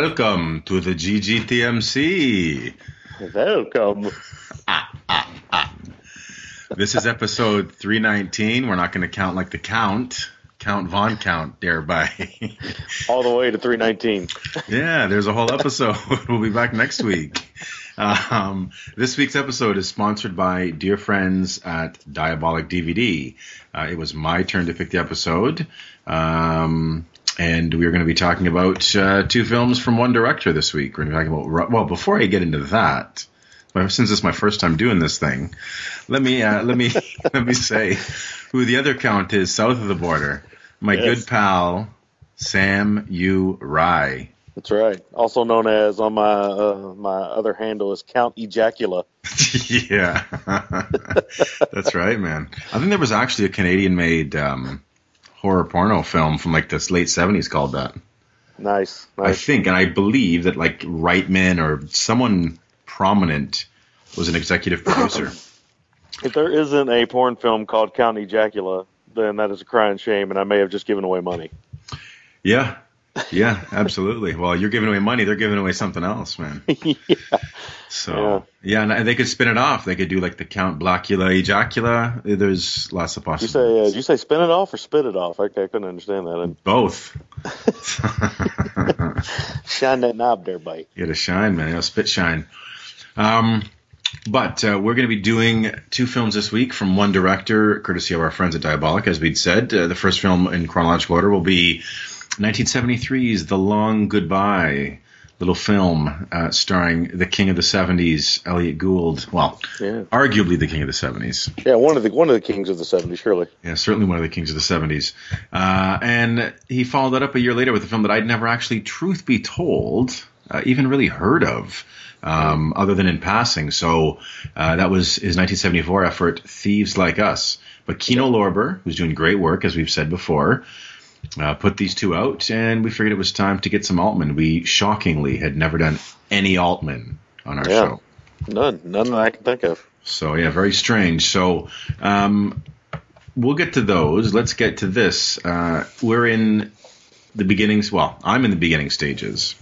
Welcome to the GGTMC. Welcome. Ah, ah, ah. This is episode 319. We're not going to count like the count, Count Von Count thereby. All the way to 319. yeah, there's a whole episode. we'll be back next week. Um, this week's episode is sponsored by dear friends at Diabolik DVD. Uh, it was my turn to pick the episode. Um, and we're going to be talking about uh, two films from one director this week. We're going to be talking about well. Before I get into that, since it's my first time doing this thing, let me uh, let me let me say who the other count is south of the border. My Yes. good pal Sam U. Rye. That's right. Also known as on my uh, my other handle is Count Ejacula. yeah, that's right, man. I think there was actually a Canadian-made um, horror porno film from like this late '70s called that. Nice, I think, and I believe that like Reitman or someone prominent was an executive producer. If there isn't a porn film called Count Ejacula, then that is a crying shame, and I may have just given away money. yeah, yeah, absolutely. Well, you're giving away money; they're giving away something else, man. yeah. So yeah, and they could spin it off. They could do like the Count Blackula Ejacula. There's lots of You say, uh, possibilities. did you say spin it off or spit it off? Okay, I couldn't understand that. And Both. shine that knob there, bite. Get a shine, man. You know, spit shine. Um, but uh, we're going to be doing two films this week from one director, courtesy of our friends at Diabolik, as we'd said. Uh, the first film in chronological order will be 1973's The Long Goodbye, little film uh, starring the king of the 70s, Elliot Gould. Well, Yeah, arguably the king of the 70s. yeah. One of the one of the kings of the '70s, surely. Yeah, certainly one of the kings of the 70s. Uh, and he followed that up a year later with a film that I'd never actually, truth be told, uh, even really heard of, um, other than in passing. So uh, that was his 1974 effort, Thieves Like Us. But Kino Lorber, who's doing great work, as we've said before, uh, put these two out, and we figured it was time to get some Altman. We shockingly had never done any Altman on our Yeah. show. None, none that I can think of. So yeah, very strange. So um, we'll get to those. Let's get to this. Uh, we're in the beginnings. Well, I'm in the beginning stages.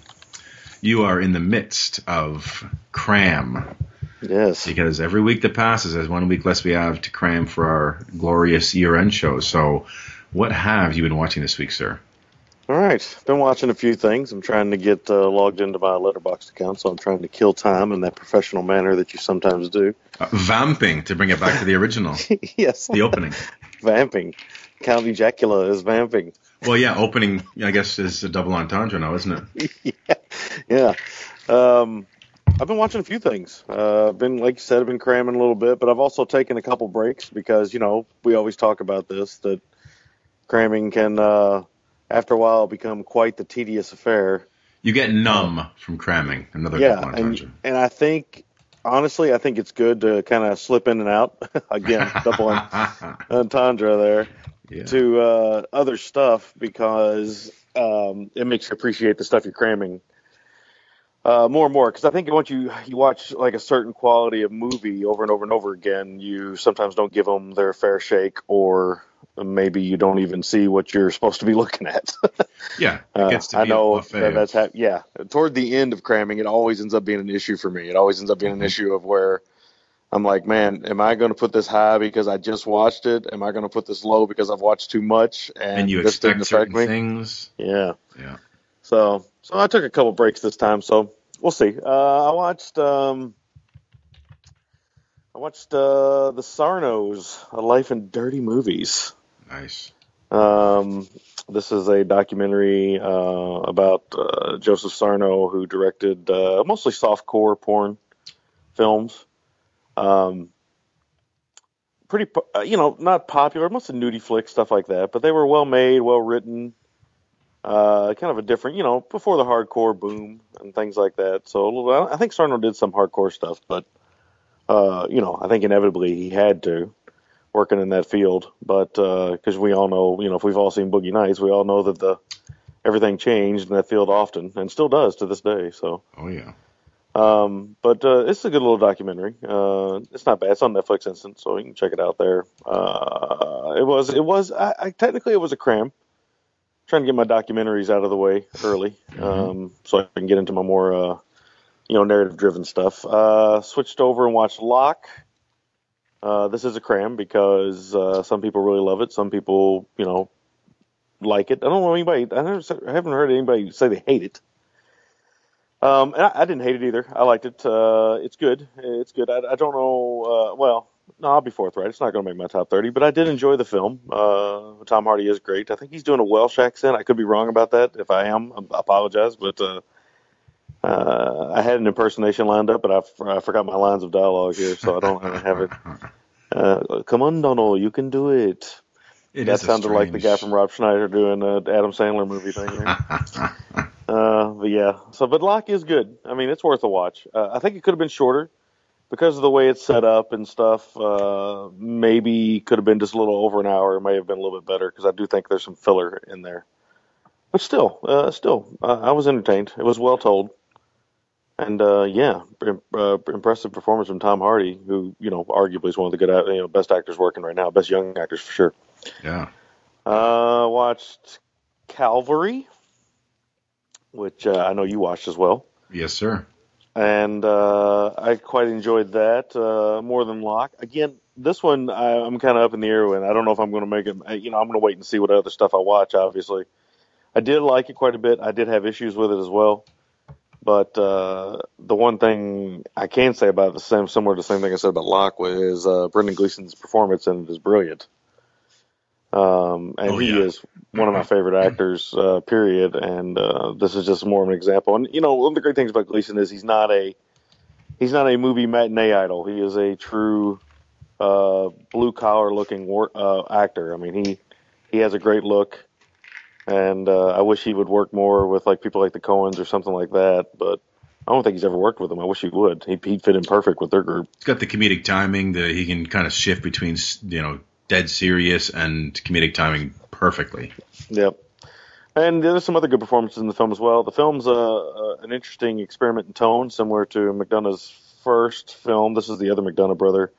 You are in the midst of cram Yes. because every week that passes is one week less we have to cram for our glorious year-end show. So, what have you been watching this week, sir? All right, been watching a few things. I'm trying to get uh, logged into my Letterboxd account, so I'm trying to kill time in that professional manner that you sometimes do. Uh, vamping to bring it back to the original, yes, the opening. vamping. Count Ejacula is vamping. Well, yeah, opening. I guess is a double entendre now, isn't it? yeah. Um, I've been watching a few things. Uh, I've been, like you said, I've been cramming a little bit, but I've also taken a couple breaks because you know we always talk about this that cramming can, uh, after a while, become quite the tedious affair. You get numb from cramming. Another yeah, double and and I think honestly, I think it's good to kind of slip in and out. Again, double entendre there yeah. to uh, other stuff because um, it makes you appreciate the stuff you're cramming uh, more and more. Because I think once you you watch like a certain quality of movie over and over and over again, you sometimes don't give them their fair shake, or maybe you don't even see what you're supposed to be looking at. yeah, it Uh, I know that that's hap- yeah. Toward the end of cramming, it always ends up being an issue for me. It always ends up being an issue of where I'm like, man, am I going to put this high because I just watched it? Am I going to put this low because I've watched too much and, and you this didn't expect affect certain me? things. Yeah. Yeah. So so I took a couple breaks this time. So we'll see. Uh, I watched um, I watched uh, the Sarnos, A Life in Dirty Movies. Nice. Um, this is a documentary uh, about uh, Joseph Sarno, who directed uh, mostly softcore porn films. Um, pretty, uh, you know, not popular, mostly nudie flicks, stuff like that. But they were well made, well written. Uh, kind of a different, you know, before the hardcore boom and things like that. So a little- I think Sarno did some hardcore stuff, but uh, you know, I think inevitably he had to working in that field. But because we all know, you know, if we've all seen Boogie Nights, we all know that the everything changed in that field often and still does to this day. So, Oh yeah. um, but uh, it's a good little documentary. Uh, it's not bad. It's on Netflix Instant, so you can check it out there. Uh, it was, it was, I, I technically it was a cram. Trying to get my documentaries out of the way early, um, so I can get into my more, uh, you know, narrative-driven stuff. Uh, switched over and watched Locke. Uh, this is a cram because uh, some people really love it. Some people, you know, like it. I don't know anybody. I, never, I haven't heard anybody say they hate it. Um, and I, I didn't hate it either. I liked it. Uh, it's good. It's good. I, I don't know. Uh, well, no, I'll be forthright. It's not going to make my top thirty, but I did enjoy the film. Uh, Tom Hardy is great. I think he's doing a Welsh accent. I could be wrong about that. If I am, I apologize. But uh, uh, I had an impersonation lined up, but I forgot my lines of dialogue here, so I don't have it. Uh, come on, Donald, you can do it. It that sounded like the guy from Rob Schneider doing an Adam Sandler movie thing. Uh, but yeah, so but Locke is good. I mean, it's worth a watch. Uh, I think it could have been shorter because of the way it's set up and stuff. Uh, maybe could have been just a little over an hour. It may have been a little bit better because I do think there's some filler in there. But still, uh, still, uh, I was entertained. It was well told, and uh, yeah, uh, impressive performance from Tom Hardy, who you know arguably is one of the good, you know, best actors working right now, best young actors for sure. yeah. Uh, watched Calvary, which uh, I know you watched as well, Yes, sir. And uh, I quite enjoyed that uh, more than Locke. Again, this one I, I'm kind of up in the air with. I don't know if I'm going to make it. You know, I'm going to wait and see what other stuff I watch. Obviously, I did like it quite a bit. I did have issues with it as well. But uh, the one thing I can say about the same, similar to the same thing I said about Locke, is uh, Brendan Gleeson's performance in it is brilliant. Um, and Oh, he yeah. is one of my favorite actors, uh, period. And uh, this is just more of an example. And you know, one of the great things about Gleeson is he's not a he's not a movie matinee idol. He is a true uh, blue collar looking wor- uh, actor. I mean, he he has a great look, and uh, I wish he would work more with like people like the Coens or something like that. But I don't think he's ever worked with them. I wish he would. He'd, he'd fit in perfect with their group. He's got the comedic timing. The he can kind of shift between you know dead serious and comedic timing perfectly. Yep. And there's some other good performances in the film as well. The film's uh, uh, an interesting experiment in tone, similar to McDonagh's first film. This is the other McDonough brother,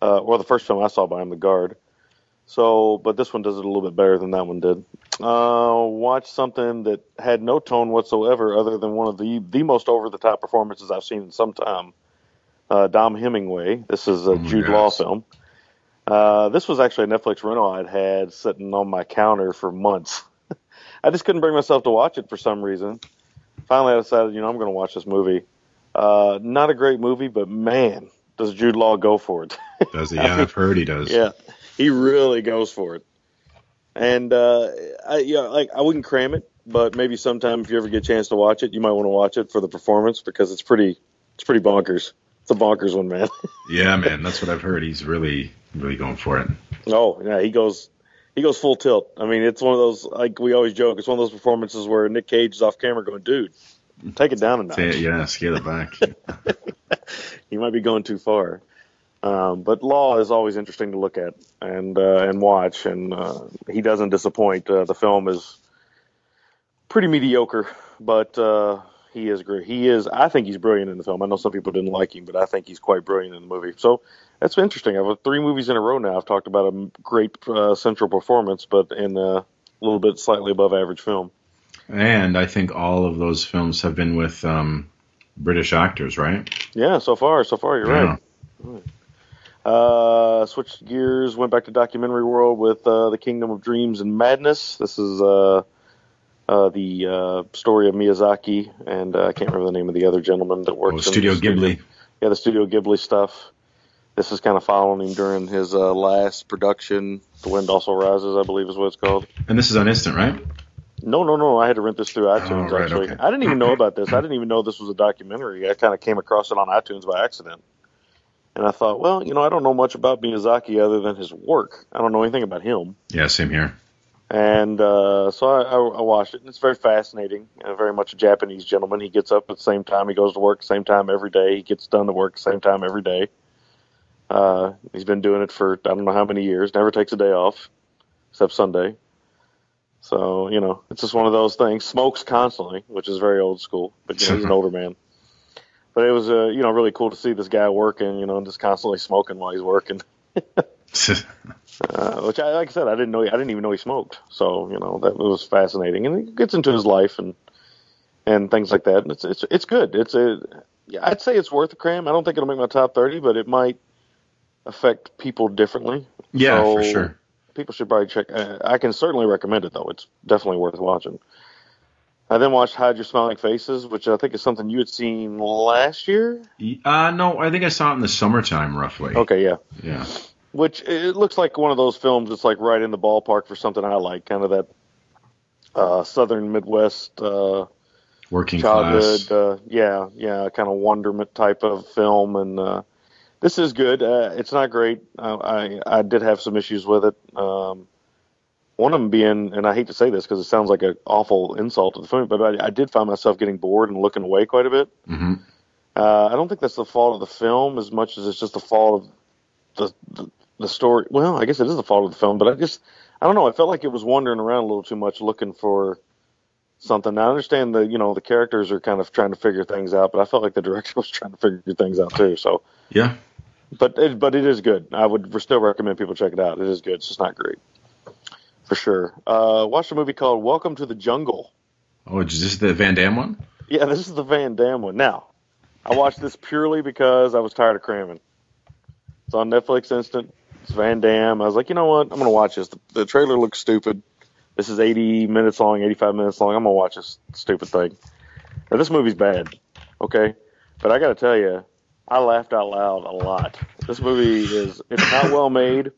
uh, or the first film I saw by him, The Guard. So, but this one does it a little bit better than that one did. Uh, watch something that had no tone whatsoever, other than one of the the most over the top performances I've seen in some time. Uh, Dom Hemingway. This is a Oh Jude. Law film. Uh, this was actually a Netflix rental I'd had sitting on my counter for months. I just couldn't bring myself to watch it for some reason. Finally, I decided, you know, I'm going to watch this movie. Uh, not a great movie, but man, does Jude Law go for it. Does he? Yeah, I've heard he does. yeah, he really goes for it. And uh, I, yeah, like I wouldn't cram it, but maybe sometime if you ever get a chance to watch it, you might want to watch it for the performance because it's pretty, it's pretty bonkers. It's a bonkers one, man. Yeah, man, that's what I've heard. He's really, really going for it. Oh yeah, he goes he goes full tilt. I mean, it's one of those like we always joke. It's one of those performances where Nick Cage is off camera going, "Dude, take it down a notch." It, yeah, scale it back. he might be going too far. Um, but Law is always interesting to look at and uh, and watch, and uh, he doesn't disappoint. Uh, the film is pretty mediocre, but uh, he is great. He is. I think he's brilliant in the film. I know some people didn't like him, but I think he's quite brilliant in the movie. So that's interesting. I've three movies in a row now. I've talked about a great uh, central performance, but in a little bit slightly above average film. And I think all of those films have been with um, British actors, right? Yeah, so far, so far, you're Yeah. right. Uh, switched gears, went back to documentary world with uh, the Kingdom of Dreams and Madness. This is uh, uh, the uh, story of Miyazaki, and uh, I can't remember the name of the other gentleman that works Oh, in Studio the Ghibli. Yeah, the Studio Ghibli stuff. This is kind of following him during his uh, last production, The Wind Also Rises, I believe is what it's called. And this is on Instant, right? No, no, no. I had to rent this through iTunes. Oh, right, actually, okay. I didn't even know about this. I didn't even know this was a documentary. I kind of came across it on iTunes by accident, and I thought, well, you know, I don't know much about Miyazaki other than his work. I don't know anything about him, Yeah, same here. And uh, so I, I, I watched it, and it's very fascinating. Uh, very much a Japanese gentleman. He gets up at the same time. He goes to work the same time every day. He gets done to work the same time every day. Uh, he's been doing it for I don't know how many years. Never takes a day off, except Sunday. So you know, it's just one of those things. Smokes constantly, which is very old school. But you know, he's an older man. But it was uh, you know really cool to see this guy working. You know, and just constantly smoking while he's working. Uh, which I like I said, I didn't know. I didn't even know he smoked. So you know that was fascinating, and he gets into his life and and things like that. And it's it's it's good. It's a yeah, I'd say it's worth a cram. I don't think it'll make my top thirty, but it might affect people differently. yeah, So, for sure. People should probably check. Uh, I can certainly recommend it though. It's definitely worth watching. I then watched Hide Your Smiling Faces, which I think is something you had seen last year. Uh, no, I think I saw it in the summertime, roughly. Okay, yeah. Yeah. Which it looks like one of those films that's like right in the ballpark for something I like, kind of that uh, Southern Midwest uh, Working childhood, class. uh, yeah, yeah, kind of wonderment type of film, and uh, this is good. Uh, it's not great. Uh, I I did have some issues with it. Um, one of them being, and I hate to say this because it sounds like an awful insult to the film, but I, I did find myself getting bored and looking away quite a bit. hmm Uh, I don't think that's the fault of the film as much as it's just the fault of the, the the story. Well, I guess it is the fault of the film, but I just I don't know. I felt like it was wandering around a little too much, looking for something. Now, I understand the you know the characters are kind of trying to figure things out, but I felt like the director was trying to figure things out too. So, Yeah. but it, but it is good. I would still recommend people check it out. It is good. It's just not great for sure. Uh, watched a movie called Welcome to the Jungle. Oh, is this the Van Damme one? Yeah, this is the Van Damme one. Now, I watched this purely because I was tired of cramming. It's on Netflix Instant. It's Van Damme. I was like, you know what? I'm gonna watch this. The, the trailer looks stupid. This is 80 minutes long, 85 minutes long. I'm gonna watch this stupid thing. Now, this movie's bad, okay? But I gotta tell you, I laughed out loud a lot. This movie is it's not well made.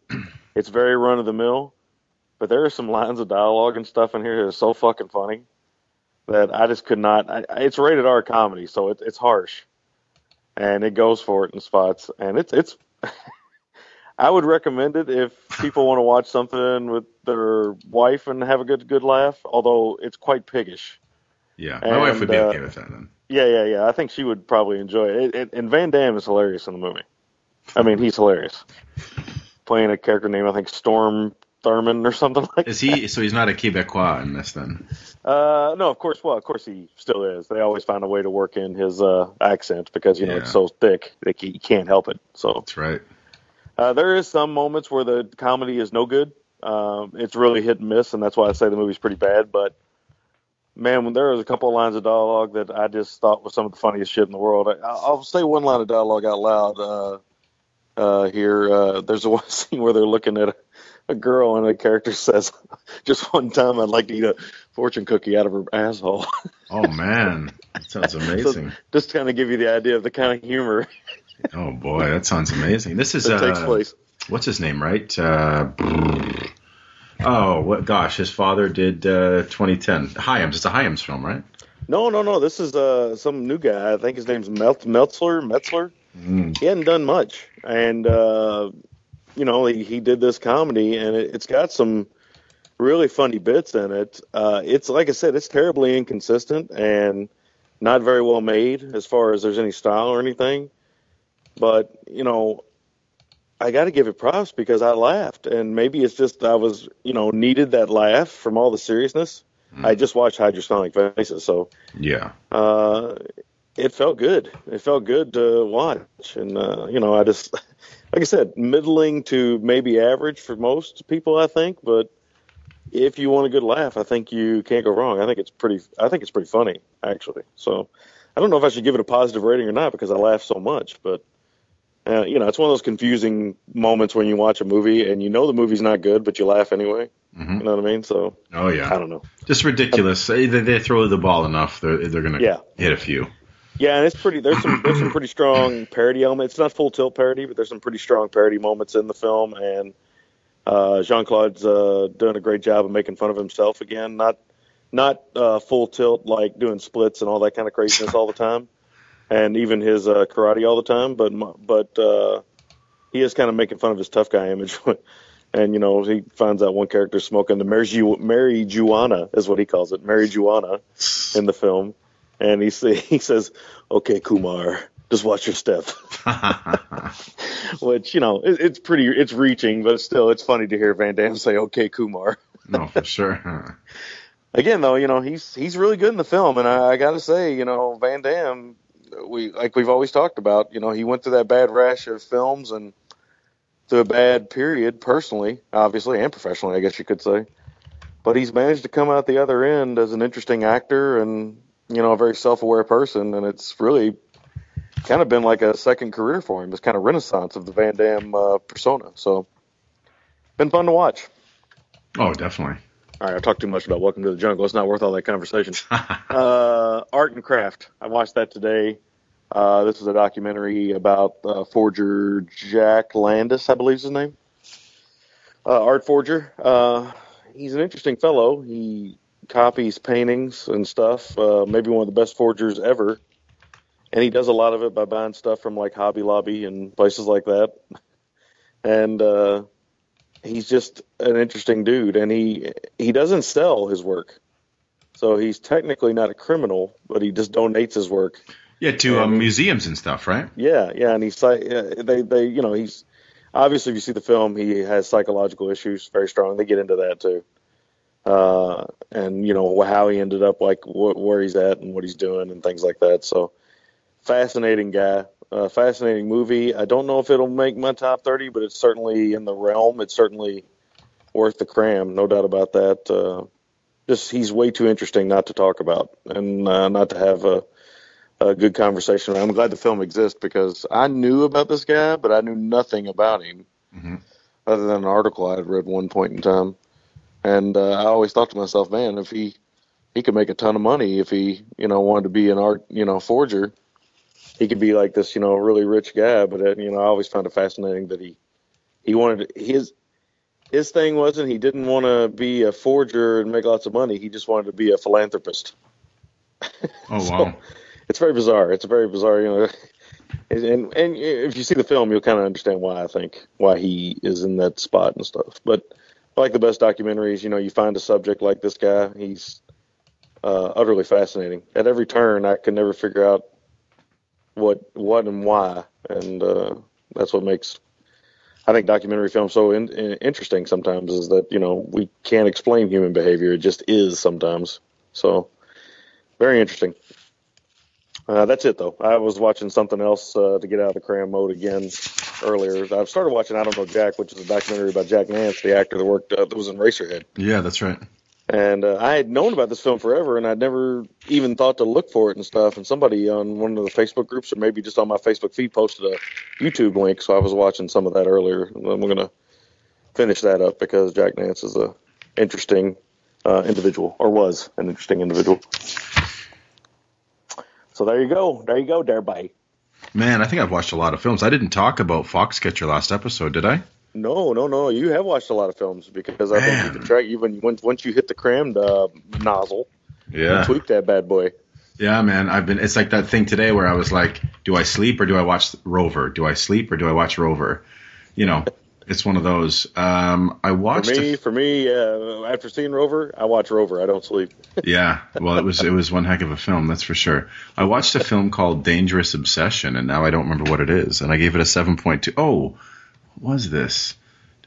It's very run of the mill, but there are some lines of dialogue and stuff in here that is so fucking funny that I just could not. I- it's rated R comedy, so it, it's harsh, and it goes for it in spots, and it's it's. I would recommend it if people want to watch something with their wife and have a good good laugh. Although it's quite piggish. Yeah. My wife would be And, uh, okay with that then. Yeah, yeah, yeah. I think she would probably enjoy it. It, it. And Van Damme is hilarious in the movie. I mean, he's hilarious. Playing a character named I think Storm Thurman or something like Is he? So he's not a Quebecois in this then? Uh, no, of course. Well, of course he still is. They always find a way to work in his uh, accent because you know it's so thick that he can't help it. So That's right. Uh, there is some moments where the comedy is no good. Um, it's really hit and miss, and that's why I say the movie's pretty bad. But man, when there was a couple of lines of dialogue that I just thought was some of the funniest shit in the world. I, I'll say one line of dialogue out loud uh, uh, here. Uh, there's a one scene where they're looking at a, a girl, and a character says, "Just one time, I'd like to eat a fortune cookie out of her asshole." Oh man, that sounds amazing. just to kind of give you the idea of the kind of humor oh boy, that sounds amazing. This is uh, takes place. what's his name, right? Uh, oh, what? Gosh, his father did uh, 2010 Hyams. It's a Hyams film, right? No, no, no. This is uh, some new guy. I think his name's Meltzler. Metzler. Mm. He hadn't done much, and uh, you know he, he did this comedy, and it, it's got some really funny bits in it. Uh, it's like I said, it's terribly inconsistent and not very well made as far as there's any style or anything. But you know, I got to give it props because I laughed, and maybe it's just I was you know needed that laugh from all the seriousness. I just watched Hide Your Smiling Faces, so Yeah. uh, it felt good. It felt good to watch, and uh, you know, I just like I said, middling to maybe average for most people, I think. But if you want a good laugh, I think you can't go wrong. I think it's pretty. I think it's pretty funny, actually. So I don't know if I should give it a positive rating or not because I laugh so much, but. Uh, you know, it's one of those confusing moments when you watch a movie and you know the movie's not good, but you laugh anyway. Mhm. You know what I mean? So Oh yeah. I don't know. Just ridiculous. They, they throw the ball enough, they're, they're gonna Yeah. hit a few. Yeah, and it's pretty. There's some there's some pretty strong parody elements. It's not full tilt parody, but there's some pretty strong parody moments in the film. And uh, Jean Claude's uh, doing a great job of making fun of himself again. Not not uh, full tilt like doing splits and all that kind of craziness all the time, and even his uh, karate all the time. But but uh, he is kind of making fun of his tough guy image. And you know he finds out one character smoking the Mary Juana is what he calls it, Mary Juana, in the film, and he say, he says, "Okay, Kumar, just watch your step." Which you know it, it's pretty, it's reaching, but still, it's funny to hear Van Damme say, "Okay, Kumar." no, for sure. Again, though, you know he's he's really good in the film, and I, I got to say, you know, Van Damme, we like we've always talked about, you know, he went through that bad rash of films and through a bad period, personally, obviously, and professionally, I guess you could say. But he's managed to come out the other end as an interesting actor and you know a very self-aware person, and it's really kind of been like a second career for him. This kind of renaissance of the Van Damme uh, persona. So, been fun to watch. Oh, definitely. All right, I talked too much about Welcome to the Jungle. It's not worth all that conversation. uh, Art and Craft. I watched that today. Uh, this is a documentary about uh, forger Jack Landis, I believe is his name. Uh, art forger. Uh, he's an interesting fellow. He copies paintings and stuff. Uh, maybe one of the best forgers ever. And he does a lot of it by buying stuff from like Hobby Lobby and places like that. And he's just an interesting dude, and he he doesn't sell his work. So he's technically not a criminal, but he just donates his work. Yeah, to um, museums and stuff, right? Yeah, yeah, and he's like, they, they, you know, he's obviously if you see the film, he has psychological issues, very strong. They get into that too, uh, and you know how he ended up like wh- where he's at and what he's doing and things like that. So fascinating guy, uh, fascinating movie. I don't know if it'll make my top thirty, but it's certainly in the realm. It's certainly worth the cram, no doubt about that. Uh, just he's way too interesting not to talk about and uh, not to have a a good conversation. I'm glad the film exists because I knew about this guy, but I knew nothing about him Mhm. other than an article I had read one point in time. And uh, I always thought to myself, man, if he he could make a ton of money if he you know wanted to be an art you know forger, he could be like this you know really rich guy. But uh, you know I always found it fascinating that he he wanted his his thing wasn't he didn't want to be a forger and make lots of money. He just wanted to be a philanthropist Oh So- wow. It's very bizarre. It's very bizarre, you know. And and, and if you see the film, you'll kind of understand why I think why he is in that spot and stuff. But like the best documentaries, you know, you find a subject like this guy, he's uh, utterly fascinating. At every turn, I can never figure out what what and why, and uh, that's what makes I think documentary film so in, in, interesting. Sometimes is that you know we can't explain human behavior; it just is sometimes. So very interesting. Uh, that's it though. I was watching something else uh, to get out of the cram mode again earlier. I've started watching I don't know Jack, which is a documentary about Jack Nance, the actor that worked uh, that was in Eraserhead. Yeah, that's right. And uh, I had known about this film forever, and I'd never even thought to look for it and stuff. And somebody on one of the Facebook groups, or maybe just on my Facebook feed, posted a YouTube link. So I was watching some of that earlier. And I'm going to finish that up because Jack Nance is a interesting uh, individual, or was an interesting individual. So there you go. There you go, there. Man, I think I've watched a lot of films. I didn't talk about Foxcatcher last episode, did I? No, no, no. You have watched a lot of films because I think you can track even once once you hit the crammed uh, nozzle, Yeah. tweak that bad boy. Yeah, man. I've been. It's like that thing today where I was like, do I sleep or do I watch Rover? Do I sleep or do I watch Rover? You know, It's one of those. Um, I watched. For me, a- for me, uh, after seeing Rover, I watch Rover. I don't sleep. yeah, well, it was it was one heck of a film, that's for sure. I watched a film called Dangerous Obsession, and now I don't remember what it is, and I gave it a seven point two. Oh, what was this?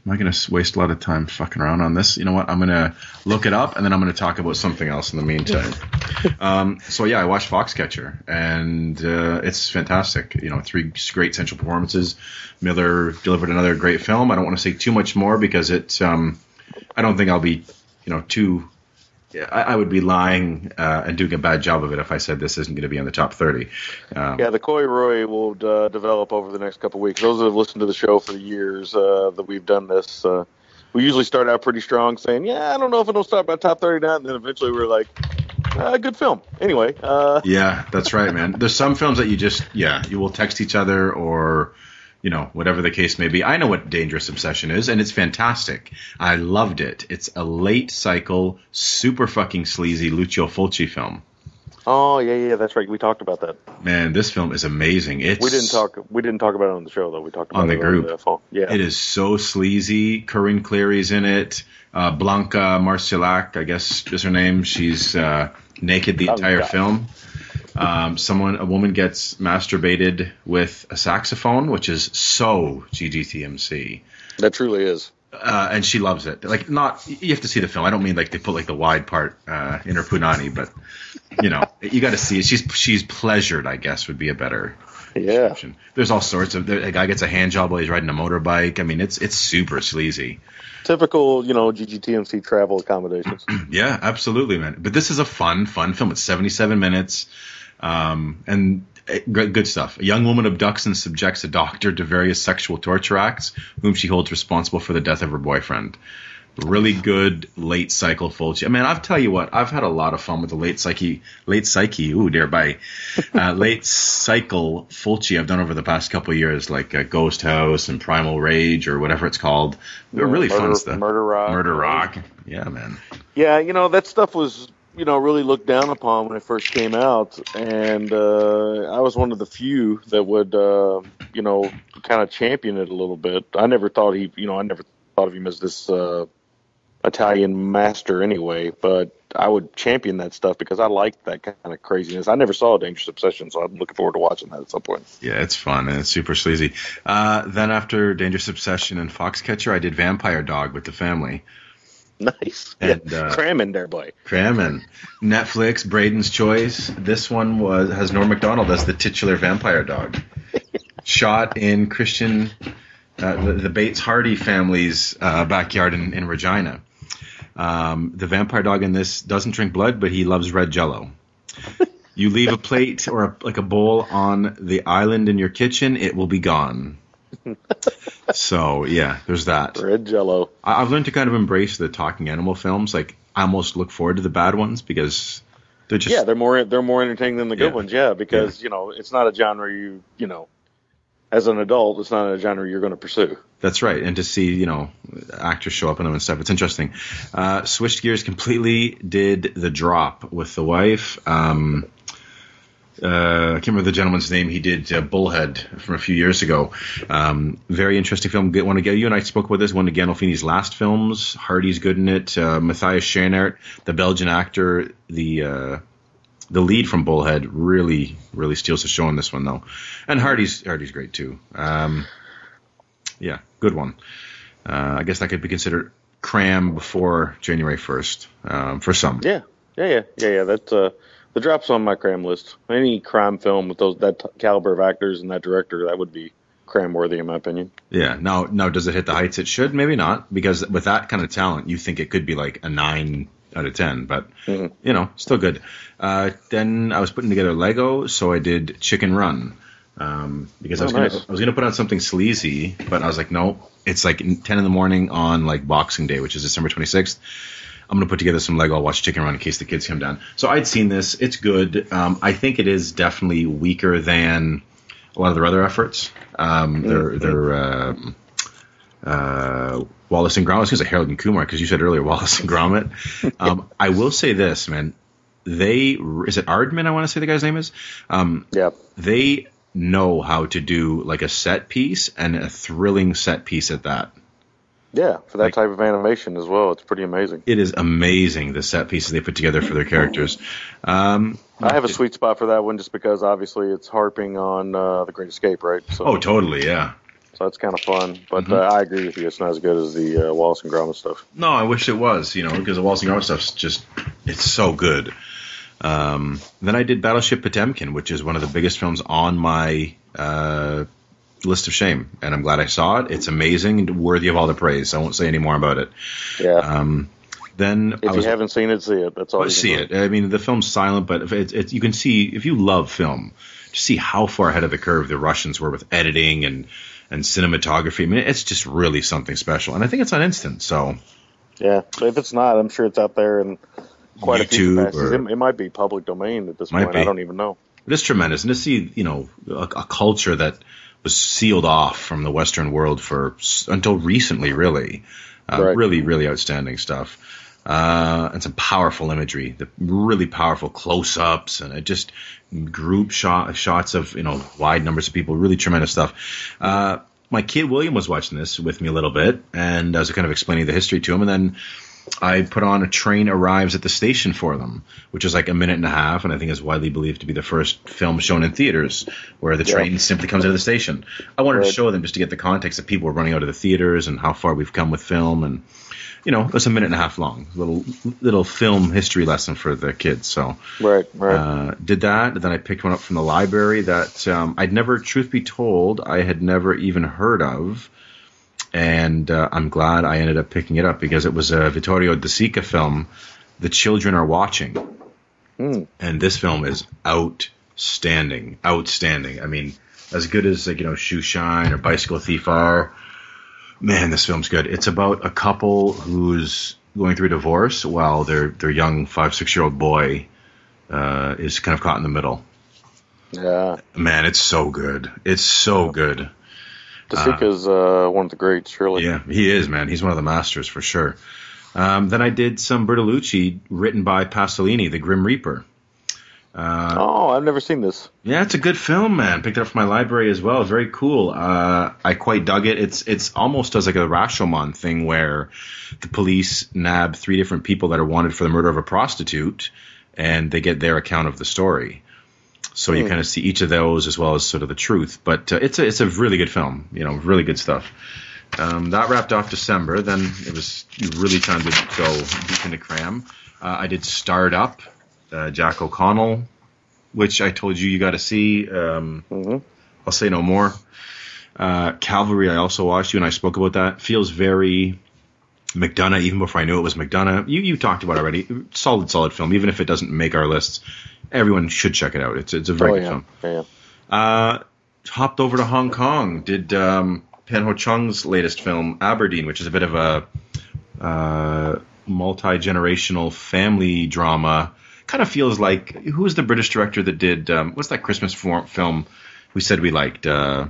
Am I going to waste a lot of time fucking around on this? You know what? I'm going to look it up, and then I'm going to talk about something else in the meantime. um, so yeah, I watched Foxcatcher, and uh, it's fantastic. You know, three great central performances. Miller delivered another great film. I don't want to say too much more because it. Um, I don't think I'll be, you know, too. I, I would be lying uh, and doing a bad job of it if I said this isn't going to be in the top thirty. Um, Yeah, the Coy Roy will uh, develop over the next couple of weeks. Those that have listened to the show for the years uh, that we've done this, uh, we usually start out pretty strong, saying, "Yeah, I don't know if it'll start by top thirty-nine," and then eventually we're like, uh, "Good film." Anyway, uh, Yeah, that's right, man. There's some films that you just, yeah, you will text each other or, you know, whatever the case may be. I know what Dangerous Obsession is, and it's fantastic. I loved it. It's a late cycle, super fucking sleazy Lucio Fulci film. oh yeah, yeah, that's right. We talked about that. Man, this film is amazing. It's We didn't talk. We didn't talk about it on the show though. We talked about On the it group. on the. Yeah, It is so sleazy. Corinne Cléry's in it. Uh, Blanca Marsillach, I guess is her name. She's uh, naked the Oh, entire God. film. Um, someone, a woman gets masturbated with a saxophone, which is so GGTMC. That truly is. Uh, and she loves it. Like, not you have to see the film. I don't mean like they put like the wide part uh, in her punani, but you know, you got to see it. She's she's pleasured, I guess, would be a better Yeah. description. There's all sorts of. there- A guy gets a hand job while he's riding a motorbike. I mean, it's it's super sleazy. Typical, you know, GGTMC travel accommodations. Yeah, absolutely, man. But this is a fun, fun film. It's 77 minutes, um, and eh, good, stuff. A young woman abducts and subjects a doctor to various sexual torture acts, whom she holds responsible for the death of her boyfriend. Really good late cycle Fulci. I mean, I'll tell you what, I've had a lot of fun with the late psyche, late psyche. Ooh, dear, bye. Uh, late cycle Fulci I've done over the past couple of years, like uh, Ghost House and Primal Rage or whatever it's called. They're really Murder- fun stuff. Murder Rock. Murder Rock. Yeah, man. Yeah, you know that stuff was you know really looked down upon when it first came out, and uh, I was one of the few that would uh, you know kind of champion it a little bit. I never thought he, you know, I never thought of him as this uh, Italian master anyway, but I would champion that stuff because I liked that kind of craziness. I never saw Dangerous Obsession, so I'm looking forward to watching that at some point. Yeah, it's fun and it's super sleazy. Uh, then after Dangerous Obsession and Foxcatcher, I did Vampire Dog with the family. Nice, And, yeah. uh, cramming there, boy. Cramming. Netflix, Braden's Choice. This one was has Norm Macdonald as the titular vampire dog. Shot in Christian, uh, the, the Bates Hardy family's uh, backyard in, in Regina. Um, the vampire dog in this doesn't drink blood, but he loves red jello. You leave a plate or a, like a bowl on the island in your kitchen, it will be gone. So yeah, there's that. Red Jello. I- I've learned to kind of embrace the talking animal films. Like I almost look forward to the bad ones because they're just yeah, they're more they're more entertaining than the good Yeah. ones. Yeah, because you know it's not a genre you you know as an adult it's not a genre you're going to pursue. that's right. And to see you know actors show up in them and stuff, it's interesting. Uh, switched gears completely. Did the drop with the wife. Um, uh, I can't remember the gentleman's name. He did uh, Bullhead from a few years ago. Um, very interesting film. To get you and I spoke about this. One of Gandolfini's last films. Hardy's good in it. Uh, Matthias Schoenaert, the Belgian actor, the uh, the lead from Bullhead, really really steals the show in this one though. And Hardy's Hardy's great too. Um, yeah, good one. Uh, I guess that could be considered cram before January first um, for some. Yeah, yeah, yeah, yeah, yeah. That uh, the drop's on my cram list. Any crime film with those that t- caliber of actors and that director that would be cram worthy in my opinion. Yeah. Now, now, does it hit the heights it should? Maybe not, because with that kind of talent, you think it could be like a nine out of ten, but Mhm. you know, still good. Uh, then I was putting together Lego, so I did Chicken Run. Um, because I Oh, was gonna, nice. I was gonna put on something sleazy, but I was like, no, it's like ten in the morning on like Boxing Day, which is December twenty sixth. I'm gonna put together some Lego. I'll watch Chicken Run in case the kids come down. So I'd seen this. It's good. Um, I think it is definitely weaker than a lot of their other efforts. Um, they're they're um, uh, Wallace and Gromit. I was going to say Harold and Kumar because you said earlier Wallace and Gromit. Um, I will say this, man. They is it Aardman? I want to say the guy's name is. Um, Yeah, they know how to do like a set piece and a thrilling set piece at that. Yeah, for that Like- type of animation as well, it's pretty amazing. It is amazing the set pieces they put together for their characters. Um, I have a sweet spot for that one just because obviously it's harping on uh, the Great Escape, right? So, oh, totally, yeah. so that's kind of fun. But Mhm. uh, I agree with you; it's not as good as the uh, Wallace and Gromit stuff. No, I wish it was, you know, because the Wallace and Gromit stuff's just, it's so good. Um, then I did Battleship Potemkin, which is one of the biggest films on my uh, list of shame, and I'm glad I saw it. It's amazing and worthy of all the praise. I won't say any more about it. Yeah. Um, then if I was you haven't seen it, see it. That's all. Well, see it. I mean, the film's silent, but if it's, it's, you can see if you love film, to see how far ahead of the curve the Russians were with editing and and cinematography. I mean, it's just really something special, and I think it's on instant. So Yeah, if it's not, I'm sure it's out there and quite a few YouTube or- It, it might be public domain at this point. be. I don't even know. it is tremendous, and to see you know a, a culture that was sealed off from the Western world for until recently, really, uh, Right. really, really outstanding stuff. Uh, and some powerful imagery, the really powerful close-ups, and just group shot shots of you know wide numbers of people, really tremendous stuff. Uh, my kid William was watching this with me a little bit, and I was kind of explaining the history to him, and then I put on a train arrives at the station for them, which is like a minute and a half, and I think is widely believed to be the first film shown in theaters where the Yeah. train simply comes into the station. I wanted to show them just to get the context that people were running out of the theaters and how far we've come with film, and you know, it's a minute and a half long, little little film history lesson for the kids. So Right, right. uh, did that. Then I picked one up from the library that um, I'd never, truth be told, I had never even heard of. And uh, I'm glad I ended up picking it up because it was a Vittorio De Sica film, The Children Are Watching. Hmm. And this film is outstanding. Outstanding. I mean, as good as, like, you know, Shoe Shine or Bicycle Thief are, man, this film's good. It's about a couple who's going through a divorce while their, their young five, six year old boy uh, is kind of caught in the middle. yeah, Man, it's so good. It's so good. DeSica's uh, one of the greats, really. Yeah, he is, man. He's one of the masters for sure. Um, then I did some Bertolucci written by Pasolini, The Grim Reaper. Uh, Oh, I've never seen this. yeah, it's a good film, man. Picked it up from my library as well. Very cool. Uh, I quite dug it. It's it's almost does like a Rashomon thing where the police nab three different people that are wanted for the murder of a prostitute, and they get their account of the story. So you Hmm. kind of see each of those as well as sort of the truth. But uh, it's a it's a really good film. You know, really good stuff. Um, that wrapped off December. Then it was really time to go deep into cram. Uh, I did Start Up, uh, Jack O'Connell, which I told you you got to see. Um, hmm I'll say no more. Uh, Calvary, I also watched. You and I spoke about that. Feels very McDonagh, even before I knew it was McDonagh. You you talked about it already. Solid, solid film. Even if it doesn't make our lists, everyone should check it out. It's it's a very Oh good yeah, film. yeah. Uh, hopped over to Hong Kong. Did um, Pang Ho Cheung's latest film, Aberdeen, which is a bit of a uh, multi generational family drama. Kind of feels like who was the British director that did um, what's that Christmas film we said we liked? Uh,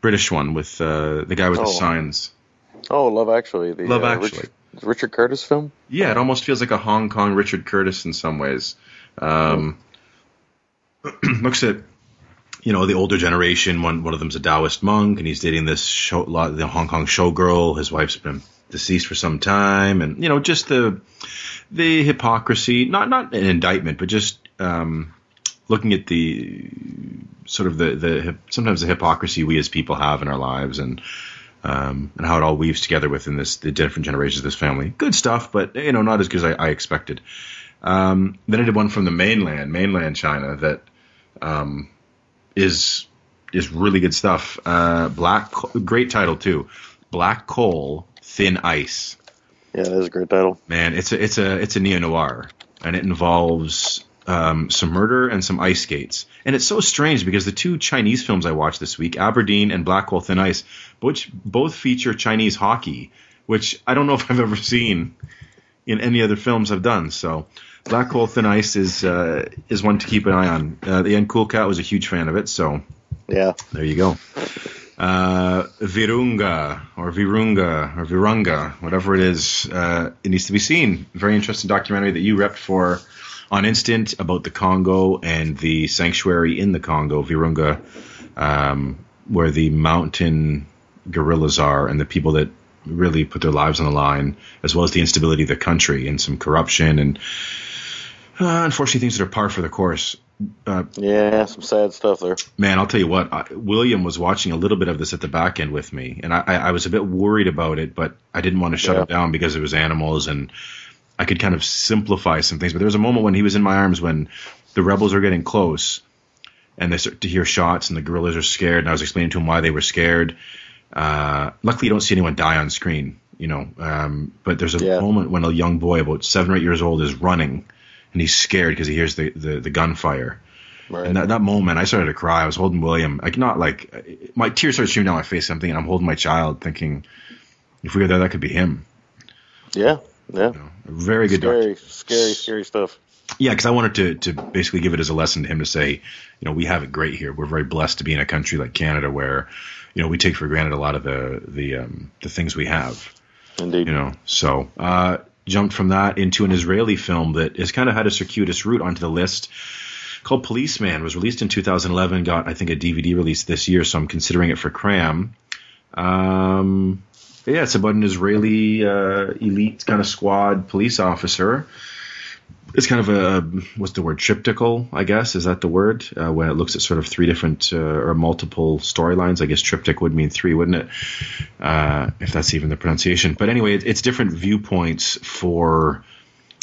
British one with uh, the guy with the Oh. signs. Oh, Love Actually. The, Love uh, Actually. Richard, Richard Curtis film. Yeah, it almost feels like a Hong Kong Richard Curtis in some ways. Um, looks at you know the older generation. One one of them's a Taoist monk, and he's dating this show, the Hong Kong showgirl. His wife's been deceased for some time, and you know just the the hypocrisy. Not not an indictment, but just um, looking at the sort of the the sometimes the hypocrisy we as people have in our lives, and um, and how it all weaves together within this the different generations of this family. Good stuff, but you know not as good as I, I expected. Um, then I did one from the mainland, mainland China, that um, is is really good stuff. Uh, Black, great title too. Black Coal, Thin Ice. Yeah, that is a great title. Man, it's a it's a it's a neo noir, and it involves um, some murder and some ice skates. And it's so strange because the two Chinese films I watched this week, Aberdeen and Black Coal Thin Ice, which both feature Chinese hockey, which I don't know if I've ever seen in any other films I've done. So Black Coal Thin Ice is uh, is one to keep an eye on. Uh, the End Cool Cat was a huge fan of it, so Yeah. there you go. Uh, Virunga or Virunga or Virunga, whatever it is, uh, it needs to be seen. Very interesting documentary that you repped for on Instant about the Congo and the sanctuary in the Congo, Virunga, um, where the mountain gorillas are and the people that really put their lives on the line, as well as the instability of the country and some corruption and uh, unfortunately things that are par for the course. Uh, Yeah, some sad stuff there. man, I'll tell you what. I, William was watching a little bit of this at the back end with me, and I, I, I was a bit worried about it, but I didn't want to shut Yeah. it down because it was animals, and I could kind of simplify some things. But there was a moment when he was in my arms when the rebels are getting close, and they start to hear shots, and the gorillas are scared, and I was explaining to him why they were scared. Uh, luckily, you don't see anyone die on screen, you know. Um, but there's a Yeah. moment when a young boy, about seven or eight years old, is running, and he's scared because he hears the, the, the gunfire. Right. And that, that moment, I started to cry. I was holding William, like not like my tears started streaming down my face. I'm thinking, I'm holding my child, thinking, if we were there, that could be him. yeah, yeah. A very good. Scary, scary, scary stuff. Yeah, because I wanted to to basically give it as a lesson to him to say, you know, we have it great here. We're very blessed to be in a country like Canada where, you know, we take for granted a lot of the the um, the things we have. Indeed. You know, so uh, jumped from that into an Israeli film that has kind of had a circuitous route onto the list called Policeman. Was released in 2011. Got I think a DVD release this year, so I'm considering it for Cram. Um, yeah, it's about an Israeli uh, elite kind of squad police officer. It's kind of a what's the word triptychal, I guess. Is that the word? Uh, when it looks at sort of three different uh, or multiple storylines. I guess triptych would mean three, wouldn't it? Uh, if that's even the pronunciation. But anyway, it, it's different viewpoints for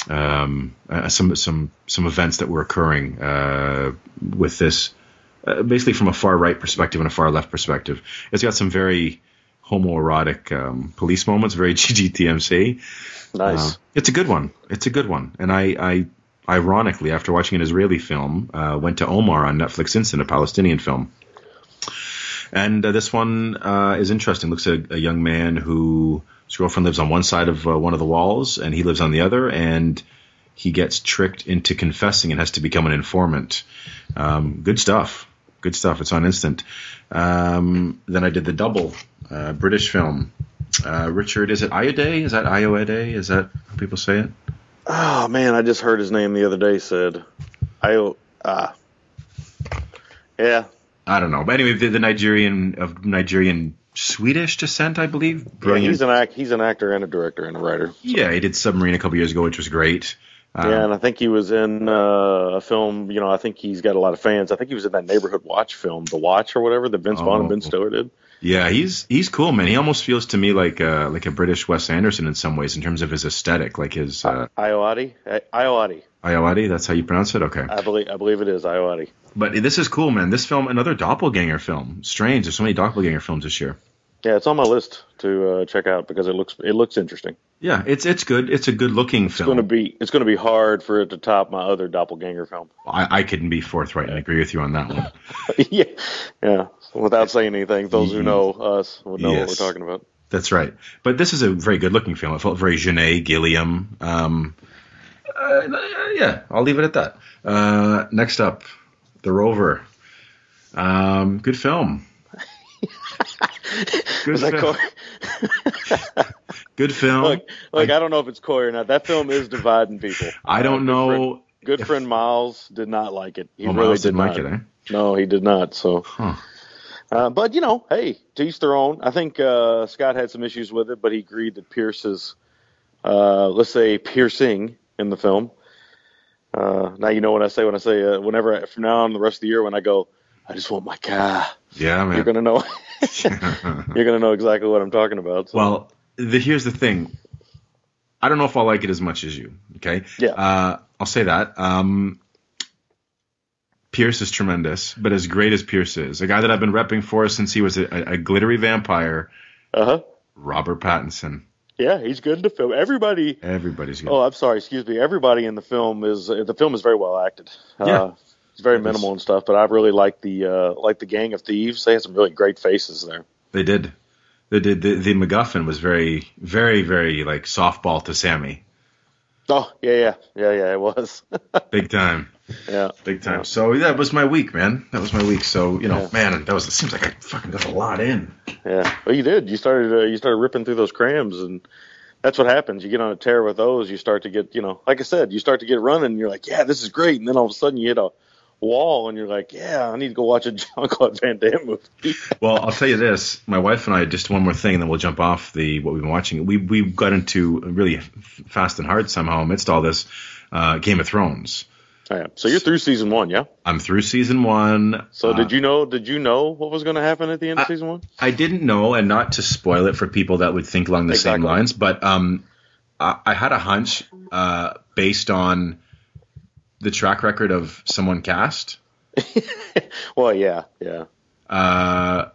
um, uh, some some some events that were occurring uh, with this, uh, basically from a far right perspective and a far left perspective. It's got some very homoerotic um, police moments, very GGTMC. Nice. Uh, it's a good one. It's a good one. And I, I ironically, after watching an Israeli film, uh, went to Omar on Netflix Instant, a Palestinian film. And uh, this one uh, is interesting. Looks at a young man who his girlfriend lives on one side of uh, one of the walls, and he lives on the other, and he gets tricked into confessing and has to become an informant. Um, good stuff. Good stuff. It's on Instant. Um, then I did the double uh, British film. Uh, Richard, is it Iode? Is that Iode? Is that how people say it? Oh man, I just heard his name the other day. Said, I ah, yeah, I don't know. But anyway, the, the Nigerian of Nigerian Swedish descent, I believe. yeah. Brilliant. He's an act. He's an actor and a director and a writer. Yeah, he did Submarine a couple years ago, which was great. Um, yeah, and I think he was in uh, a film. You know, I think he's got a lot of fans. I think he was in that neighborhood watch film, The Watch or whatever, that Vince Vaughn and Oh. Ben Stiller did. Yeah, he's he's cool, man. He almost feels to me like uh, like a British Wes Anderson in some ways in terms of his aesthetic, like his uh, Ioati, Ioati. Iowati. That's how you pronounce it. Okay, I believe I believe it is Ioati. but this is cool, man. This film, another doppelganger film. Strange. There's so many doppelganger films this year. Yeah, it's on my list to uh, check out because it looks it looks interesting. Yeah, it's it's good. It's a good looking film. It's to be it's to be hard for it to top my other doppelganger film. I, I couldn't be forthright and agree with you on that one. yeah, yeah. Without saying anything, those who know us would know what we're talking about. That's right. But this is a very good looking film. It felt very Jeunet, Gilliam. Um, uh, yeah, I'll leave it at that. Uh, next up, The Rover. Um, good film. Good, film. Corey? good film. Look, look, I, don't know if it's Corey or not. That film is dividing people. I don't Uh, good friend- know. Good if- friend Miles did not like it. He Oh, really Miles did not. like it, eh? No, he did not. So, Huh. uh, but you know, hey, to each their own. I think uh, Scott had some issues with it, but he agreed that Pierce's, uh, let's say, piercing in the film. Uh, now you know what I say when I say uh, whenever from now on the rest of the year when I go, I just want my car. Yeah, man. You're gonna know. you're gonna know exactly what I'm talking about. So. Well, the, here's the thing. I don't know if I'll like it as much as you. Okay. Yeah. Uh, I'll say that. Um, Pierce is tremendous, but as great as Pierce is, a guy that I've been repping for since he was a, a, glittery vampire, uh huh. Robert Pattinson. Yeah, he's good in the film. Everybody. Everybody's good. Oh, I'm sorry. Excuse me. Everybody in the film is the film is very well acted. Yeah. Uh, it's very minimal and stuff, but I really like the uh, like the gang of thieves. They had some really great faces there. They did. They did. The, the MacGuffin was very, very, very like softball to Sammy. Oh yeah, yeah, yeah, yeah. It was. Big time. yeah. Big time. So yeah, that was my week, man. That was my week. So you know, Yeah. man, that was. It seems like I fucking got a lot in. Yeah. Well, you did. You started. Uh, you started ripping through those crams, and that's what happens. You get on a tear with those. You start to get, you know, like I said, you start to get running. And you're like, yeah, this is great, and then all of a sudden you hit a wall, and you're like, yeah, I need to go watch a Jean-Claude Van Damme movie. Well, I'll tell you this: my wife and I just one more thing, and then we'll jump off the what we've been watching. We we got into really fast and hard somehow amidst all this uh, Game of Thrones. Oh, yeah. So you're through season one, yeah? I'm through season one. So Uh, did you know? Did you know what was going to happen at the end of I- season one? I didn't know, and not to spoil it for people that would think along the same lines, but um, I, I had a hunch uh, based on the track record of someone cast, Well, yeah, yeah. uh,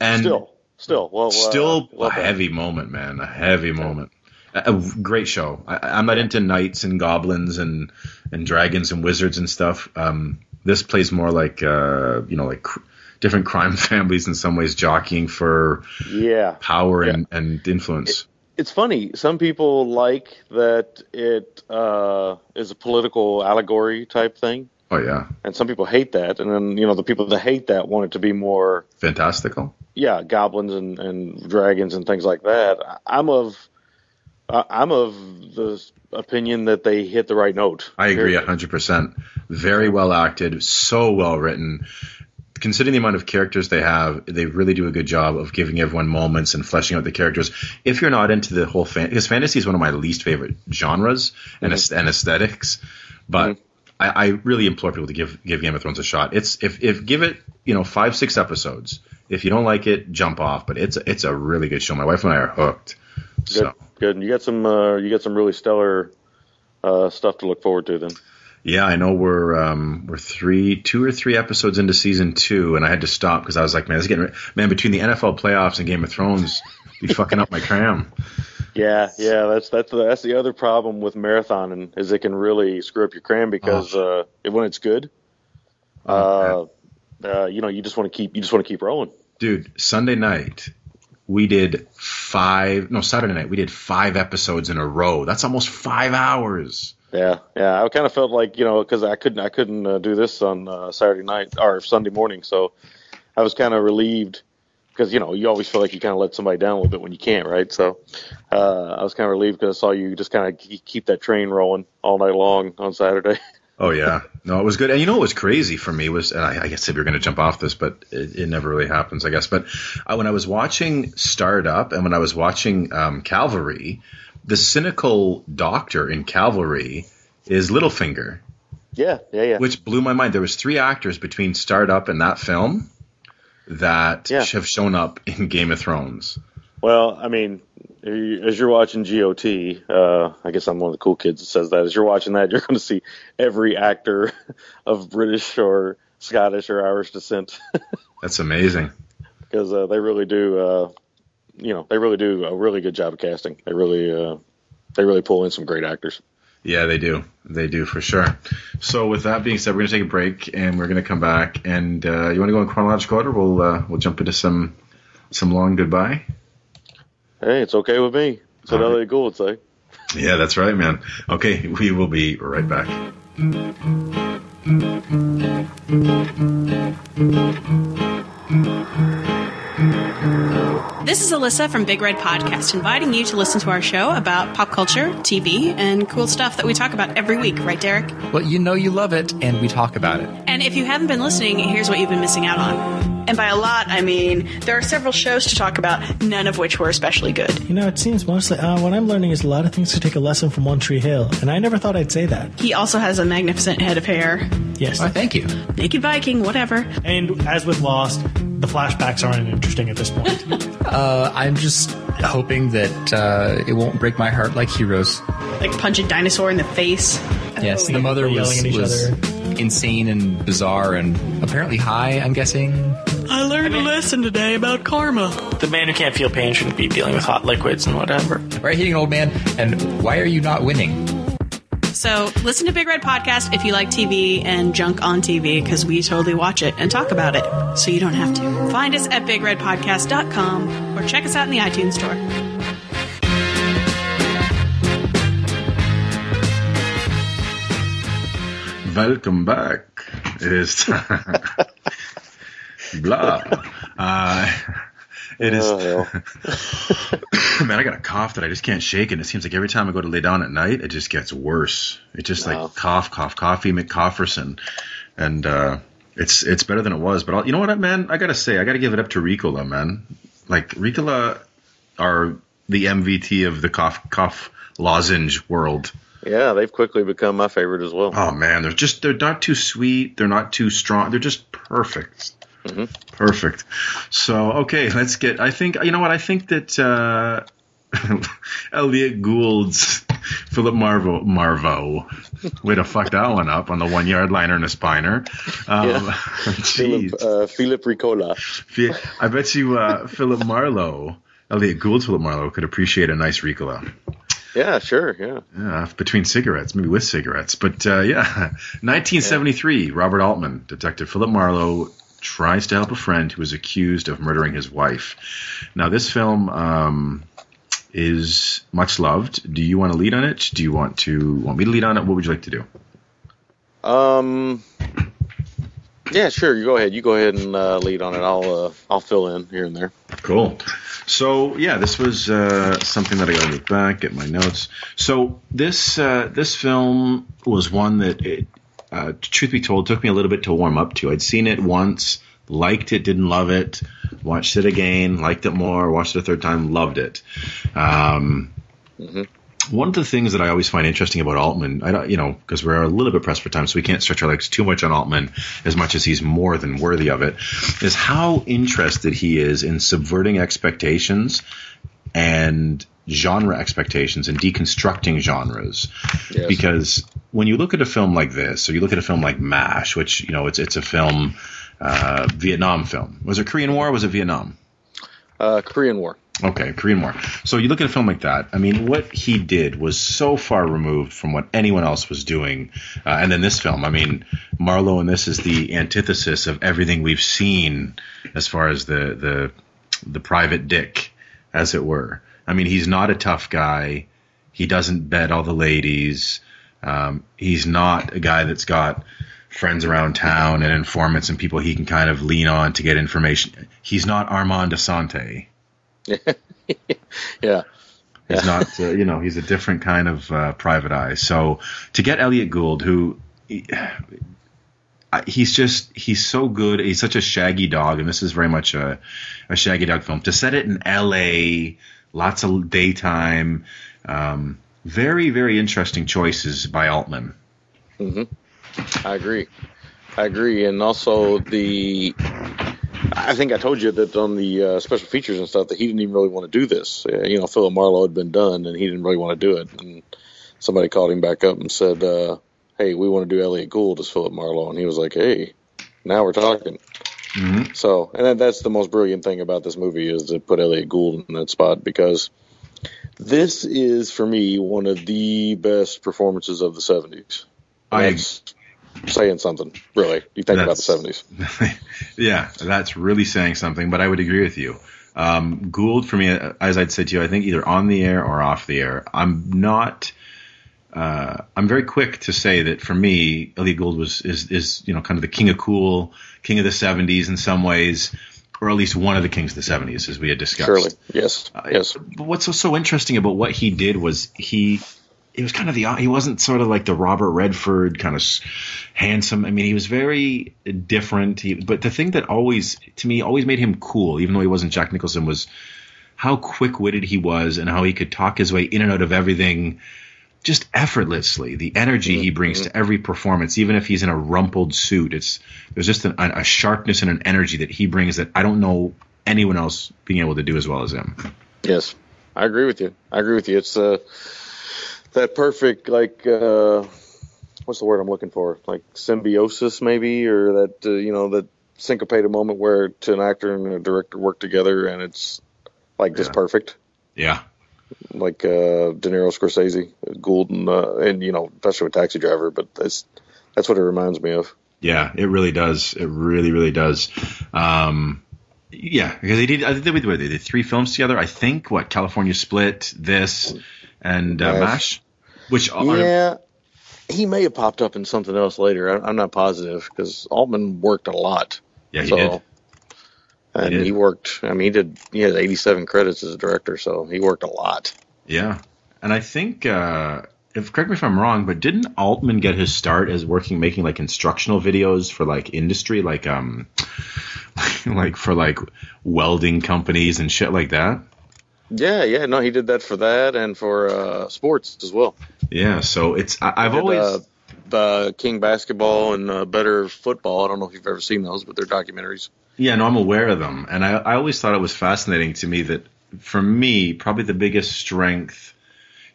and Still, still, well, uh, still well a heavy moment, man, a heavy moment. A, a great show. I, I'm not into knights and goblins and and dragons and wizards and stuff. Um, this plays more like uh, you know like cr- different crime families in some ways jockeying for Yeah, power and, and influence. It's funny. Some people like that it uh, is a political allegory type thing, oh yeah, and some people hate that. And then you know the people that hate that want it to be more, fantastical. yeah, goblins and, and dragons and things like that. I'm of I'm of the opinion that they hit the right note. I agree Period. hundred percent. Very well acted, so well written. Considering the amount of characters they have, they really do a good job of giving everyone moments and fleshing out the characters. If you're not into the whole fan, because fantasy is one of my least favorite genres and, aes- and aesthetics, but I, I really implore people to give give Game of Thrones a shot. It's if if give it you know five six episodes. If you don't like it, jump off. But it's it's a really good show. My wife and I are hooked. Good, So good. And you got some uh, you got some really stellar uh, stuff to look forward to then. Yeah, I know we're um, we're three, two or three episodes into season two, and I had to stop because I was like, man, this is getting man between the NFL playoffs and Game of Thrones, be fucking up my cram. Yeah, yeah, that's that's the, that's the other problem with marathoning is it can really screw up your cram because uh, when it's good, uh, uh, you know, you just want to keep you just want to keep rolling. Dude, Sunday night we did five, no Saturday night we did five episodes in a row. That's almost five hours. Yeah, yeah, I kind of felt like you know because I couldn't I couldn't uh, do this on uh, Saturday night or Sunday morning, so I was kind of relieved because you know you always feel like you kind of let somebody down a little bit when you can't, right? So uh, I was kind of relieved because I saw you just kind of keep that train rolling all night long on Saturday. Oh yeah, no, it was good. And you know what was crazy for me was, and I, I guess if you're going to jump off this, but it, it never really happens, I guess. But uh, when I was watching Starred Up and when I was watching um, Calvary, the cynical doctor in Calvary is Littlefinger, yeah, yeah, yeah. which blew my mind. There was three actors between Starred Up and that film that Yeah. have shown up in Game of Thrones. Well, I mean, as you're watching GOT, uh, I guess I'm one of the cool kids that says that. As you're watching that, you're going to see every actor of British or Scottish or Irish descent That's amazing. because uh, they really do, uh, you know, they really do a really good job of casting. They really, uh, they really pull in some great actors. Yeah, they do. They do for sure. So, with that being said, we're going to take a break and we're going to come back. And uh, you want to go in chronological order? We'll uh, we'll jump into some some long goodbye. Hey, it's okay with me. So All right. Elliot Gould would say. Yeah, that's right, man. Okay, we will be right back. This is Alyssa from Big Red Podcast, inviting you to listen to our show about pop culture, TV, and cool stuff that we talk about every week, right, Derek? Well, you know you love it, and we talk about it. And if you haven't been listening, here's what you've been missing out on. And by a lot, I mean there are several shows to talk about, none of which were especially good. You know, it seems mostly uh, what I'm learning is a lot of things to take a lesson from One Tree Hill, and I never thought I'd say that. He also has a magnificent head of hair. Yes. Oh, thank you. Naked Viking, whatever. And as with Lost, the flashbacks aren't interesting at this point. Uh, I'm just hoping that uh, it won't break my heart like Heroes. Like punch a dinosaur in the face. Yes, the mother was, was insane and bizarre and apparently high, I'm guessing. I learned a lesson today about karma. The man who can't feel pain shouldn't be dealing with hot liquids and whatever. Right, hitting an old man, and why are you not winning? So listen to Big Red Podcast if you like TV and junk on TV because we totally watch it and talk about it. So you don't have to. Find us at bigredpodcast.com or check us out in the iTunes store. Welcome back. It is time. blah. Uh, it is. Oh. Man, I got a cough that I just can't shake, and it seems like every time I go to lay down at night, it just gets worse. It just Wow. like cough, cough, coffee, McCofferson. and uh, it's it's better than it was. But I'll, you know what, man? I gotta say, I gotta give it up to Ricola, man. Like Ricola are the MVT of the cough cough lozenge world. Yeah, they've quickly become my favorite as well. Oh man, they're just they're not too sweet, they're not too strong, they're just perfect. Mm-hmm. Perfect. So okay, let's get. I think you know what I think that uh, Elliot Gould's Philip Marvo Marvo way to fuck that one up on the one yard liner and a spiner. Um, Yeah. Philip, uh, Philip Ricola. I bet you uh, Philip Marlowe, Elliot Gould, Philip Marlowe could appreciate a nice Ricola. Yeah, sure. Yeah. Yeah, between cigarettes, maybe with cigarettes. But uh, yeah, 1973, Robert Altman, Detective Philip Marlowe, tries to help a friend who is accused of murdering his wife. Now, this film um, is much loved. Do you want to lead on it? Do you want to want me to lead on it? What would you like to do? Um. Yeah, sure. You go ahead. You go ahead and uh, lead on it. I'll uh, I'll fill in here and there. Cool. So yeah, this was uh, something that I got to look back, get my notes. So this uh, this film was one that, it, uh, truth be told, took me a little bit to warm up to. I'd seen it once, liked it, didn't love it, watched it again, liked it more, watched it a third time, loved it. Um, One of the things that I always find interesting about Altman, I don't, you know, because we're a little bit pressed for time, so we can't stretch our legs too much on Altman as much as he's more than worthy of it, is how interested he is in subverting expectations and genre expectations and deconstructing genres. Yes. Because when you look at a film like this, or you look at a film like MASH, which, you know, it's, it's a film, uh, Vietnam film. Was it Korean War or was it Vietnam? Uh, Korean War. Okay, Korean War. So you look at a film like that. I mean, what he did was so far removed from what anyone else was doing. Uh, and then this film, I mean, Marlowe in this is the antithesis of everything we've seen as far as the the the private dick, as it were. I mean, he's not a tough guy. He doesn't bed all the ladies. Um, he's not a guy that's got friends around town and informants and people he can kind of lean on to get information. He's not Armand Assante. Yeah. He's not, uh, you know, he's a different kind of uh, private eye. So to get Elliot Gould, who he- he's just he's so good. He's such a shaggy dog, and this is very much a, a shaggy dog film. To set it in L.A., lots of daytime, um, very very interesting choices by Altman. I agree. I agree, and also the. I think I told you that on the uh, special features and stuff that he didn't even really want to do this. Uh, you know, Philip Marlowe had been done, and he didn't really want to do it. And somebody called him back up and said, uh, "Hey, we want to do Elliot Gould as Philip Marlowe," and he was like, "Hey, now we're talking." So, and that, that's the most brilliant thing about this movie is to put Elliot Gould in that spot because this is for me one of the best performances of the '70s. I- That's saying something, really. You think about the '70s. yeah, that's really saying something. But I would agree with you. Um, Gould, for me, uh, as I'd said to you, I think either on the air or off the air. I'm not. Uh, I'm very quick to say that for me, Elliot Gould was is is you know kind of the king of cool, king of the '70s in some ways, or at least one of the kings of the '70s, as we had discussed. Surely, yes, Uh, yes, But what's so, so interesting about what he did was he he was kind of the he wasn't sort of like the Robert Redford kind of handsome. I mean, he was very different. He, but the thing that always to me always made him cool, even though he wasn't Jack Nicholson, was how quick witted he was and how he could talk his way in and out of everything just effortlessly. The energy he brings to every performance, even if he's in a rumpled suit, it's there's just an, a sharpness and an energy that he brings that I don't know anyone else being able to do as well as him. yes. I agree with you. I agree with you. It's uh, that perfect, like, uh, what's the word I'm looking for? Like symbiosis, maybe, or that uh, you know that syncopated moment where to an actor and a director work together, and it's like just Yeah. perfect. Yeah. Like uh, De Niro, Scorsese, Gould, and, uh, and you know, especially with Taxi Driver. But that's that's what it reminds me of. Yeah, it really does. It really, really does. Um, yeah, because they did. I think they did, they did three films together. I think what California Split, this, and uh, Mash. Which are Yeah, he may have popped up in something else later. I, I'm not positive because Altman worked a lot. yeah, he so, did. And did. he worked. I mean, he did. He has 87 credits as a director, so he worked a lot. Yeah, and I think uh, if correct me if I'm wrong, but didn't Altman get his start as working making like instructional videos for like industry, like um, like for like welding companies and shit like that? Yeah, yeah, no, he did that for that and for uh, sports as well. Yeah, so it's I, I've Did, always uh, uh, King Basketball and uh, Better Football. I don't know if you've ever seen those, but they're documentaries. Yeah, no, I'm aware of them, and I, I always thought it was fascinating to me that, for me, probably the biggest strength.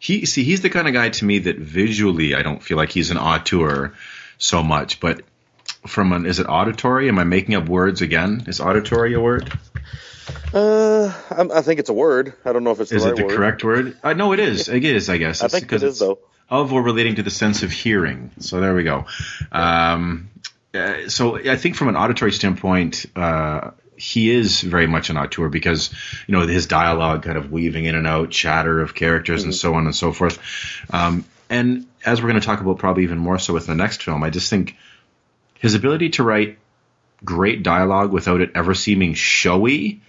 He see, he's the kind of guy to me that visually, I don't feel like he's an auteur so much, but from an is it auditory? Am I making up words again? Is auditory a word? Uh, I'm, I think it's a word. I don't know if it's Is the it right the word. correct word? Uh, no, it is. It is, I guess. I think it is it's though. Of or relating to the sense of hearing. So there we go. Um, uh, so I think from an auditory standpoint, uh, he is very much an auteur because you know his dialogue kind of weaving in and out, chatter of characters, and so on and so forth. Um, and as we're going to talk about, probably even more so with the next film, I just think his ability to write great dialogue without it ever seeming showy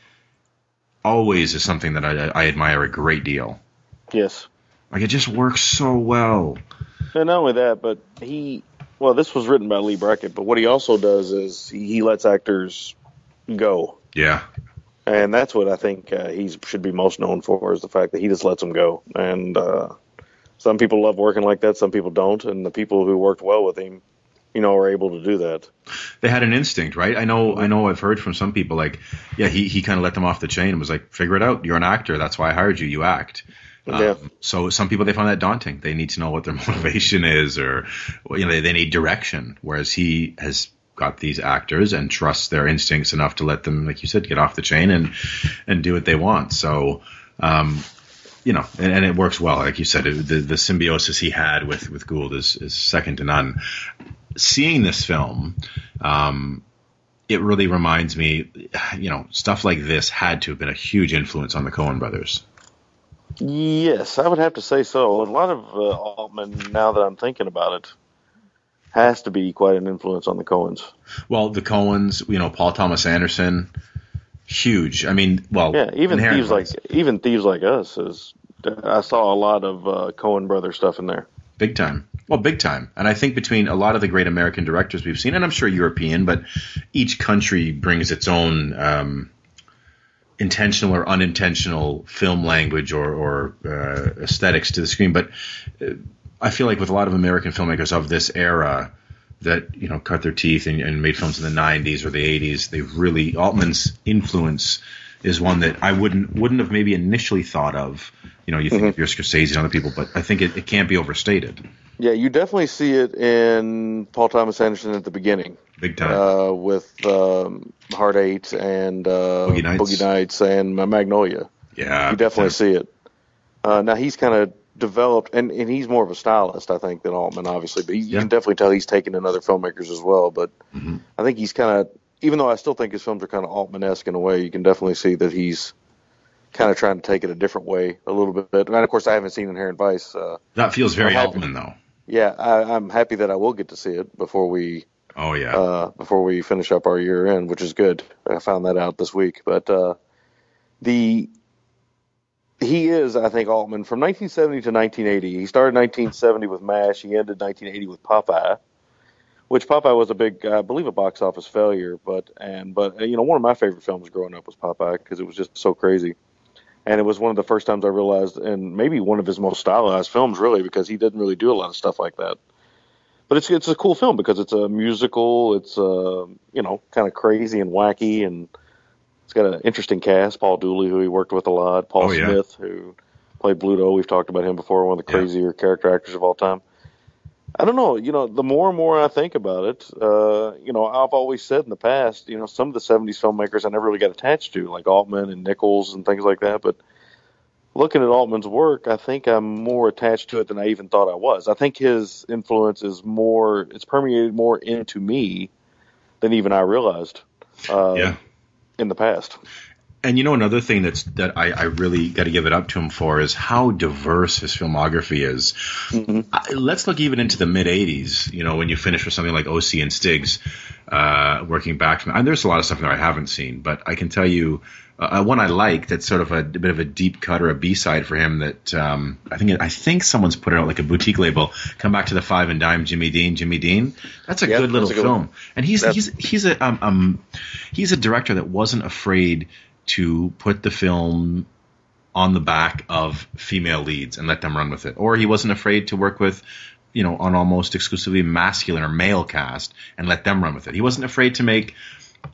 always is something that I, I admire a great deal. Yes. Like it just works so well. And not only that, but he, well, this was written by Leigh Brackett, but what he also does is he, lets actors go. Yeah. And that's what I think uh, he should be most known for is the fact that he just lets them go. And uh, some people love working like that, some people don't. And the people who worked well with him, you know, are able to do that. They had an instinct, right? I know I know I've heard from some people like, yeah, he, he kind of let them off the chain and was like, figure it out. You're an actor. That's why I hired you. You act. Yeah. Um, so some people they find that daunting. They need to know what their motivation is, or you know they, they need direction. Whereas he has got these actors and trusts their instincts enough to let them, like you said, get off the chain and and do what they want. So. Um, you know, and, and it works well. Like you said, it, the the symbiosis he had with with Gould is is second to none. Seeing this film, um, it really reminds me, you know, stuff like this had to have been a huge influence on the Coen brothers. Yes, I would have to say so. A lot of uh, Altman, now that I'm thinking about it, has to be quite an influence on the Coens. Well, the Coens, you know, Paul Thomas Anderson, huge. I mean, well, Yeah, even thieves like even thieves like us is. I saw a lot of uh, Coen brother stuff in there. big time. Well, big time. And I think between a lot of the great American directors we've seen, and I'm sure European, but each country brings its own um, intentional or unintentional film language or, or uh, aesthetics to the screen. But uh, I feel like with a lot of American filmmakers of this era that you know cut their teeth and, and made films in the 90s or the 80s, they've really Altman's influence is one that I wouldn't wouldn't have maybe initially thought of. You know, you think of your Scorsese and other people, but I think it, it can't be overstated. Yeah, you definitely see it in Paul Thomas Anderson at the beginning Big time. uh, with um, Hard Eight and uh, Boogie Nights. Boogie, Nights and Magnolia. yeah, You definitely see it. Uh, now he's kind of developed, and, and he's more of a stylist, I think, than Altman, obviously. But you Yeah. can definitely tell he's taken in other filmmakers as well. But Mm-hmm. I think he's kind of, even though I still think his films are kind of Altman-esque in a way, you can definitely see that he's kind of trying to take it a different way a little bit. And of course, I haven't seen Inherent Vice. Uh, That feels very Altman, though. Yeah, I, I'm happy that I will get to see it before we Oh yeah, uh, before we finish up our year end, which is good. I found that out this week. But uh, the he is, I think, Altman from 1970 to 1980. He started 1970 with MASH. He ended 1980 with Popeye, which Popeye was a big, I believe, a box office failure. But and but you know, one of my favorite films growing up was Popeye because it was just so crazy. And it was one of the first times I realized, and maybe one of his most stylized films, really, because he didn't really do a lot of stuff like that but it's it's a cool film because it's a musical. It's uh you know kind of crazy and wacky, and it's got an interesting cast. Paul Dooley, who he worked with a lot. Paul Oh, yeah. Smith, who played Bluto. We've talked about him before. One of the Yeah. crazier character actors of all time. I don't know. You know, the more and more I think about it, uh, you know, I've always said in the past, you know, some of the '70s filmmakers I never really got attached to, like Altman and Nichols and things like that, but looking at Altman's work, I think I'm more attached to it than I even thought I was. I think his influence is more, it's permeated more into me than even I realized uh, yeah. in the past. And you know another thing that's that I, I really got to give it up to him for is how diverse his filmography is. I, let's look even into the mid '80s. You know, when you finish with something like OC and Stiggs, uh, working back from. And there's a lot of stuff there I haven't seen, but I can tell you uh, one I like that's sort of a, a bit of a deep cut or a B side for him. That um, I think I think someone's put it out like a boutique label. Come back to the Five and Dime, Jimmy Dean, Jimmy Dean. That's a Yeah, good little a good film, one. and he's That's- he's he's a um, um he's a director that wasn't afraid to put the film on the back of female leads and let them run with it, or he wasn't afraid to work with you know an almost exclusively masculine or male cast and let them run with it. He wasn't afraid to make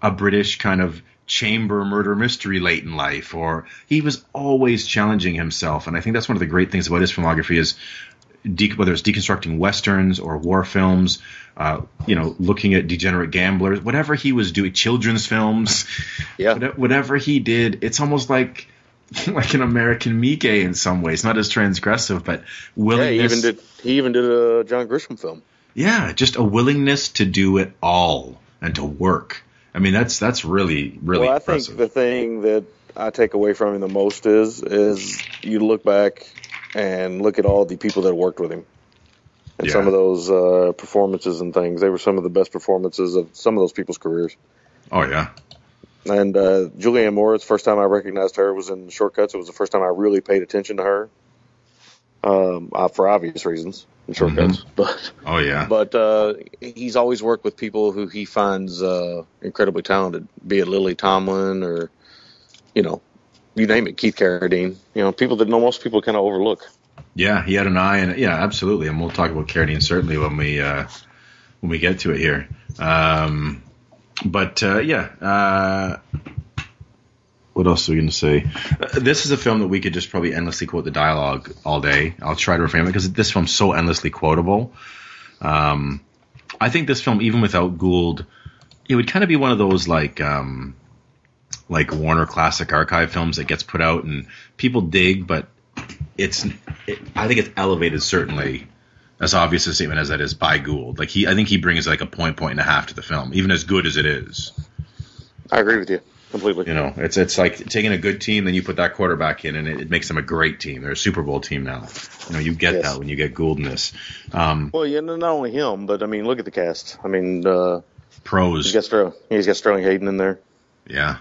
a British kind of chamber murder mystery late in life, or he was always challenging himself. And I think that's one of the great things about his filmography is de- whether it's deconstructing westerns or war films, uh, you know, looking at degenerate gamblers, whatever he was doing, children's films, Yeah. whatever he did, it's almost like like an American Miike in some ways, not as transgressive, but Yeah, willingness. he even did. He even did a John Grisham film. Yeah, just a willingness to do it all and to work. I mean, that's that's really really well, I impressive. think the thing that I take away from him the most is is you look back and look at all the people that worked with him, and Yeah. some of those uh, performances and things. They were some of the best performances of some of those people's careers. oh yeah, And uh, Julianne Moore, the first time I recognized her was in Shortcuts. It was the first time I really paid attention to her, um, uh, for obvious reasons in Shortcuts. But oh yeah, but uh, he's always worked with people who he finds uh, incredibly talented, be it Lily Tomlin or you know, you name it, Keith Carradine. You know, people that most people kind of overlook. yeah. He had an eye, and yeah, absolutely. And we'll talk about Carradine certainly when we uh, when we get to it here. Um, but uh, yeah. Uh, what else are we going to say? Uh, this is a film that we could just probably endlessly quote the dialogue all day. I'll try to refrain it because this film's so endlessly quotable. Um, I think this film, even without Gould, it would kind of be one of those like um, like Warner Classic Archive films that gets put out and people dig, but it's it, I think it's elevated certainly as obvious a statement as that is by Gould. Like he, I think he brings like a point, point and a half to the film, even as good as it is. I agree with you completely. You know, it's it's like taking a good team, then you put that quarterback in, and it, it makes them a great team. They're a Super Bowl team now. You know, you get Yes. that when you get Gould in this. Um, Well, yeah, not only him, but I mean, look at the cast. I mean, uh, pros, he's got Sterling, he's got Sterling Hayden in there. yeah.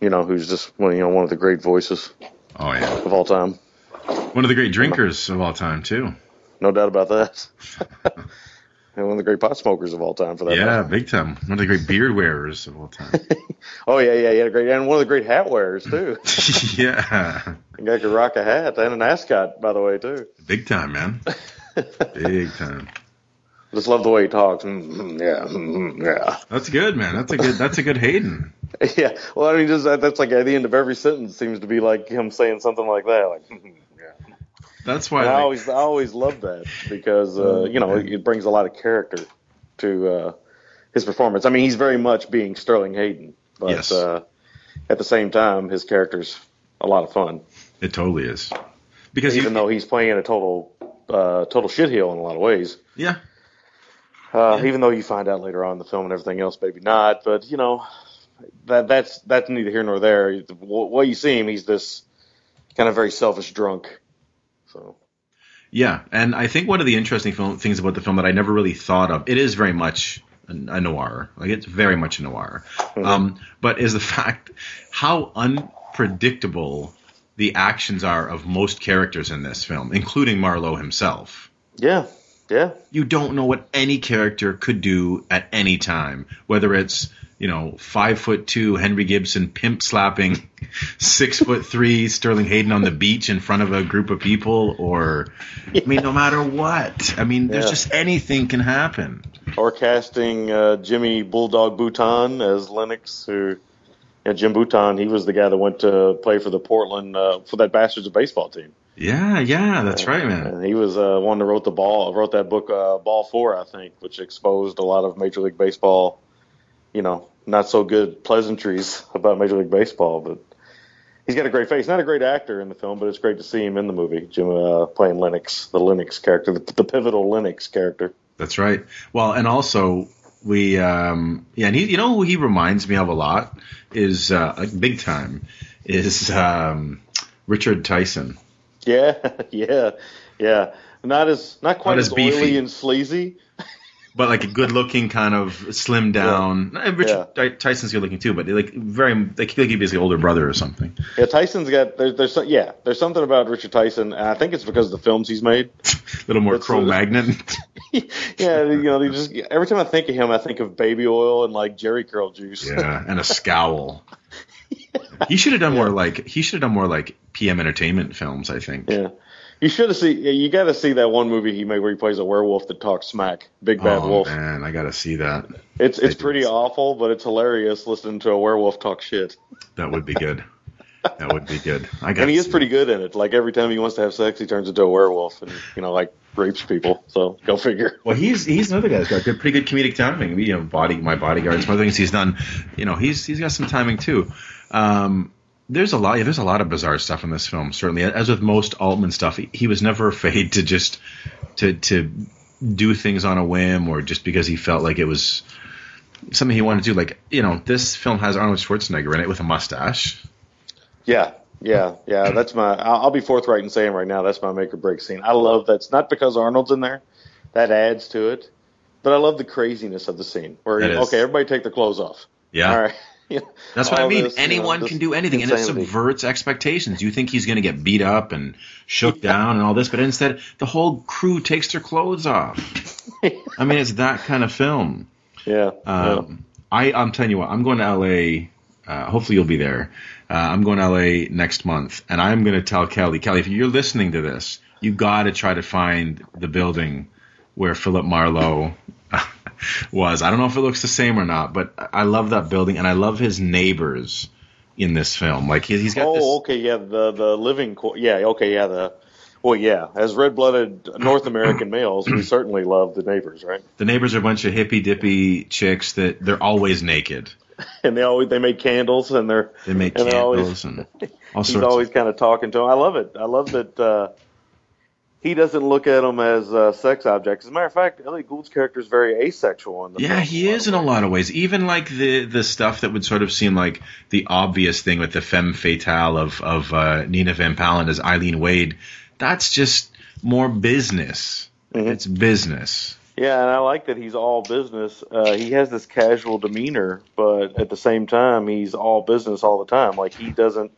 You know, who's just one, you know, one of the great voices Oh yeah, of all time. one of the great drinkers of all time too. No doubt about that. and one of the great pot smokers of all time, for that Yeah, matter. big time. One of the great beard wearers of all time. Oh yeah, yeah, yeah, great, and one of the great hat wearers too. yeah, The guy could rock a hat and an ascot, by the way, too. big time, man. Big time. Just love the way he talks. Mm, yeah, mm, yeah, That's good, man. That's a good. That's a good Hayden. yeah. Well, I mean, just that's like at the end of every sentence seems to be like him saying something like that. Like, mm, yeah. That's why. And I always, I always love that because uh, you know it brings a lot of character to uh, his performance. I mean, he's very much being Sterling Hayden, but Yes. uh, at the same time, his character's a lot of fun. it totally is. Because Even you, though he's playing a total, uh, total shitheel in a lot of ways. yeah, Uh, Even though you find out later on in the film and everything else, maybe not. But you know, that that's that's neither here nor there. The way you see him, he's this kind of very selfish drunk. So Yeah, and I think one of the interesting film, things about the film that I never really thought of, it is very much a, noir. Like it's very much a noir. Um, but is the fact how unpredictable the actions are of most characters in this film, including Marlowe himself. yeah, yeah, You don't know what any character could do at any time, whether it's you know five foot two Henry Gibson pimp slapping six foot three Sterling Hayden on the beach in front of a group of people, or I mean, no matter what. I mean, there's Yeah. just anything can happen. or casting uh, Jimmy Bulldog Bouton as Lennox, who yeah, Jim Bouton, he was the guy that went to play for the Portland uh, for that Bastards of baseball team. Yeah, yeah, that's right, man. And he was uh, one that wrote the ball, wrote that book, uh, Ball Four, I think, which exposed a lot of Major League Baseball, you know, not so good pleasantries about Major League Baseball. But he's got a great face. Not a great actor in the film, but it's great to see him in the movie. Jim uh, playing Lennox, the Lennox character, the, the pivotal Lennox character. That's right. Well, and also we, um, yeah, and he, you know, who he reminds me of a lot is uh, like big time is um, Richard Tyson. Yeah, yeah, yeah. Not as not quite Not as as, oily beefy. and sleazy. but like a good-looking kind of slim down. Eh, and Richard Ty- Tyson's good-looking too, but like very like he could be his older brother or something. Yeah, Tyson's got there's there's some, yeah there's something about Richard Tyson, and I think it's because of the films he's made. A little more That's- Cro-Magnon. yeah, you know, just every time I think of him, I think of baby oil and like Jheri curl juice. yeah, and a scowl. He should have done more like he should have done more like PM Entertainment films. I think. Yeah. You should have seen. You got to see that one movie he made where he plays a werewolf that talks smack. Big bad oh wolf. man, I gotta see that. It's it's I pretty awful, but it's hilarious listening to a werewolf talk shit. That would be good. That would be good. I got. And he is pretty good in it. Like every time he wants to have sex, he turns into a werewolf and you know like rapes people. So go figure. Well, he's he's another guy that's got good, pretty good comedic timing. You know, body my bodyguard, some other things he's done. You know, he's he's got some timing too. Um, there's a lot. Yeah, there's a lot of bizarre stuff in this film. Certainly, as with most Altman stuff, he, he was never afraid to just to to do things on a whim or just because he felt like it was something he wanted to do. Like you know, this film has Arnold Schwarzenegger in it with a mustache. Yeah, yeah, yeah. That's my. I'll, I'll be forthright in saying right now that's my make or break scene. I love that's not because Arnold's in there, that adds to it, but I love the craziness of the scene where okay, everybody take their clothes off. Yeah. All right. Yeah. That's what I mean. this, you know, Anyone can do anything, and it subverts expectations. You think he's going to get beat up and shook down and all this, but instead, the whole crew takes their clothes off. I mean, it's that kind of film. Yeah. yeah. Um, I, I'm telling you what, I'm going to LA. Uh, hopefully, you'll be there. Uh, I'm going to LA next month, and I'm going to tell Kelly, Kelly, if you're listening to this, you got to try to find the building where Philip Marlowe was. I don't know if it looks the same or not, but I love that building, and I love his neighbors in this film. Like he, he's got Oh, this. okay, yeah, the the living, qu- yeah, okay, yeah, the, well, yeah, as red-blooded North American males, we certainly love the neighbors, right? The neighbors are a bunch of hippy dippy chicks that they're always naked. And they always they make candles, and they're They make and candles always, and all he's always of, kind of talking to him. I love it. I love that uh, he doesn't look at them as uh, sex objects. As a matter of fact, Elliot Gould's character is very asexual in the Yeah, he is in a lot of ways. Even like the the stuff that would sort of seem like the obvious thing with the femme fatale of of uh, Nina Van Pallandt as Eileen Wade. That's just more business. Mhm. It's business. Yeah, and I like that he's all business. Uh, he has this casual demeanor, but at the same time, he's all business all the time. Like he doesn't,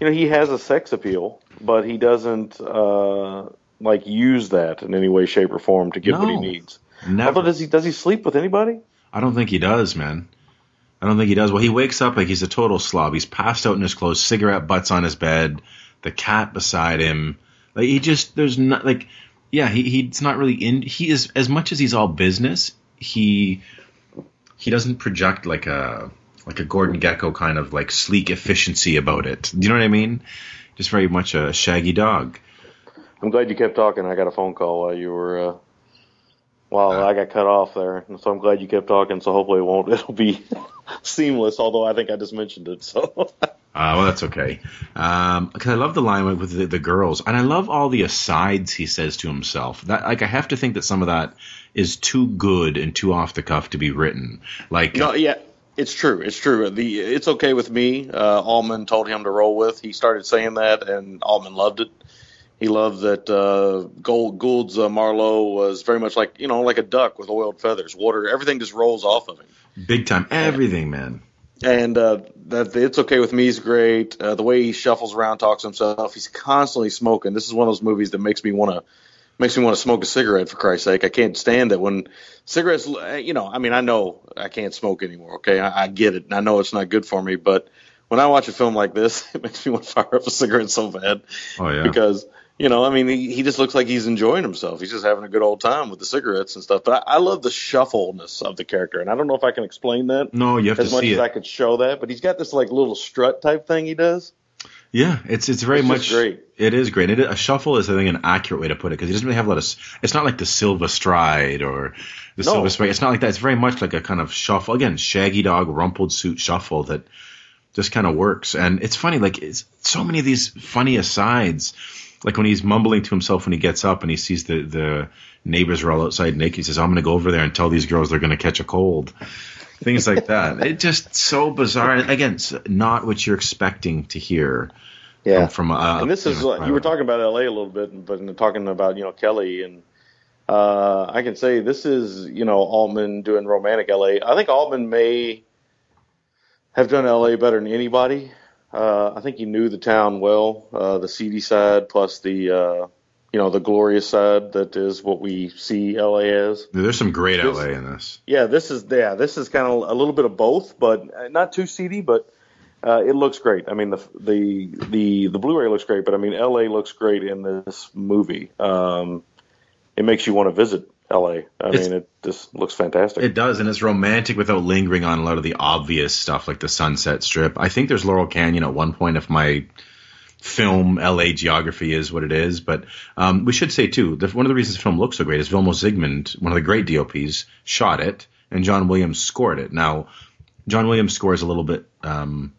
you know, he has a sex appeal, but he doesn't uh, like use that in any way, shape, or form to get what he needs. Never. Although, does he does he sleep with anybody? I don't think he does, man. I don't think he does. Well, he wakes up like he's a total slob. He's passed out in his clothes, cigarette butts on his bed, the cat beside him. Like he just there's not like yeah, he he's not really in he is as much as he's all business, he he doesn't project like a like a Gordon Gekko kind of like sleek efficiency about it. Do you know what I mean? Just very much a shaggy dog. I'm glad you kept talking. I got a phone call while you were. Uh, while I got cut off there, and so I'm glad you kept talking. So hopefully it won't. It'll be seamless. Although I think I just mentioned it. So Uh, well, that's okay. Um 'cause I love the line with the, the girls, and I love all the asides he says to himself. That like I have to think that some of that is too good and too off the cuff to be written. Like No, yeah, it's true. It's true. The it's okay with me. Uh, Altman told him to roll with. He started saying that, and Altman loved it. He loved that uh, Gold, Gould's uh, Marlowe was very much like you know like a duck with oiled feathers. Water, everything just rolls off of him. big time, everything, man. And uh, that it's okay with me is great. Uh, the way he shuffles around, talks to himself. He's constantly smoking. This is one of those movies that makes me want to makes me want to smoke a cigarette. For Christ's sake, I can't stand it when cigarettes. Eh, you know, I mean, I know I can't smoke anymore. Okay, I, I get it, and I know it's not good for me. But when I watch a film like this, it makes me want to fire up a cigarette so bad Oh yeah, because you know, I mean, he, he just looks like he's enjoying himself. He's just having a good old time with the cigarettes and stuff. But I, I love the shuffleness of the character, and I don't know if I can explain that no, you have as to much see as it. I could show that. But he's got this like little strut type thing he does. Yeah, it's it's very It's much great. It is great. It, a shuffle is I think an accurate way to put it because he doesn't really have a lot of. It's not like the Silva Stride or the No. Silva Stride. It's not like that. It's very much like a kind of shuffle again, shaggy dog, rumpled suit shuffle that just kind of works. And it's funny, like it's so many of these funny asides. Like when he's mumbling to himself when he gets up and he sees the the neighbors are all outside naked. He says, "I'm going to go over there and tell these girls they're going to catch a cold." Things like that. It just so bizarre. And Again, it's not what you're expecting to hear from, from a, and this is you know, you were talking about L.A. a little bit, but in talking about you know Kelly and Uh, I can say this is, you know, Altman doing romantic LA. I think Altman may have done LA better than anybody. Uh, I think he knew the town well, uh, the seedy side plus the, uh, you know, the glorious side that is what we see LA as. There's some great This- LA in this. Yeah, this is yeah, this is kind of a little bit of both, but not too seedy, but uh, it looks great. I mean, the the the the Blu-ray looks great, but I mean, LA looks great in this movie. Um, it makes you want to visit LA. I It's- mean, it just looks fantastic. It does, and it's romantic without lingering on a lot of the obvious stuff like the Sunset Strip. I think there's Laurel Canyon at one point if my film LA geography is what it is. But um, we should say too, that one of the reasons the film looks so great is Vilmos Zsigmond, one of the great DOPs, shot it, and John Williams scored it. Now, John Williams scores a little bit. Um,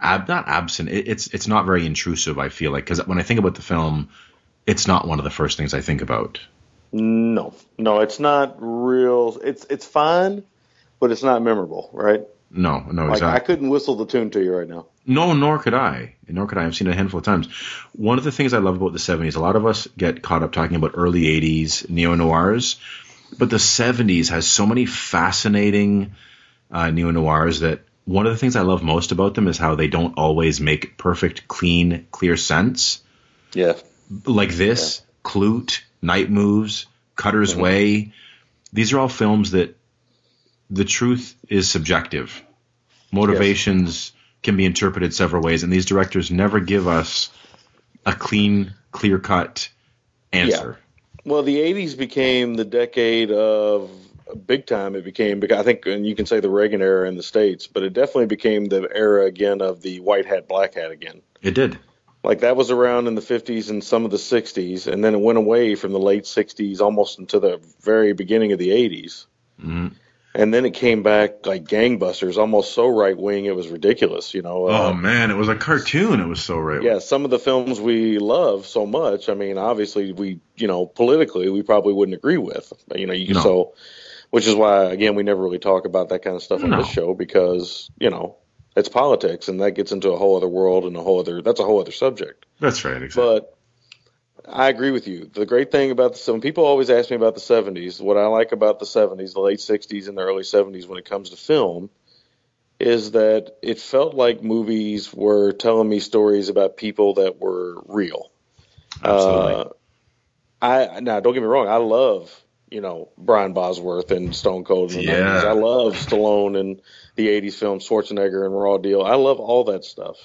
ab- not absent. It, it's it's not very intrusive. I feel like because when I think about the film, it's not one of the first things I think about. no, no, it's not real. It's it's fine, but it's not memorable, right? No, no, Like exactly. I couldn't whistle the tune to you right now. No, nor could I. Nor could I. I've seen it a handful of times. One of the things I love about the 70s, a lot of us get caught up talking about early 80s neo noirs, but the 70s has so many fascinating uh, neo noirs that one of the things I love most about them is how they don't always make perfect, clean, clear sense. Yeah, Like this, Klute, Night Moves, Cutter's Way. These are all films that the truth is subjective. Motivations can be interpreted several ways, and these directors never give us a clean, clear cut answer. Well, the '80s became the decade of big time. It became, because I think, and you can say the Reagan era in the states, but it definitely became the era again of the white hat, black hat again. It did. Like that was around in the 50s and some of the 60s, and then it went away from the late 60s almost into the very beginning of the 80s. Mhm. And then it came back like gangbusters, almost so right wing it was ridiculous. You know, Oh Uh, man, it was a cartoon. It was so right. yeah, some of the films we love so much. I mean, obviously, we you know politically we probably wouldn't agree with. You know, you No. so which is why again we never really talk about that kind of stuff on No. this show because you know it's politics and that gets into a whole other world and a whole other that's a whole other subject. That's right. Exactly. But I agree with you. The great thing about the some people always ask me about the 70s. What I like about the 70s, the late 60s and the early 70s when it comes to film is that it felt like movies were telling me stories about people that were real. Absolutely. Uh, I now don't get me wrong, I love, you know, Brian Bosworth and Stone Cold in the Yeah. 90s. I love Stallone and the 80s film Schwarzenegger and Raw Deal. I love all that stuff.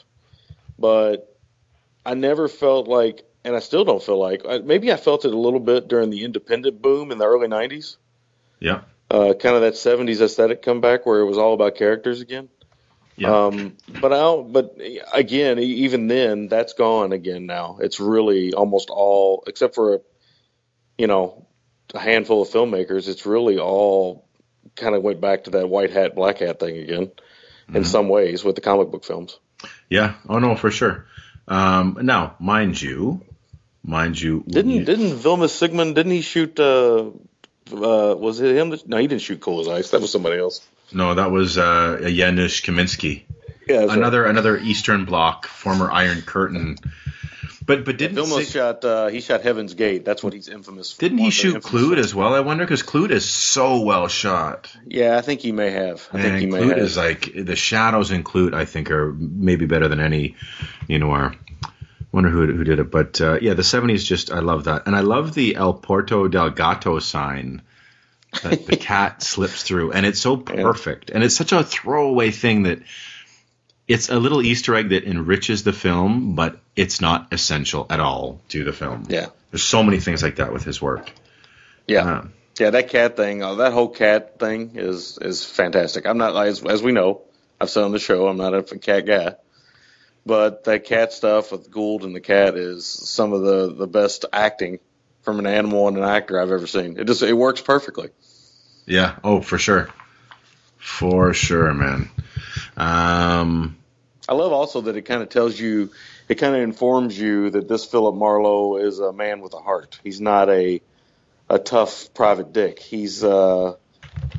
But I never felt like and I still don't feel like maybe I felt it a little bit during the independent boom in the early 90s. yeah. Uh, kind of that 70s aesthetic comeback where it was all about characters again. Yeah. Um, but I don't, but again, even then, that's gone again now. It's really almost all, except for a, you know, a handful of filmmakers. It's really all kind of went back to that white hat, black hat thing again, Mm-hmm. in some ways with the comic book films. Yeah. Oh no, for sure. Um, now, mind you, mind you, Didn't you- didn't Vilmos Zsigmond? Didn't he shoot? Uh, uh, was it him? that- No, he didn't shoot Cool as Ice. That was somebody else. no, that was uh, Janusz Kaminski. Yeah, that's right. another another Eastern Bloc, former Iron Curtain. But but didn't Vilma Sig- shot. Uh, he shot Heaven's Gate. That's what he's infamous. for. didn't he shoot Klute as well? I wonder because Klute is so well shot. Yeah, I think he may have. I think he may Klute is like the shadows in Clute. I think are maybe better than any you know are. Wonder who who did it, but uh, yeah, the '70s. Just I love that, and I love the El Porto del Gato sign that the cat slips through, and it's so perfect, and it's such a throwaway thing that it's a little Easter egg that enriches the film, but it's not essential at all to the film. Yeah. there's so many things like that with his work. Yeah, Uh, yeah, that cat thing, uh, that whole cat thing is is fantastic. I'm not as as we know, I've said on the show, I'm not a cat guy, but that cat stuff with Gould and the cat is some of the the best acting from an animal and an actor I've ever seen. It just it works perfectly. Yeah. Oh, for sure. For sure, man. Um, I love also that it kind of tells you, it kind of informs you that this Philip Marlowe is a man with a heart. He's not a a tough private dick. He's uh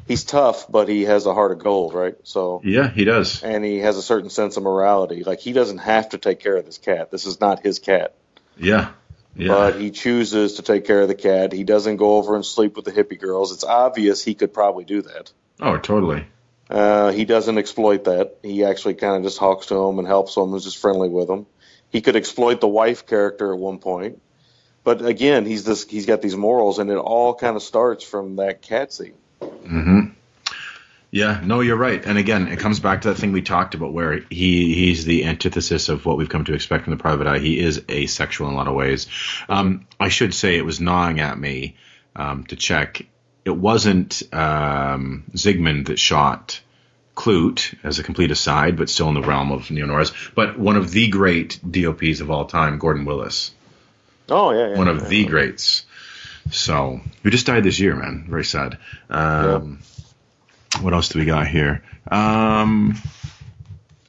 he's tough, but he has a heart of gold, right? So yeah, he does. and he has a certain sense of morality. Like he doesn't have to take care of this cat. This is not his cat. Yeah. Yeah. but he chooses to take care of the cat. He doesn't go over and sleep with the hippie girls. It's obvious he could probably do that. oh, totally. Uh, he doesn't exploit that. He actually kind of just talks to him and helps him. Is just friendly with him. He could exploit the wife character at one point, but again, he's this. He's got these morals, and it all kind of starts from that cat scene. Hmm Yeah, no, you're right. And again, it comes back to that thing we talked about where he he's the antithesis of what we've come to expect from the private eye. He is asexual in a lot of ways. Um, I should say it was gnawing at me um, to check. It wasn't um, Zsigmond that shot Klute as a complete aside, but still in the realm of neo noirs. But one of the great DOPs of all time, Gordon Willis, Oh yeah, yeah one of yeah. the greats. So who just died this year, man. Very sad. Um, What else do we got here? Um,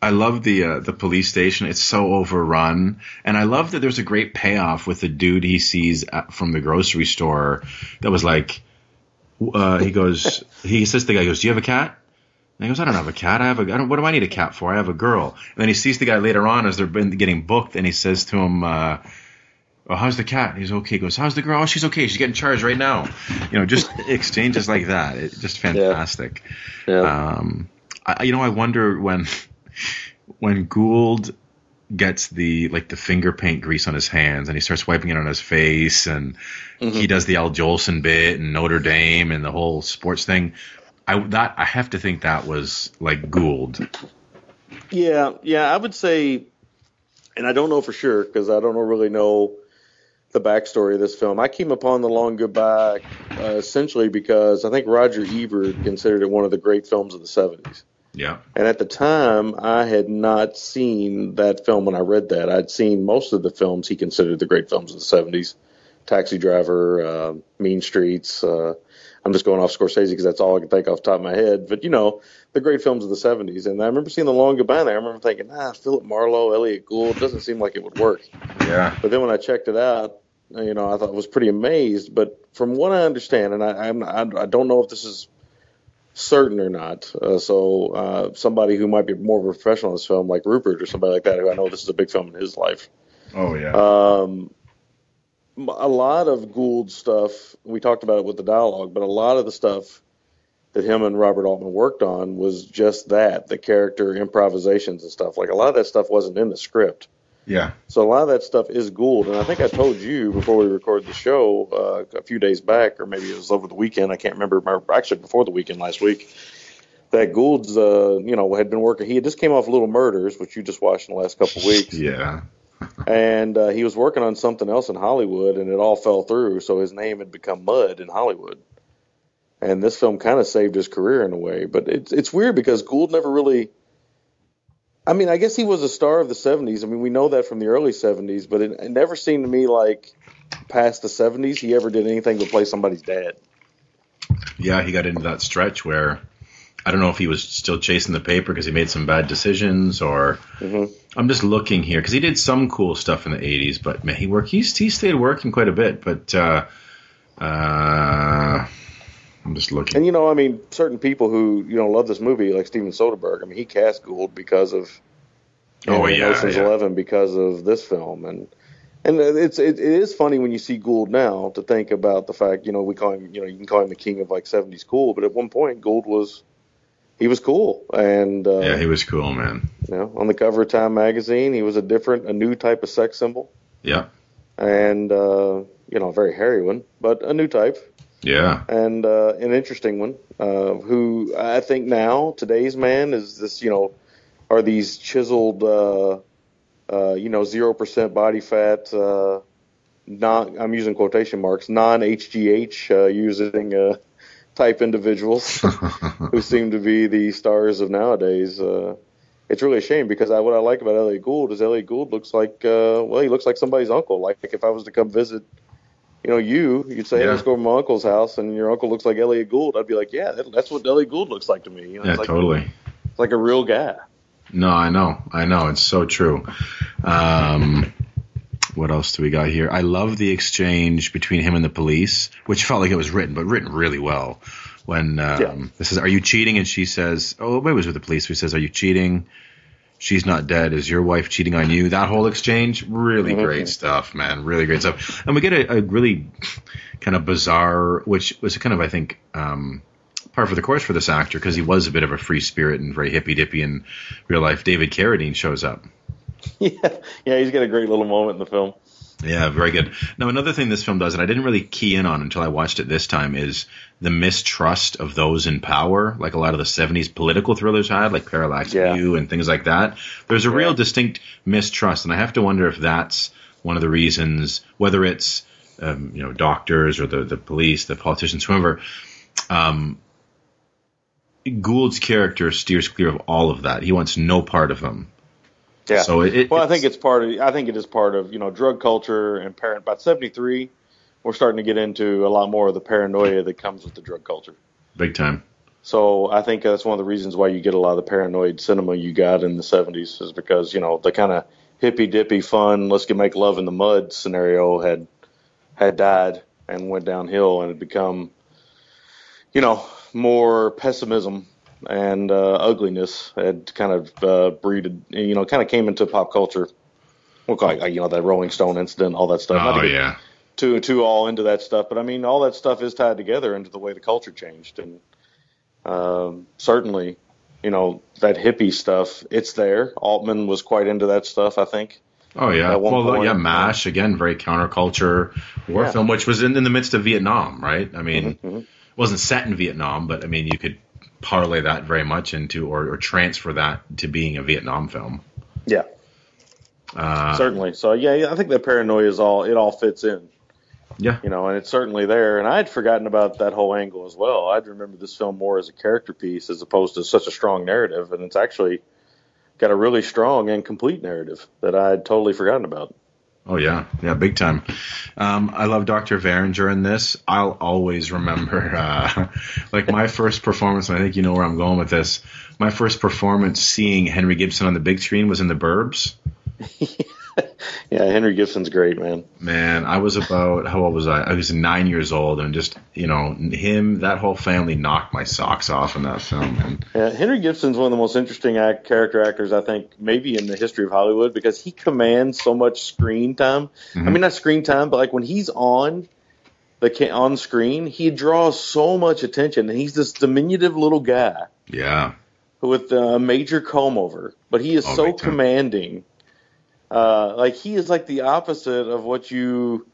I love the uh, the police station. It's so overrun, and I love that there's a great payoff with the dude he sees at, from the grocery store. That was like, uh, he goes, he says to the guy, he goes, "Do you have a cat?" And he goes, "I don't have a cat. I have a. I don't, what do I need a cat for? I have a girl." And then he sees the guy later on as they're been getting booked, and he says to him. Uh, Oh, how's the cat? He's okay. He goes, how's the girl? Oh, she's okay. She's getting charged right now. You know, just exchanges like that. It's just fantastic. Yeah. Um, I, you know, I wonder when when Gould gets the like the finger paint grease on his hands and he starts wiping it on his face and he does the Al Jolson bit and Notre Dame and the whole sports thing. I that I have to think that was like Gould. Yeah, yeah, I would say, and I don't know for sure because I don't really know the backstory of this film. I came upon The Long Goodbye uh, essentially because I think Roger Ebert considered it one of the great films of the 70s. Yeah. And at the time, I had not seen that film when I read that. I'd seen most of the films he considered the great films of the 70s Taxi Driver, uh, Mean Streets. Uh, I'm just going off Scorsese because that's all I can think off the top of my head. But, you know, the great films of the 70s. And I remember seeing The Long Goodbye there. I remember thinking, ah, Philip Marlowe, Elliot Gould, doesn't seem like it would work. Yeah. But then when I checked it out, you know, I thought was pretty amazed. But from what I understand, and I, I'm, I, I don't know if this is certain or not. Uh, so uh, somebody who might be more of a professional in this film, like Rupert or somebody like that, who I know this is a big film in his life. Oh yeah. Um, a lot of Gould stuff. We talked about it with the dialogue, but a lot of the stuff that him and Robert Altman worked on was just that the character improvisations and stuff. Like a lot of that stuff wasn't in the script. Yeah. So a lot of that stuff is Gould, and I think I told you before we recorded the show uh, a few days back, or maybe it was over the weekend. I can't remember. Actually, before the weekend last week, that Gould's, uh, you know, had been working. He had just came off Little Murders, which you just watched in the last couple of weeks, Yeah. and uh, he was working on something else in Hollywood, and it all fell through. So his name had become Mud in Hollywood, and this film kind of saved his career in a way. But it's it's weird because Gould never really. I mean, I guess he was a star of the '70s. I mean, we know that from the early '70s, but it, it never seemed to me like past the '70s he ever did anything but play somebody's dad. Yeah, he got into that stretch where I don't know if he was still chasing the paper because he made some bad decisions, or Mhm. I'm just looking here because he did some cool stuff in the '80s, but man, he worked. He's he stayed working quite a bit, but uh, uh, I'm just looking. And you know, I mean, certain people who you know love this movie, like Steven Soderbergh. I mean, he cast Gould because of Oh, yeah, Ocean's yeah. Eleven because of this film, and and it's it, it is funny when you see Gould now to think about the fact you know we call him you know you can call him the king of like '70s cool, but at one point Gould was he was cool, and uh, yeah, he was cool, man. you know on the cover of Time magazine he was a different a new type of sex symbol, Yeah, and uh, you know a very hairy one, but a new type yeah, and uh, an interesting one. Uh, who I think now today's man is this, you know, are these chiseled, uh, uh, you know, zero percent body fat, uh, non I'm using quotation marks, non HGH uh, using uh, type individuals who seem to be the stars of nowadays. Uh, it's really a shame because I, what I like about Elliot Gould is Elliot Gould looks like, uh, well, he looks like somebody's uncle. Like if I was to come visit you know, you, you'd say, hey, Yeah. let's go to my uncle's house, and your uncle looks like Elliot Gould. I'd be like, yeah, that, that's what Elliot Gould looks like to me. You know, yeah, it's like, totally. It's like a real guy. No, I know, I know, it's so true. Um, what else do we got here? I love the exchange between him and the police, which felt like it was written, but written really well. When um, Yeah. this is, "Are you cheating?" and she says, "Oh, maybe it was with the police." Who says, "Are you cheating?" She's not dead. Is your wife cheating on you? That whole exchange, really Mhm. great stuff, man. Really great stuff. And we get a, a really kind of bizarre, which was kind of, I think, um, par for the course for this actor because he was a bit of a free spirit and very hippy dippy in real life. David Carradine shows up. yeah, yeah, he's got a great little moment in the film. Yeah, very good. Now, another thing this film does, and I didn't really key in on until I watched it this time, is the mistrust of those in power, like a lot of the 70s political thrillers had, like Parallax Yeah. View and things like that. There's a real distinct mistrust, and I have to wonder if that's one of the reasons, whether it's um, you know doctors or the the police, the politicians, whoever. Um, Gould's character steers clear of all of that. He wants no part of them. Yeah. So it, well, I think it's part of. I think it is part of you know drug culture and parent. About seventy three, we're starting to get into a lot more of the paranoia that comes with the drug culture. big time. So I think that's one of the reasons why you get a lot of the paranoid cinema you got in the seventies is because you know the kind of hippy dippy fun, let's get make love in the mud scenario had had died and went downhill and had become, you know, more pessimism and uh, ugliness had kind of uh, breeded, you know, kind of came into pop culture. Well, like you know that Rolling Stone incident, all that stuff. Oh to yeah. too too all into that stuff, but I mean, all that stuff is tied together into the way the culture changed, and um, certainly, you know, that hippie stuff. It's there. Altman was quite into that stuff, I think. Oh yeah. Well, point, yeah, Mash again, very counterculture war Yeah. film, which was in, in the midst of Vietnam, right? I mean, Mhm. wasn't set in Vietnam, but I mean, you could parlay that very much into or, or transfer that to being a Vietnam film. Yeah, Uh, certainly. So yeah, yeah, I think that paranoia is all. It all fits in. yeah. you know, and it's certainly there. And I had forgotten about that whole angle as well. I'd remember this film more as a character piece as opposed to such a strong narrative, and it's actually got a really strong and complete narrative that I had totally forgotten about. Oh yeah, yeah, big time. Um, I love Dr. Verringer in this. I'll always remember, uh, like my first performance. I think you know where I'm going with this. My first performance seeing Henry Gibson on the big screen was in The Burbs. Yeah, Henry Gibson's great, man. Man, I was about how old was I? I was nine years old, and just you know him, that whole family knocked my socks off in that film. And Yeah, Henry Gibson's one of the most interesting act, character actors I think maybe in the history of Hollywood because he commands so much screen time. I Mhm. mean, not screen time, but like when he's on the on screen, he draws so much attention, and he's this diminutive little guy. yeah, with a major comb over, but he is Oh, so commanding. Uh, like he is like the opposite of what you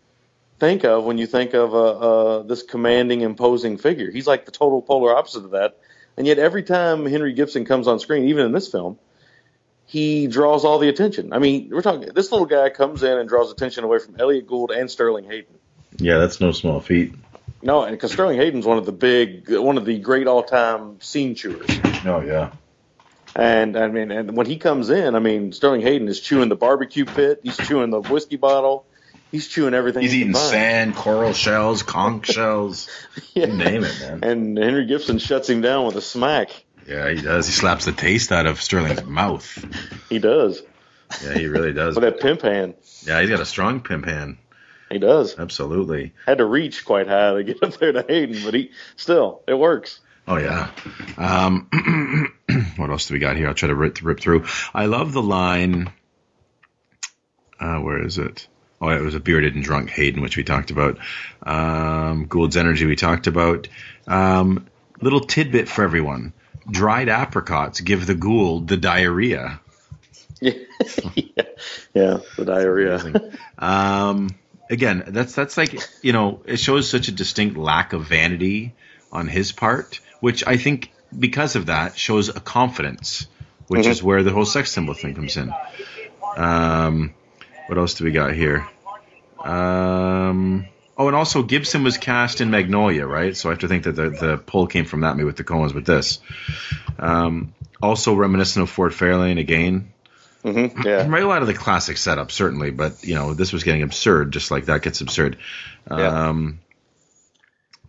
think of when you think of uh, uh, this commanding, imposing figure. He's like the total polar opposite of that. And yet, every time Henry Gibson comes on screen, even in this film, he draws all the attention. I mean, we're talking this little guy comes in and draws attention away from Elliot Gould and Sterling Hayden. yeah, that's no small feat. No, and because Sterling Hayden's one of the big, one of the great all-time scene chewers. Oh yeah, And I mean, and when he comes in, I mean, Sterling Hayden is chewing the barbecue pit. He's chewing the whiskey bottle. He's chewing everything. he's eating find. sand, coral shells, conch shells. Yeah. You name it, man. And Henry Gibson shuts him down with a smack. Yeah, he does. He slaps the taste out of Sterling's mouth. He does Yeah, he really does. with that pimp hand. Yeah, he's got a strong pimp hand. He does. Absolutely. Had to reach quite high to get up there to Hayden, but he still it works. Oh yeah. Um, what else do we got here? I'll try to rip, rip through. I love the line. Uh, where is it? Oh, it was a bearded and drunk Hayden, which we talked about. Um, Gould's energy, we talked about. Um, little tidbit for everyone: dried apricots give the Gould the diarrhea. Yeah, yeah, yeah the diarrhea. Um, again, that's that's like you know, it shows such a distinct lack of vanity on his part, which I think because of that shows a confidence, which is where the whole sex symbol thing comes in. Um, what else do we got here? Um, oh, and also Gibson was cast in Magnolia, right? So I have to think that the the pull came from that, maybe with the Coens with this. Um, also reminiscent of Ford Fairlane again. hmm Yeah, Right, a lot of the classic setup, certainly, but you know, this was getting absurd, just like that gets absurd. Yeah. Um,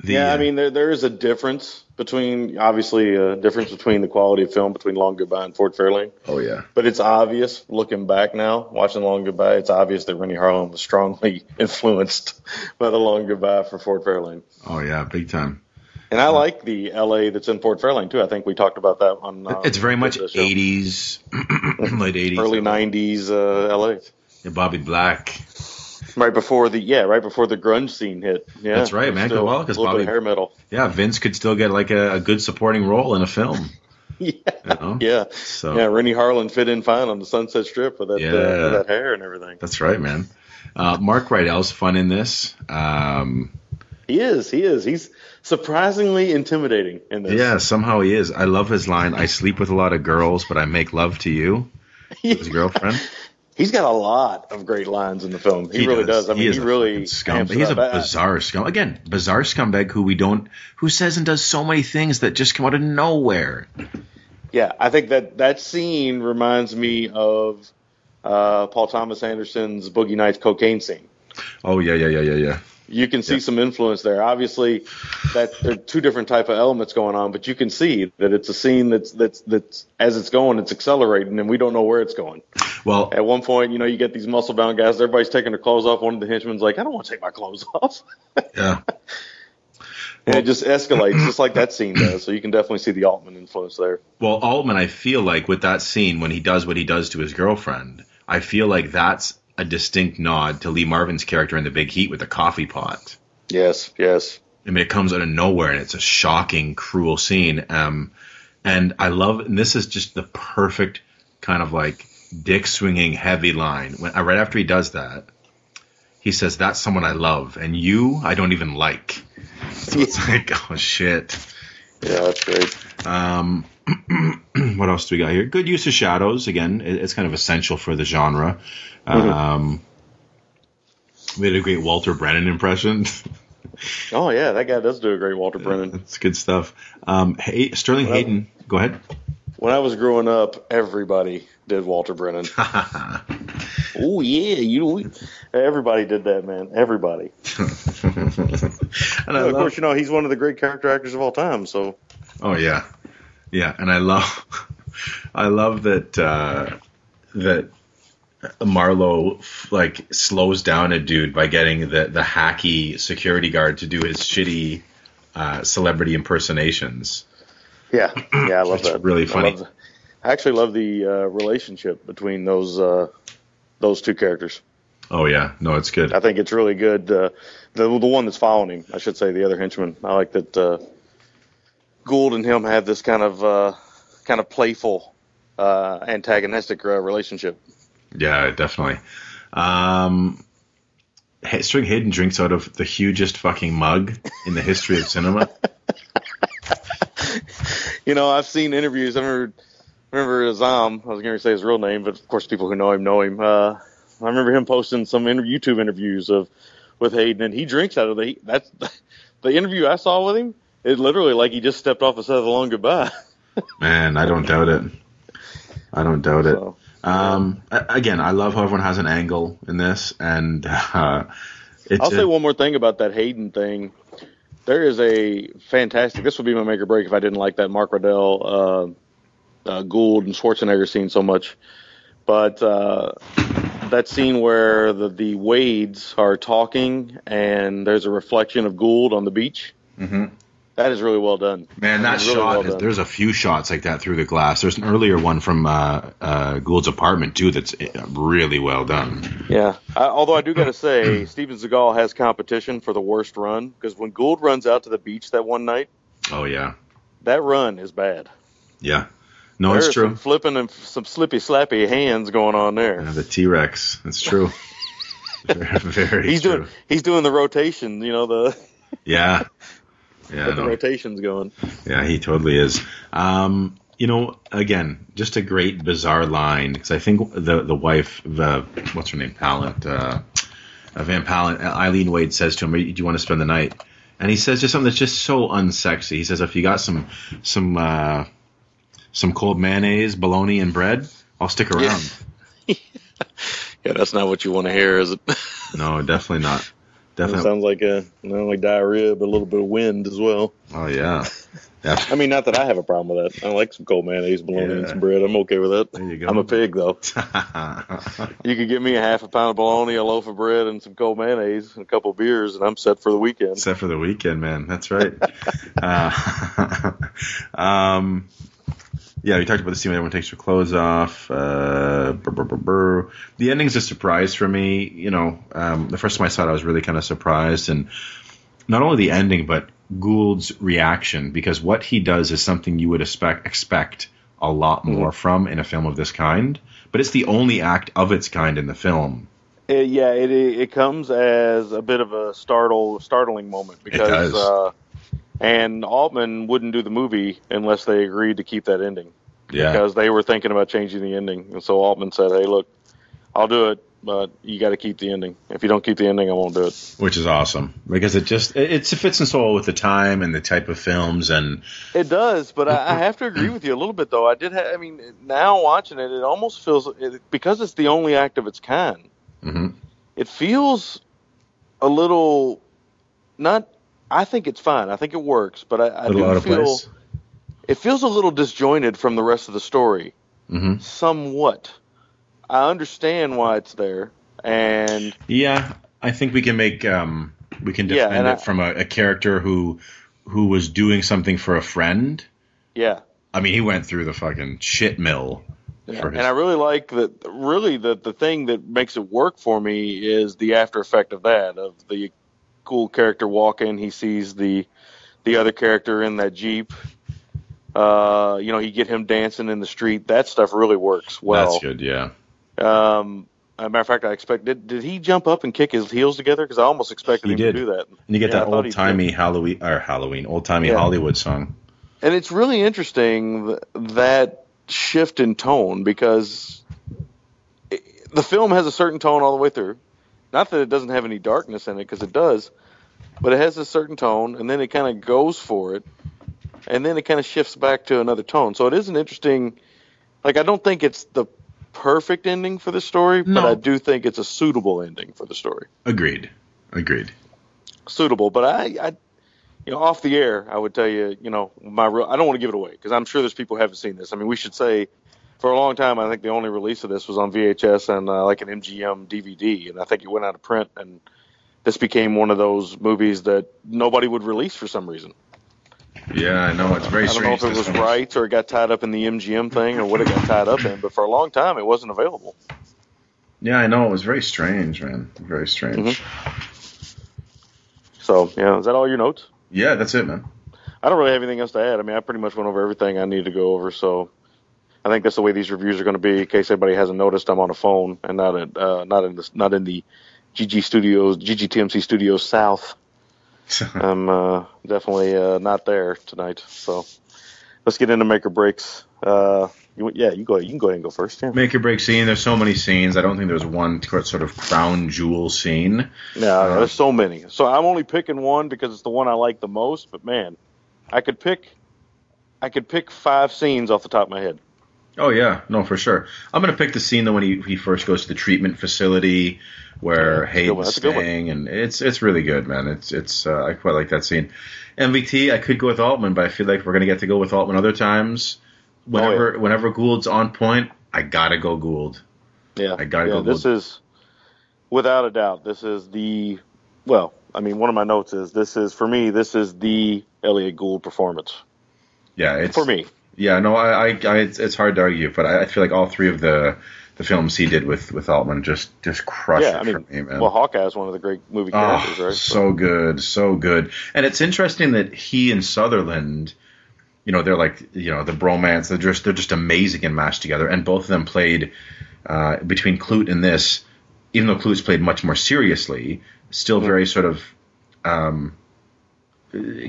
the, yeah. I uh, mean, there there is a difference between obviously a difference between the quality of film between Long Goodbye and Ford Fairlane. oh yeah, But it's obvious, looking back now, watching Long Goodbye, it's obvious that Renny Harlin was strongly influenced by the Long Goodbye for Ford Fairlane. oh yeah, big time. And I like the LA that's in Ford Fairlane too. I think we talked about that on. Uh, it's very much 80s, late 80s. early '90s uh, LA. Yeah, Bobby Black. Right before the yeah, right before the grunge scene hit. Yeah, That's right, man. Still Well, a 'cause little Bobby- hair metal. Yeah, Vince could still get like a, a good supporting role in a film. yeah, You know? yeah, So yeah. Renny Harlin fit in fine on the Sunset Strip with that Yeah. uh, with that hair and everything. that's right, man. Uh, Mark Rydell's fun in this. Um, He is, he is. He's surprisingly intimidating in this. yeah, somehow he is. I love his line. I sleep with a lot of girls, but I make love to you. His girlfriend. He's got a lot of great lines in the film. He, really does. I mean, he, really fucking scum. amps it He's a. Bizarre scum. Again, bizarre scumbag who we don't, who says and does so many things that just come out of nowhere. Yeah, I think that that scene reminds me of uh, Paul Thomas Anderson's Boogie Nights cocaine scene. Oh yeah, yeah, yeah, yeah, yeah. You can see Yeah. some influence there. Obviously, that there are two different type of elements going on, but you can see that it's a scene that's that's that's as it's going, it's accelerating, and we don't know where it's going. Well, At one point, you know, you get these muscle bound guys. Everybody's taking their clothes off. One of the henchmen's like, "I don't want to take my clothes off," yeah. and it just escalates, just like that scene does. So you can definitely see the Altman influence there. Well, Altman, I feel like with that scene when he does what he does to his girlfriend, I feel like that's a distinct nod to Lee Marvin's character in The Big Heat with the coffee pot. Yes, yes. I mean, it comes out of nowhere and it's a shocking, cruel scene. Um, and I love, and this is just the perfect kind of like dick swinging heavy line. When uh, right after he does that, he says, "That's someone I love, and you, I don't even like." So it's like, oh shit. Yeah, that's great. Um, what else do we got here? Good use of shadows. Again, it's kind of essential for the genre. Um, we had a great Walter Brennan impression. Oh yeah, that guy does do a great Walter Brennan. That's good stuff. Um, hey, Sterling Well- Hayden, go ahead. When I was growing up, everybody did Walter Brennan. oh yeah, you know, everybody did that, man. Everybody. and I of love, course, you know he's one of the great character actors of all time. So oh yeah, yeah, and I love, I love that uh, that Marlowe like slows down a dude by getting the the hacky security guard to do his shitty uh, celebrity impersonations. yeah, yeah, I love that. really I funny. love the- I actually love the uh, relationship between those uh, those two characters. Oh yeah, no, it's good. I think it's really good. Uh, the the one that's following him, I should say, the other henchman. I like that uh, Gould and him have this kind of uh, kind of playful, uh, antagonistic uh, relationship. Yeah, definitely. Um, Sterling Hayden drinks out of the hugest fucking mug in the history of cinema. You know, I've seen interviews. I remember, remember Azam. I was going to say his real name, but of course, people who know him know him. Uh, I remember him posting some inter- YouTube interviews of with Hayden, and he drinks out of the. That's the interview I saw with him. It literally like he just stepped off and said the long goodbye. Man, I don't doubt it. I don't doubt it. So, Um, again, I love how everyone has an angle in this, and uh, it's I'll say a- one more thing about that Hayden thing. There is a fantastic. This would be my make or break if I didn't like that Mark Rydell, uh, uh, Gould, and Schwarzenegger scene so much. But uh, that scene where the the Wades are talking and there's a reflection of Gould on the beach. Mhm. That is really well done. Man, that really shot. well is, there's a few shots like that through the glass. There's an earlier one from uh, uh, Gould's apartment too. That's uh, really well done. Yeah. I, although I do got to say, Steven Seagal has competition for the worst run because when Gould runs out to the beach that one night, Oh yeah, that run is bad. yeah. No, There's it's true. some flipping and some slippy slappy hands going on there. Yeah, the T Rex. That's true. very, very he's true. doing he's doing the rotation, you know the Yeah. Yeah. get the rotations going. Yeah, he totally is. Um, you know, again, just a great bizarre line because I think the the wife, the what's her name, Pallandt, uh, uh, Van Pallandt, Eileen Wade says to him, "Do you want to spend the night?" And he says just something that's just so unsexy. He says, "If you got some some uh, some cold mayonnaise, bologna, and bread, I'll stick around." Yeah, that's not what you want to hear, is it? No, definitely not. It Definitely. sounds like a not only diarrhea but a little bit of wind as well. Oh yeah. Yeah. I mean, not that I have a problem with that. I like some cold mayonnaise, bologna, and some bread. I'm okay with that. There you go. I'm a pig, though. You could give me a half a pound of bologna, a loaf of bread, and some cold mayonnaise, and a couple of beers, and I'm set for the weekend. Except for the weekend, man. That's right. uh, um, yeah, we talked about the scene when everyone takes their clothes off. Uh, brr, brr, brr. The ending's a surprise for me. You know, um, the first time I saw it, I was really kind of surprised, and not only the ending, but Gould's reaction, because what he does is something you would expect expect a lot more from in a film of this kind. But it's the only act of its kind in the film. Uh, yeah, it it comes as a bit of a startle startling moment because uh, and Altman wouldn't do the movie unless they agreed to keep that ending Yeah. because they were thinking about changing the ending, and so Altman said, "Hey, look, I'll do it, but you got to keep the ending. If you don't keep the ending, I won't do it." which is awesome because it just it, it fits in so well with the time and the type of films and It does, but I, I have to agree with you a little bit though. I did. Ha- I mean, now watching it, it almost feels it, because it's the only act of its kind. Mhm. It feels a little not. I think it's fine. I think it works, but I, I do feel place. it feels a little disjointed from the rest of the story, hmm somewhat. I understand why it's there, and Yeah, I think we can make um we can defend and it I- from a, a character who who was doing something for a friend. yeah, I mean, he went through the fucking shit mill Yeah, his. and I really like that. Really, the the thing that makes it work for me is the after effect of that of the cool character walk in. He sees the the other character in that jeep. Uh, you know, he get him dancing in the street. That stuff really works well. That's good. Yeah. Um, as a matter of fact, I expect did did he jump up and kick his heels together? Because I almost expected He him did. to do that. And you get Yeah, that old timey. Halloween or Halloween, old timey Yeah. Hollywood song. And it's really interesting th- that shift in tone because the film has a certain tone all the way through. Not that it doesn't have any darkness in it, because it does, but it has a certain tone, and then it kind of goes for it, and then it kind of shifts back to another tone. So it is an interesting. Like I don't think it's the perfect ending for the story, but I do think it's a suitable ending for the story. Agreed. Agreed. Suitable, but I, I you know, off the air, I would tell you, you know, my real, I don't want to give it away because I'm sure there's people who haven't seen this. I mean, we should say for a long time, I think the only release of this was on VHS and uh, like an MGM DVD, and I think it went out of print, and this became one of those movies that nobody would release for some reason. Yeah, I know it's very I don't know if it was rights or it got tied up in the MGM thing or what it got tied up in, but for a long time, it wasn't available. Yeah, I know it was very strange, man. Very strange. Mm-hmm. So, yeah, is that all your notes? Yeah, that's it, man. I don't really have anything else to add. I mean, I pretty much went over everything I need to go over. So I think that's the way these reviews are going to be. In case anybody hasn't noticed, I'm on a phone and not at, uh, not in the not in the GG Studios, GGTMC Studios South. I'm uh, definitely uh, not there tonight. So let's get into make or breaks. Uh, you, yeah, you go. You can go ahead and go first. Yeah. Make or break scene. There's so many scenes. I don't think there's one sort of crown jewel scene. Yeah, there's so many. So I'm only picking one because it's the one I like the most. But man, I could pick, I could pick five scenes off the top of my head. Oh yeah, no, for sure. I'm gonna pick the scene though when he, he first goes to the treatment facility where Yeah, that's a. Hayden's good one. staying, and it's it's really good, man. It's it's uh, I quite like that scene. MVT, I could go with Altman, but I feel like we're gonna get to go with Altman other times. Whenever Oh, whenever Gould's on point, I gotta go Gould. Yeah, I gotta yeah, go This Gould. is, without a doubt, this is the. Well, I mean, one of my notes is this is for me. This is the Elliot Gould performance Yeah, it's for me. Yeah, no, I, I, I it's, it's hard to argue, but I, I feel like all three of the the films he did with with Altman just just crush Yeah, it I mean, me, man. well, Hawkeye is one of the great movie characters, Oh, right? so good, so good. And it's interesting that he and Sutherland, you know, they're like, you know, the bromance. They're just they're just amazing and mashed together. And both of them played uh, between Klute and this, even though Klute's played much more seriously, still very sort of um,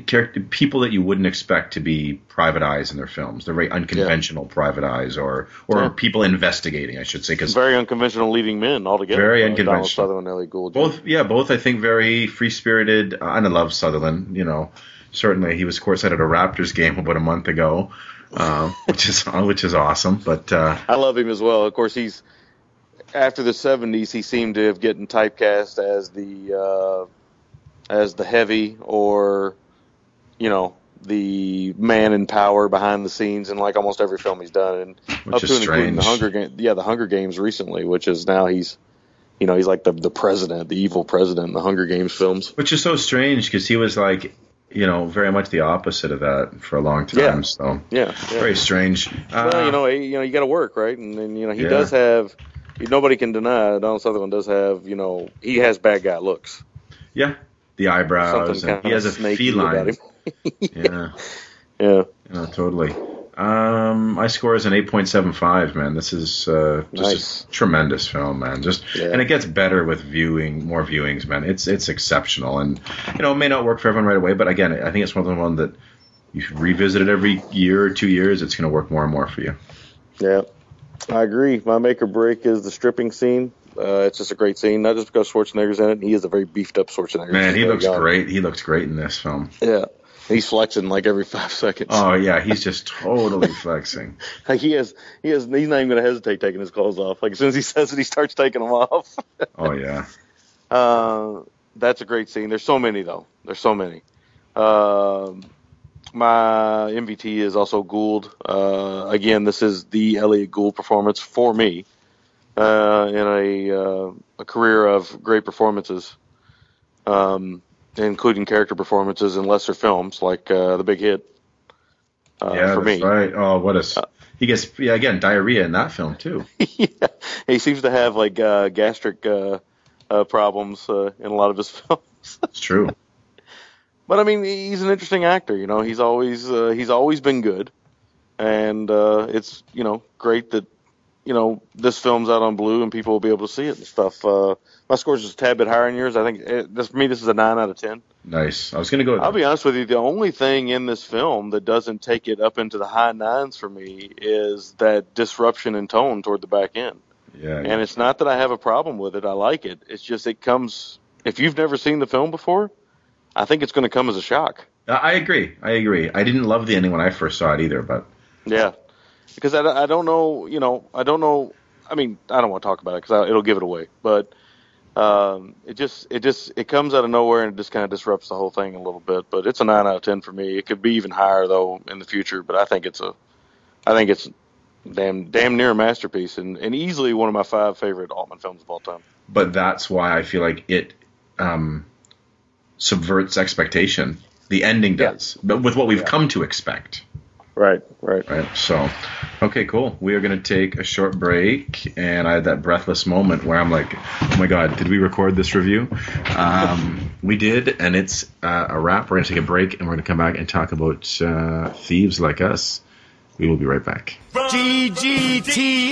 character people that you wouldn't expect to be private eyes in their films. They're very unconventional private eyes, or or Yeah. people investigating, I should say, because very unconventional leading men altogether. Very uh, Donald unconventional. Sutherland, Elliot Gould. both, yeah, both I think very free spirited, uh, and I love Sutherland. You know, certainly he was courtside at a Raptors game about a month ago, uh, which is which is awesome. But uh, I love him as well. Of course, he's after the '70s. He seemed to have gotten typecast as the uh, as the heavy or you know the man in power behind the scenes in like almost every film he's done, and Which up is to and including the. Hunger Games. Yeah, the Hunger Games recently, which is now he's, you know, he's like the the president, the evil president in the Hunger Games films. Which is so strange because he was like, you know, very much the opposite of that for a long time. Yeah. So Yeah, yeah. very strange. Uh, well, you know, you know, you got to work, right? And then you know, he Yeah. does have. Nobody can deny Donald Sutherland does have, you know, he has bad guy looks. yeah, the eyebrows. And he has a of snaky about feline. yeah, Yeah, no, totally. Um, my score is an eight point seven five. Man, this is uh, just Nice. a tremendous film, man. Just Yeah. and it gets better with viewing, more viewings, man. It's it's exceptional, and you know, it may not work for everyone right away, but again, I think it's one of the one that you should revisit it every year or two years. It's going to work more and more for you. yeah, I agree. My make or break is the stripping scene. Uh, it's just a great scene, not just because Schwarzenegger's in it. He is a very beefed up Schwarzenegger. Man, he looks young. great. He looks great in this film. Yeah, he's flexing like every five seconds. Oh yeah, he's just totally flexing. Like he has, he has. He's not even going to hesitate taking his clothes off. Like as soon as he says it, he starts taking them off. Oh yeah. Uh, that's a great scene. There's so many though. There's so many. Um, my MVT is also Gould. Uh, again, this is the Elliot Gould performance for me uh, in a uh, a career of great performances, um, including character performances in lesser films like uh, The Big Hit. Uh, yeah, for that's me, right. Oh, what a s- he gets. Yeah, again, diarrhea in that film too. yeah, he seems to have like uh, gastric uh, uh, problems uh, in a lot of his films. It's true. But I mean, he's an interesting actor. You know, he's always uh, he's always been good, and uh, it's you know great that you know this film's out on Blue and people will be able to see it and stuff. Uh, my score's just a tad bit higher than yours. I think it, this for me this is a nine out of ten. Nice. I was gonna go. With I'll be honest with you. The only thing in this film that doesn't take it up into the high nines for me is that disruption in tone toward the back end. yeah, And it's not that I have a problem with it. I like it. It's just it comes if you've never seen the film before, I think it's going to come as a shock. I I agree. I agree. I didn't love the ending when I first saw it either, but Yeah, because I, I don't know, you know, I don't know. I mean, I don't want to talk about it because it'll give it away. But um, it just, it just, it comes out of nowhere and it just kind of disrupts the whole thing a little bit. But it's a nine out of ten for me. It could be even higher though in the future. But I think it's a, I think it's damn, damn near a masterpiece and, and easily one of my five favorite Altman films of all time. but that's why I feel like it um, subverts expectation. The ending Yeah. does, but with what we've Yeah. come to expect. Right, right. Right. So, okay, cool. We are going to take a short break, and I had that breathless moment where I'm like, "Oh my god, did we record this review?" Um, we did, and it's uh, a wrap. We're going to take a break, and we're going to come back and talk about uh, thieves like us. We will be right back. GGTMC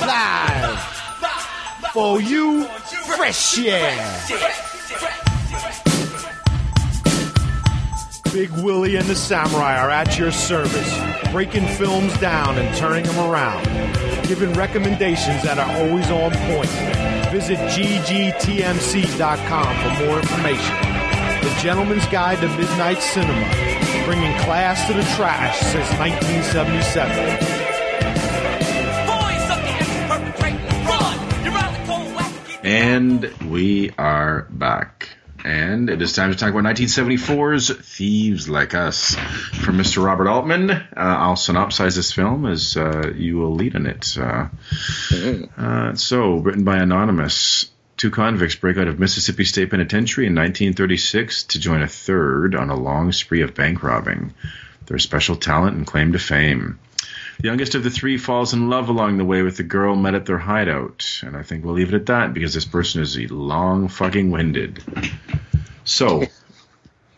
live for you, fresh yeah. Big Willie and the Samurai are at your service, breaking films down and turning them around, giving recommendations that are always on point. Visit ggtmc.com for more information. The Gentleman's Guide to Midnight Cinema, bringing class to the trash since 1977. And we are back. And it is time to talk about 1974's Thieves Like Us from Mr. Robert Altman. Uh, I'll synopsize this film as uh, you will lead in it. Uh, uh, so, written by Anonymous. Two convicts break out of Mississippi State Penitentiary in 1936 to join a third on a long spree of bank robbing. Their special talent and claim to fame. The youngest of the three falls in love along the way with the girl met at their hideout, and I think we'll leave it at that because this person is long fucking winded. So,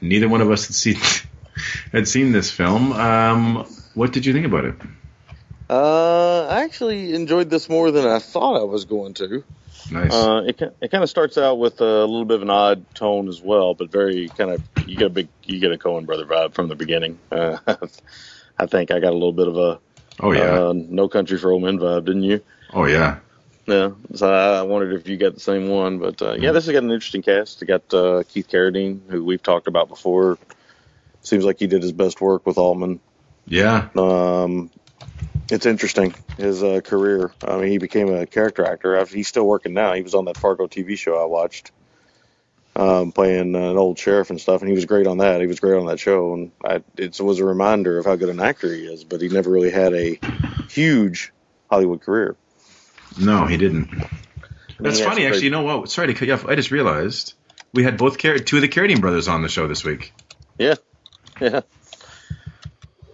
neither one of us had seen had seen this film. Um, what did you think about it? Uh, I actually enjoyed this more than I thought I was going to. Nice. Uh, it it kind of starts out with a little bit of an odd tone as well, but very kind of you get a big you get a Coen brother vibe from the beginning. Uh, I think I got a little bit of a oh yeah. uh, No Country for Old Men vibe, didn't you? oh yeah. Yeah. So I wondered if you got the same one, but uh, yeah, this has got an interesting cast. It got uh, Keith Carradine, who we've talked about before. Seems like he did his best work with Altman. Yeah. Um, it's interesting his uh, career. I mean, he became a character actor. He's still working now. He was on that Fargo TV show I watched. Um, playing an old sheriff and stuff, and he was great on that. He was great on that show, and I, it was a reminder of how good an actor he is. But he never really had a huge Hollywood career. No, he didn't. That's Yeah, funny, it's actually. You know what? Sorry to cut you off. I just realized we had both Car- two of the Carradine brothers on the show this week. Yeah, yeah,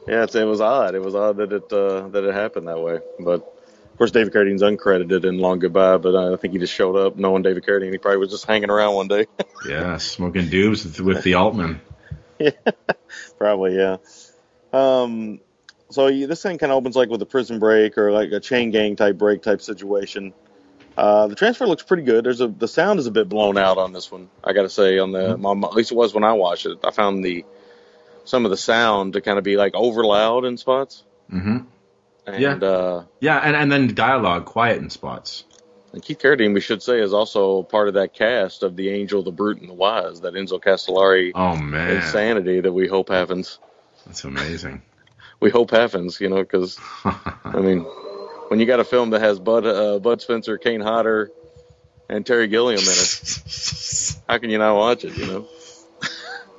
yeah. It's, it was odd. It was odd that it uh, that it happened that way. But of course, David Carradine's uncredited in Long Goodbye. But I think he just showed up knowing David Carradine. He probably was just hanging around one day. Yeah, smoking dubs with, with the Altman. yeah, Probably, yeah. Um, so you, this thing kind of opens like with a prison break or like a chain gang type break type situation. Uh, the transfer looks pretty good. There's a the sound is a bit blown out on this one. I got to say on the my, at least it was when I watched it. I found the some of the sound to kind of be like over loud in spots. hmm And Yeah. uh, Yeah, and, and then dialogue quiet in spots. and Keith Carradine, we should say, is also part of that cast of the Angel, the Brute, and the Wise. That Enzo Castellari Oh man, insanity that we hope happens. that's amazing. We hope happens, you know, because I mean, when you got a film that has Bud uh, Bud Spencer, Kane Hodder, and Terry Gilliam in it, how can you not watch it? You know,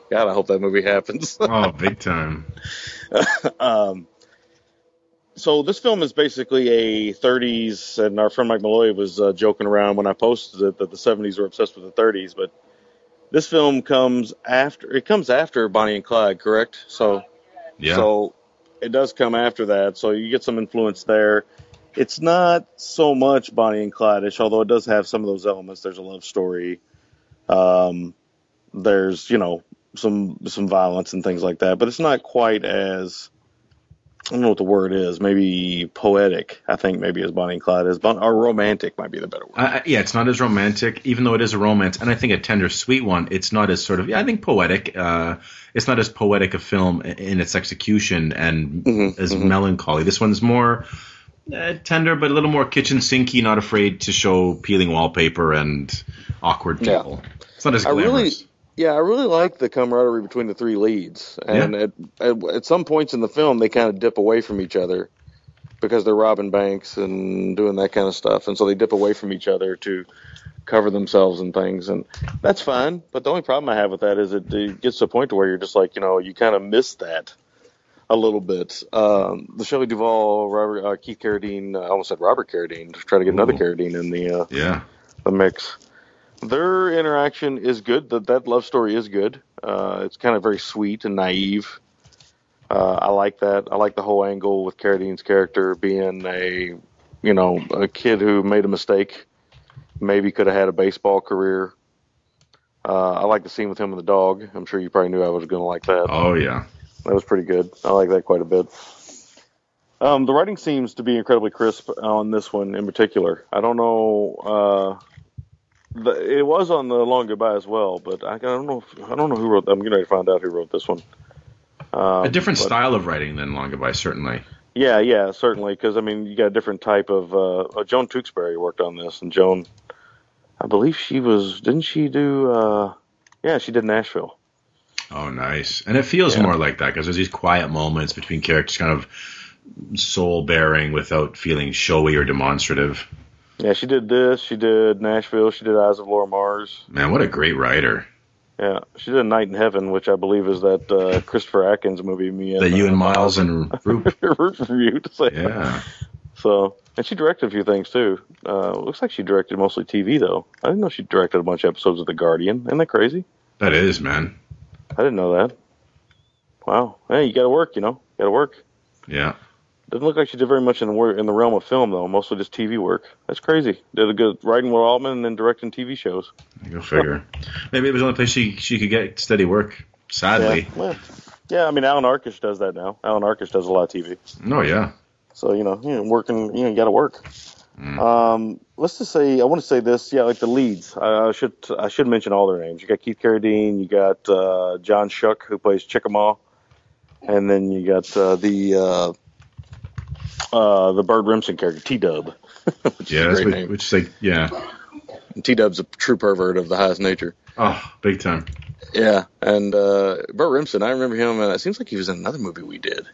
God, I hope that movie happens. oh, big time. um, so this film is basically a 30s, and our friend Mike Malloy was uh, joking around when I posted it that the 70s were obsessed with the 30s, but this film comes after it comes after Bonnie and Clyde, correct? So Yeah. so it does come after that, so you get some influence there. It's not so much Bonnie and Clyde-ish, although it does have some of those elements. There's a love story. Um, there's you know some some violence and things like that, but it's not quite as I don't know what the word is. Maybe poetic. I think maybe as Bonnie and Clyde is, Bon- or romantic might be the better word. I- yeah, it's not as romantic, even though it is a romance, and I think a tender, sweet one. It's not as sort of, yeah, I think poetic. Uh, it's not as poetic a film in its execution and Mhm, as mhm. melancholy. This one's more uh, tender, but a little more kitchen sinky. Not afraid to show peeling wallpaper and awkward people. Yeah. It's not as I really, glamorous. Yeah, I really like the camaraderie between the three leads, and at, at at some points in the film they kind of dip away from each other because they're robbing banks and doing that kind of stuff, and so they dip away from each other to cover themselves and things, and that's fine. But the only problem I have with that is it, it gets to a point to where you're just like, you know, you kind of miss that a little bit. Um, the Shelley Duvall, Robert, uh, Keith Carradine, I almost said Robert Carradine, to try to get another Ooh. Carradine in the uh, Yeah. the mix. Their interaction is good. That that love story is good. Uh, it's kind of very sweet and naive. Uh, I like that. I like the whole angle with Carradine's character being a, you know, a kid who made a mistake. Maybe could have had a baseball career. Uh, I like the scene with him and the dog. I'm sure you probably knew I was going to like that. Oh yeah. That was pretty good. I like that quite a bit. Um, the writing seems to be incredibly crisp on this one in particular. I don't know. Uh, the, it was on the Long Goodbye as well, but I, I don't know. If, I don't know who wrote. I'm going to find out who wrote this one. Um, a different but- style of writing than Long Goodbye, certainly. Yeah, yeah, certainly. Because I mean, you got a different type of. Uh, uh, Joan Tewksbury worked on this, and Joan, I believe she was. Didn't she do? Uh, yeah, she did Nashville. Oh, nice. And it feels Yeah. more like that because there's these quiet moments between characters, kind of soul bearing without feeling showy or demonstrative. Yeah, she did this. She did Nashville. She did Eyes of Laura Mars. Man, what a great writer. Yeah, she did Night in Heaven, which I believe is that uh, Christopher Atkins movie. Me and That you uh, and Miles and Roop. Root reviewed. So, Yeah. So, and she directed a few things too. Uh, looks like she directed mostly TV though. I didn't know she directed a bunch of episodes of The Guardian. Isn't that crazy? That is, man. I didn't know that. Wow. Hey, you got to work. You know, got to work. Yeah. Doesn't look like she did very much in the wor- in the realm of film though. Mostly just TV work. That's crazy. Did a good writing with Altman and then directing TV shows. Go figure. Maybe it was the only place she she could get steady work. Sadly. Yeah. Well, yeah. I mean, Alan Arkush does that now. Alan Arkush does a lot of TV. Oh yeah. So you know, you know, working, you know, you got to work. Mm. Um, let's just say, I want to say this, yeah, like the leads. I, I should I should mention all their names. You got Keith Carradine, you got uh, John Schuck who plays Chickamauga, and then you got uh, the uh, the Bert Remsen character T Dub. Yeah. That's what, which is like yeah. T Dub's a true pervert of the highest nature. Oh, big time. Yeah, and uh, Bert Remsen, I remember him. Uh, it seems like he was in another movie we did,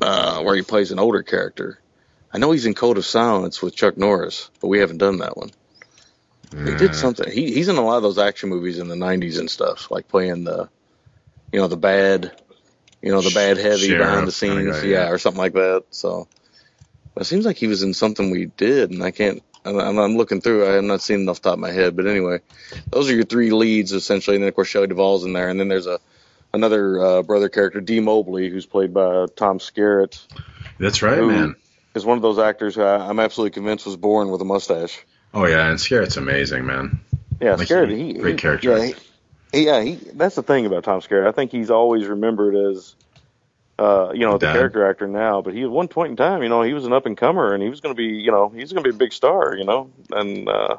uh, where he plays an older character. I know he's in Code of Silence with Chuck Norris, but we haven't done that one. He did something. He, he's in a lot of those action movies in the '90s and stuff, like playing the, you know, the bad, you know, the bad heavy Sheriff behind the scenes, guy, yeah, yeah. or something like that. So, but it seems like he was in something we did, and I can't. I'm, I'm looking through. I have not seen off top of my head, but anyway, those are your three leads essentially, and then of course Shelley Duvall's in there, and then there's a another uh, brother character, D. Mobley, who's played by Tom Skerritt, That's right, man. is one of those actors who I, I'm absolutely convinced was born with a mustache. Oh yeah, and Skerritt's amazing, man. Yeah, Like, Skerritt, he- he, great character. Yeah, he, yeah, he, that's the thing about Tom Skerritt. I think he's always remembered as, uh, you know, the Dad. character actor now. But he at one point in time, you know, he was an up and comer, and he was going to be, you know, he's going to be a big star, you know, and uh,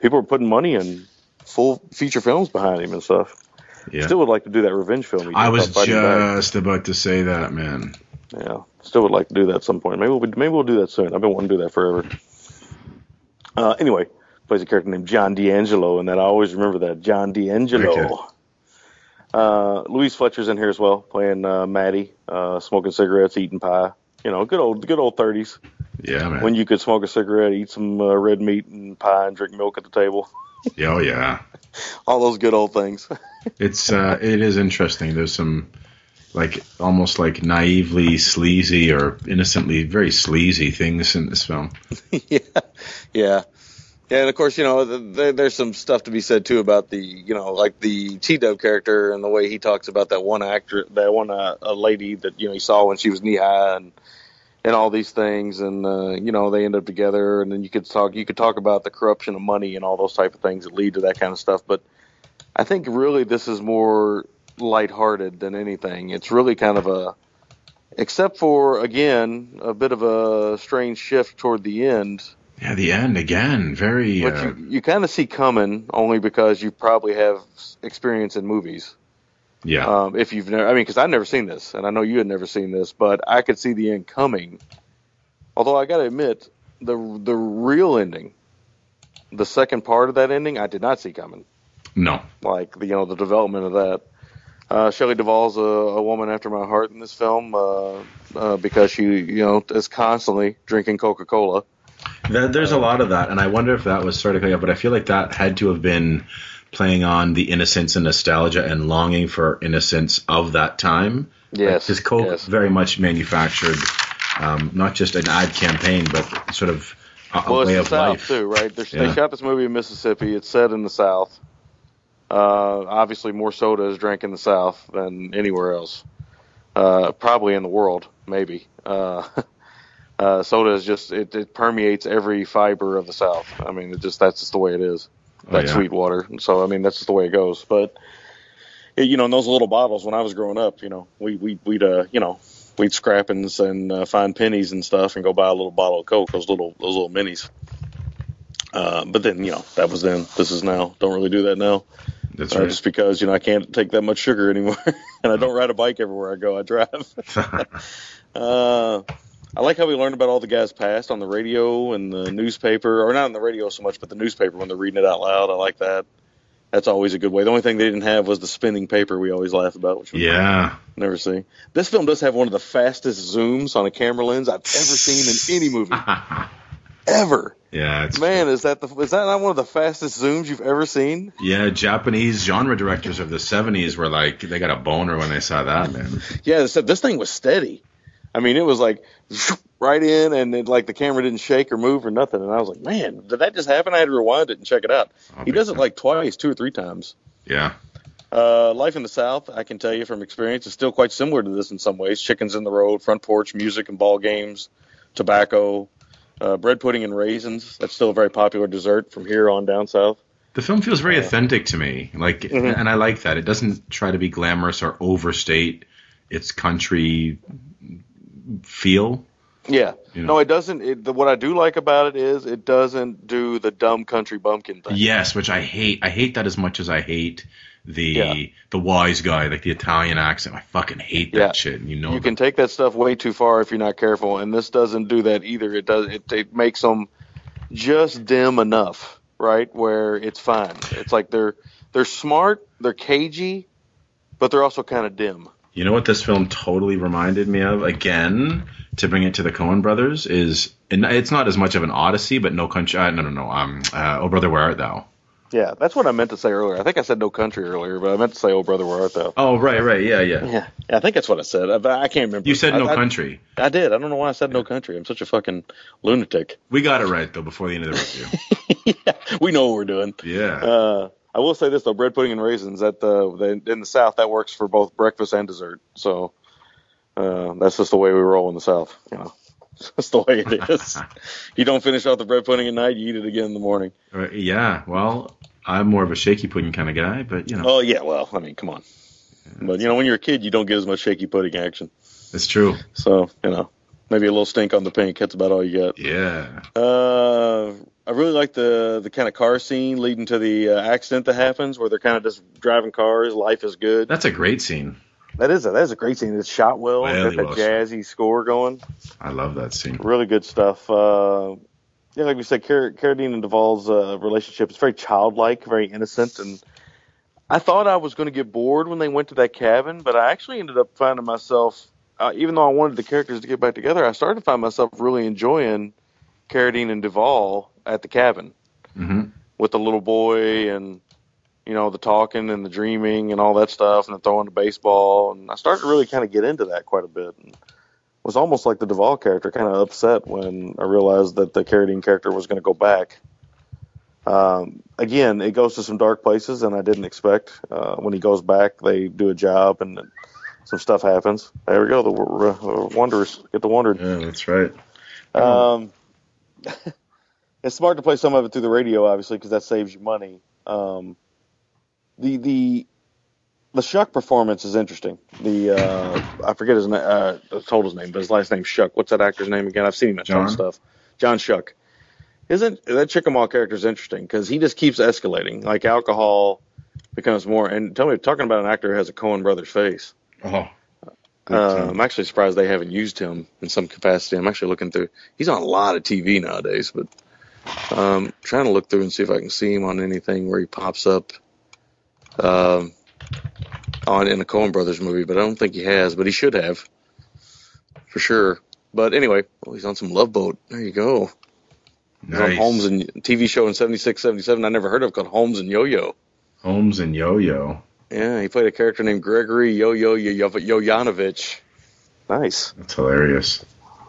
people were putting money and full feature films behind him and stuff. Yeah. Still would like to do that revenge film. I was just about to say that, man. Yeah, still would like to do that at some point. Maybe we'll maybe we'll do that soon. I've been wanting to do that forever. Uh, anyway, plays a character named John D'Angelo, and that I always remember that John D'Angelo. Okay. Uh, Louise Fletcher's in here as well, playing uh, Maddie, uh, smoking cigarettes, eating pie. You know, good old good old thirties Yeah, man. when you could smoke a cigarette, eat some uh, red meat and pie, and drink milk at the table. yeah, oh yeah. All those good old things. It's uh, it is interesting. There's some like almost like naively sleazy or innocently very sleazy things in this film. yeah, yeah, yeah. And of course, you know, th- there, there's some stuff to be said too about the, you know, like the T Dub character and the way he talks about that one actor, that one uh, a lady that you know he saw when she was knee high and and all these things, and uh, you know they end up together, and then you could talk, you could talk about the corruption of money and all those type of things that lead to that kind of stuff. But I think really this is more lighthearted than anything. It's really kind of a except for again a bit of a strange shift toward the end Yeah, the end again. Very. which Uh, you, you kind of see coming only because you probably have experience in movies. yeah. Um, if you've never, I mean, because I've never seen this, and I know you had never seen this, but I could see the end coming. Although I got to admit, the the real ending, the second part of that ending, I did not see coming. no. Like the, you know the development of that. Uh, Shelley Duvall's a, a woman after my heart in this film uh, uh, because she you know is constantly drinking Coca Cola. There- There's a lot of that, and I wonder if that was sort of, yeah, but I feel like that had to have been playing on the innocence and nostalgia and longing for innocence of that time. Yes, Because Coke yes. very much manufactured um, not just an ad campaign, but sort of a, well, it's way the of South life. too, right? Yeah. They shot this movie in Mississippi. It's set in the South. Uh, obviously, more soda is drank in the South than anywhere else. Uh, probably in the world, maybe. Uh, uh, soda is just it, it permeates every fiber of the South. I mean, it just that's just the way it is. Oh, That yeah. sweet water. So I mean, that's just the way it goes. But it, you know, in those little bottles when I was growing up, you know, we we we'd uh you know we'd scrap and, and uh, find pennies and stuff and go buy a little bottle of Coke, those little those little minis. Uh, but then you know that was then. This is now. Don't really do that now. That's Uh, right. just because you know I can't take that much sugar anymore, and I don't ride a bike everywhere I go. I drive. uh, I like how we learned about all the guys past on the radio and the newspaper, or not on the radio so much, but the newspaper when they're reading it out loud. I like that. That's always a good way. The only thing they didn't have was the spinning paper we always laugh about, which we yeah. never see. This film does have one of the fastest zooms on a camera lens I've ever seen in any movie. ever. Yeah, it's Man, is that the is that not one of the fastest zooms you've ever seen? Yeah, Japanese genre directors of the '70s were like, they got a boner when they saw that, man. Yeah, this, this thing was steady. I mean, it was like right in, and it, like the camera didn't shake or move or nothing. And I was like, man, did that just happen? I had to rewind it and check it out. Oh, He does it like twice, two or three times. Yeah, Uh, Life in the South, I can tell you from experience, is still quite similar to this in some ways. Chickens in the road, front porch music and ball games, tobacco, uh, bread pudding and raisins. That's still a very popular dessert from here on down south. the film feels very authentic to me, like, Mhm. and I like that. It doesn't try to be glamorous or overstate its country feel. Yeah. You know. No, it doesn't. It, the, what I do like about it is it doesn't do the dumb country bumpkin thing. Yes, which I hate. I hate that as much as I hate the Yeah. the wise guy, like the Italian accent. I fucking hate that Yeah. shit. You know, you that. can take that stuff way too far if you're not careful, and this doesn't do that either. It does. It, it makes them just dim enough, right, where it's fine. It's like they're they're smart, they're cagey, but they're also kind of dim. You know what this film totally reminded me of again to bring it to the Coen Brothers is and it's not as much of an Odyssey, but No Country. Uh, no, no, no. Um, uh, Oh Brother, Where Art Thou? Yeah, that's what I meant to say earlier. I think I said no country earlier, but I meant to say oh brother where art thou. Oh, right, right, yeah, yeah. Yeah, yeah I think that's what I said. I, I can't remember. You said no I, I- country. I, did. I don't know why I said no country. I'm such a fucking lunatic. We got it right though before the end of the review. yeah, we know what we're doing. yeah. Uh, I will say this though: bread pudding and raisins. At the, the in the South, that works for both breakfast and dessert. So uh, that's just the way we roll in the South. You know, that's the way it is. you don't finish off the bread pudding at night; you eat it again in the morning. Uh, yeah. Well, I'm more of a shaky pudding kind of guy, but you know, Oh yeah, well, I mean, come on. But you know, when you're a kid, you don't get as much shaky pudding action. it's true. So you know, maybe a little stink on the pink. That's about all you get. Yeah. Uh, I really like the the kind of car scene leading to the uh, accident that happens, where they're kind of just driving cars. Life is good. That's a great scene. That is a that is a great scene. It's shot well. Really got that jazzy score going. I love that scene. Really good stuff. Uh, yeah, like we said, Car- Carradine and Duvall's uh, relationship is very childlike, very innocent, and I thought I was going to get bored when they went to that cabin, but I actually ended up finding myself, uh, even though I wanted the characters to get back together, I started to find myself really enjoying Carradine and Duvall at the cabin hmm with the little boy and you know the talking and the dreaming and all that stuff and the throwing the baseball and I started to really kind of get into that quite a bit and it was almost like the Duvall character kind of upset when I realized that the Carradine character was going to go back. Um, again, it goes to some dark places and I didn't expect. Uh, when he goes back, they do a job and some stuff happens. There we go. The uh, Wanderers get the Wandered. Yeah, that's right. Um, it's smart to play some of it through the radio, obviously, because that saves you money. Um, the the the Schuck performance is interesting. The uh, I forget his name. Uh, I told his name, but his last name's Schuck. What's that actor's name again? I've seen him in John? stuff. John Schuck. Isn't that Chickamauga character is interesting because he just keeps escalating. Like alcohol becomes more. And tell me, talking about an actor who has a Coen brothers face. Oh. Uh, I'm actually surprised they haven't used him in some capacity. I'm actually looking through. He's on a lot of TV nowadays, but um, trying to look through and see if I can see him on anything where he pops up um, on in a Coen Brothers movie. But I don't think he has. But he should have for sure. But anyway, well, he's on some Love Boat. There you go. He's on Nice. Holmes and TV show in '76, '77. I never heard of called Holmes and Yo-Yo. Holmes and Yo-Yo. Yeah, he played a character named Gregory Yo-Yo Yo- Yoyanovich. Nice. That's hilarious.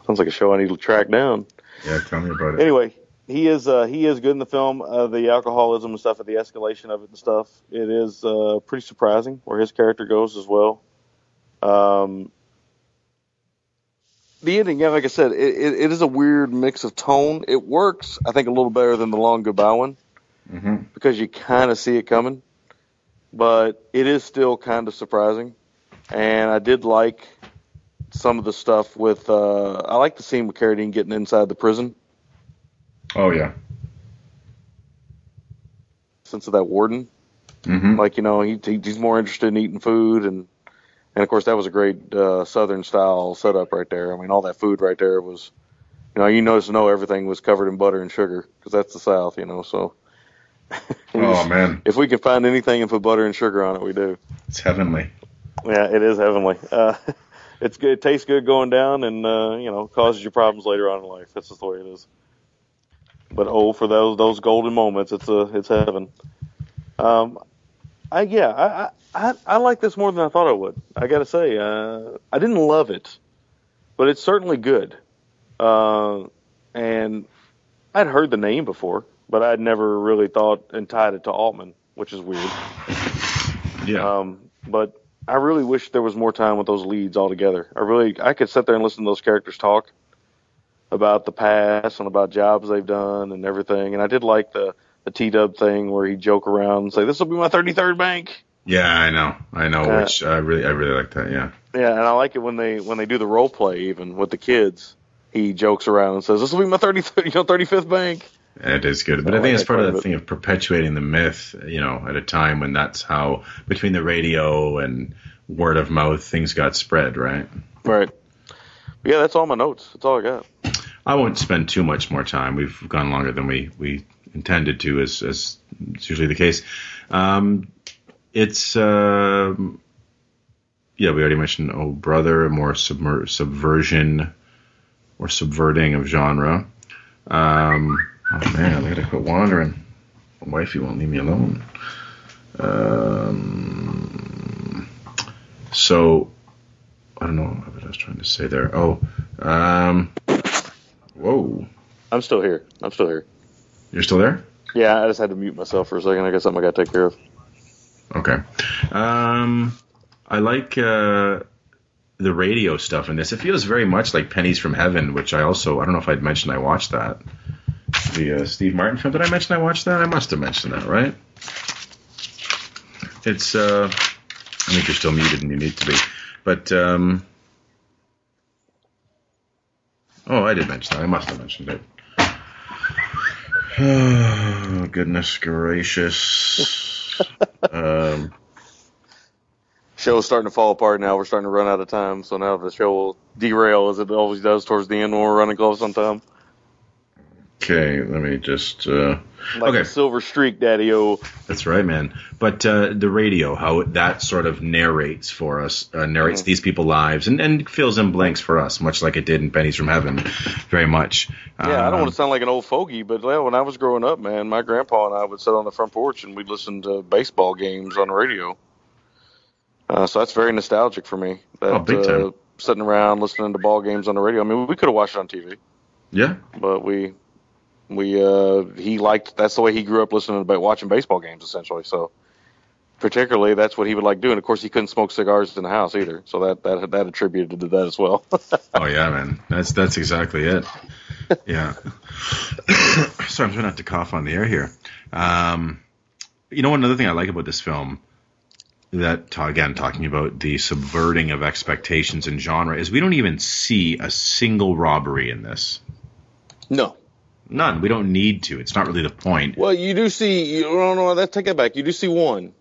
Sounds like a show I need to track down. Yeah, tell me about it. Anyway, he is uh, he is good in the film. Uh, the alcoholism and stuff, and the escalation of it and stuff. It is uh, pretty surprising where his character goes as well. Um, the ending, yeah, like I said, it, it, it is a weird mix of tone. It works, I think, a little better than the Long Goodbye one hmm because you kind of see it coming, but it is still kind of surprising. And I did like some of the stuff with. Uh, I like the scene with Carradine getting inside the prison. Oh yeah. sense of that warden. hmm Like you know, he, he he's more interested in eating food, and and of course that was a great uh, Southern style setup right there. I mean, all that food right there was, you know, you notice know everything was covered in butter and sugar because that's the South, you know. So Oh man, if we can find anything and put butter and sugar on it, we do. it's heavenly. Yeah, it is heavenly. Uh, it's good. It tastes good going down, and uh, you know, causes you problems later on in life. That's just the way it is. But oh, for those those golden moments, it's a it's heaven. Um, I yeah, I I I, I like this more than I thought I would. I got to say, uh, I didn't love it, but it's certainly good. Uh, and I'd heard the name before, but I'd never really thought and tied it to Altman, which is weird. Yeah. Um, but I really wish there was more time with those leads all together. I really, I could sit there and listen to those characters talk about the past and about jobs they've done and everything. And I did like the the T Dub thing where he joke around and say, "This will be my 33rd bank." yeah, I know. I know. Uh, which I really, I really like that. Yeah. Yeah, and I like it when they when they do the role play even with the kids. He jokes around and says, "This will be my 33rd, you know, 35th bank." It is good, but I I think like it's part of the thing of perpetuating the myth. You know, at a time when that's how between the radio and word of mouth things got spread, right? Right. Yeah, that's all my notes. That's all I got. I won't spend too much more time. We've gone longer than we, we intended to, as, as is usually the case. Um, it's, um yeah, we already mentioned Oh Brother, more submer- subversion or subverting of genre. Um, oh man, I gotta quit wandering. wifey won't leave me alone. Um, so I don't know what I was trying to say there. Oh, um, whoa, I'm still here. I'm still here. you're still there? Yeah, I just had to mute myself for a second. I got something I got to take care of. Okay. Um, I like uh, the radio stuff in this. It feels very much like Pennies from Heaven, which I also I don't know if I'd mentioned I watched that. The uh, Steve Martin film. Did I mention I watched that? I must have mentioned that, right? It's. Uh, I think you're still muted and you need to be, but. Um, oh, I did mention that. I must have mentioned it. Oh, goodness gracious. um, Show's starting to fall apart now. We're starting to run out of time, so now the show will derail as it always does towards the end when we're running close on time. Okay, let me just. Uh, Like okay, a silver streak, Daddy O. that's right, man. But uh, the radio, how that sort of narrates for us, uh, narrates Mm-hmm. these people's lives, and, and fills in blanks for us, much like it did in Pennies from Heaven, very much. Yeah, I don't Um, want to sound like an old fogey, but yeah, when I was growing up, man, my grandpa and I would sit on the front porch and we'd listen to baseball games on the radio. Uh, so that's very nostalgic for me. That, Oh, big time. Uh, sitting around listening to ball games on the radio. I mean, we could have watched it on TV, Yeah, but we we uh, he liked that's the way he grew up listening to watching baseball games essentially. So particularly that's what he would like doing. Of course, he couldn't smoke cigars in the house either, so that that that attributed to that as well. Oh yeah, man. That's that's exactly it. Yeah. Sorry, I'm trying not to cough on the air here. Um, you know, another thing I like about this film that again talking about the subverting of expectations and genre is we don't even see a single robbery in this. no. None. We don't need to. It's not really the point. Well, you do see. You don't know. That take that back. You do see one.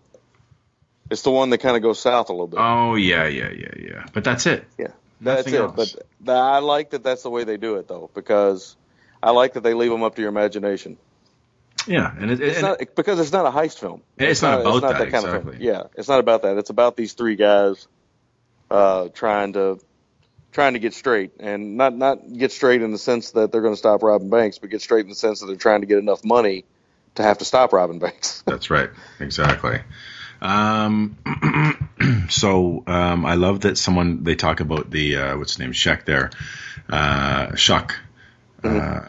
It's the one that kind of goes south a little bit. Oh yeah, yeah, yeah, yeah. But that's it. yeah, that's nothing it. else. But th- I like that. That's the way they do it, though, because I like that they leave them up to your imagination. Yeah, and it, It's and not because it's not a heist film. It's not about that, kind of exactly. film. Yeah, it's not about that. It's about these three guys uh, trying to trying to get straight, and not not get straight in the sense that they're going to stop robbing banks, but get straight in the sense that they're trying to get enough money to have to stop robbing banks. That's right. Exactly. Um, so um, I love that someone they talk about the uh, what's his name Sheck there, uh, Schuck, uh,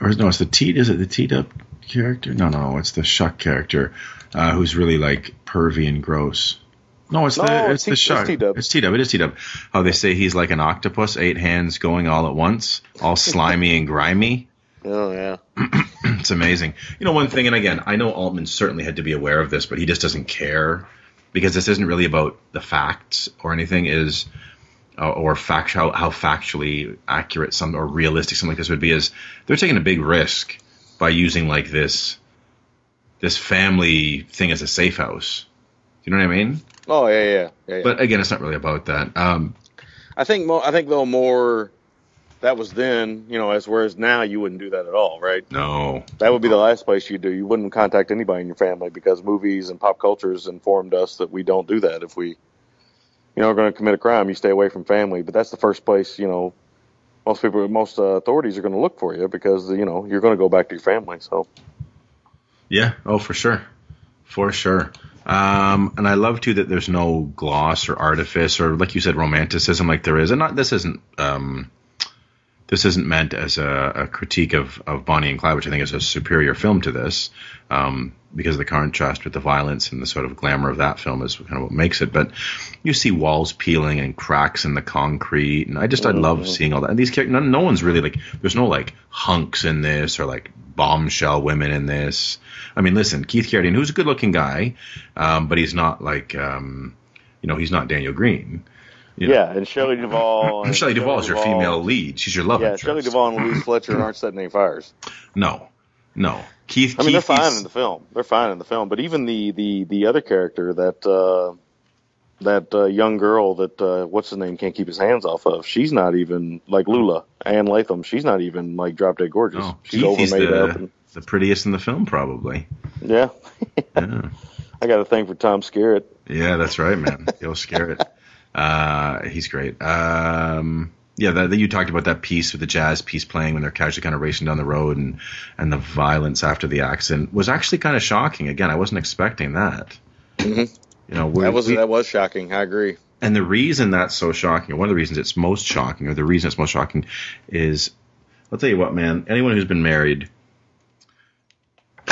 or no, it's the T. Is it the T up character? No, no, it's the Schuck character uh, who's really like pervy and gross. No, it's No, the it's it's T- the it's T-Dub. It's T Dub. It is T Dub. How they say he's like an octopus, eight hands going all at once, all slimy and grimy. oh yeah. It's amazing. You know, one thing, and again, I know Altman certainly had to be aware of this, but he just doesn't care because this isn't really about the facts or anything. Is uh, or fact how, how factually accurate some or realistic something like this would be. Is they're taking a big risk by using like this this family thing as a safe house. You know what I mean? Oh yeah, yeah, yeah. yeah. But again, it's not really about that. Um, I think mo- I think though more that was then, you know, as whereas now you wouldn't do that at all, right? no, That would be the last place you do. You wouldn't contact anybody in your family because movies and pop culture has informed us that we don't do that. If we, you know, are going to commit a crime, you stay away from family. But that's the first place, you know, most people, most uh, authorities are going to look for you because you know you're going to go back to your family. So Yeah, oh for sure, for sure. Um, and I love too that there's no gloss or artifice or like you said romanticism like there is, and not this isn't um, this isn't meant as a, a critique of, of Bonnie and Clyde, which I think is a superior film to this, um, because of the contrast with the violence and the sort of glamour of that film is kind of what makes it. But you see walls peeling and cracks in the concrete, and I just I love seeing all that. And these characters, no, no one's really like there's no like hunks in this or like bombshell women in this. I mean, listen, Keith Carradine, who's a good-looking guy, um, but he's not like um, you know he's not Daniel Green. You know, yeah, and Shelley Duvall. and Shelley Duvall is your female lead. She's your love Yeah, interest. Shelley Duvall and Louise Fletcher aren't setting any fires. No, no. Keith. I mean, they're fine in the film. They're fine in the film. But even the the the other character that uh, that uh, young girl that uh, what's his name can't keep his hands off of. She's not even like Lula Ann Latham. She's not even like drop dead gorgeous. No, she's he's the, up. And, the prettiest in the film, probably. yeah, Yeah, I got a thing for Tom Skerritt. yeah, that's right, man. Scare it. Uh, he's great. Um, yeah, that, that you talked about that piece with the jazz piece playing when they're casually kind of racing down the road and and the violence after the accident was actually kind of shocking. Again, I wasn't expecting that. Mhm. You know, That was we- that was shocking. I agree. and the reason that's so shocking, or one of the reasons it's most shocking, or the reason it's most shocking, is I'll tell you what, man. Anyone who's been married,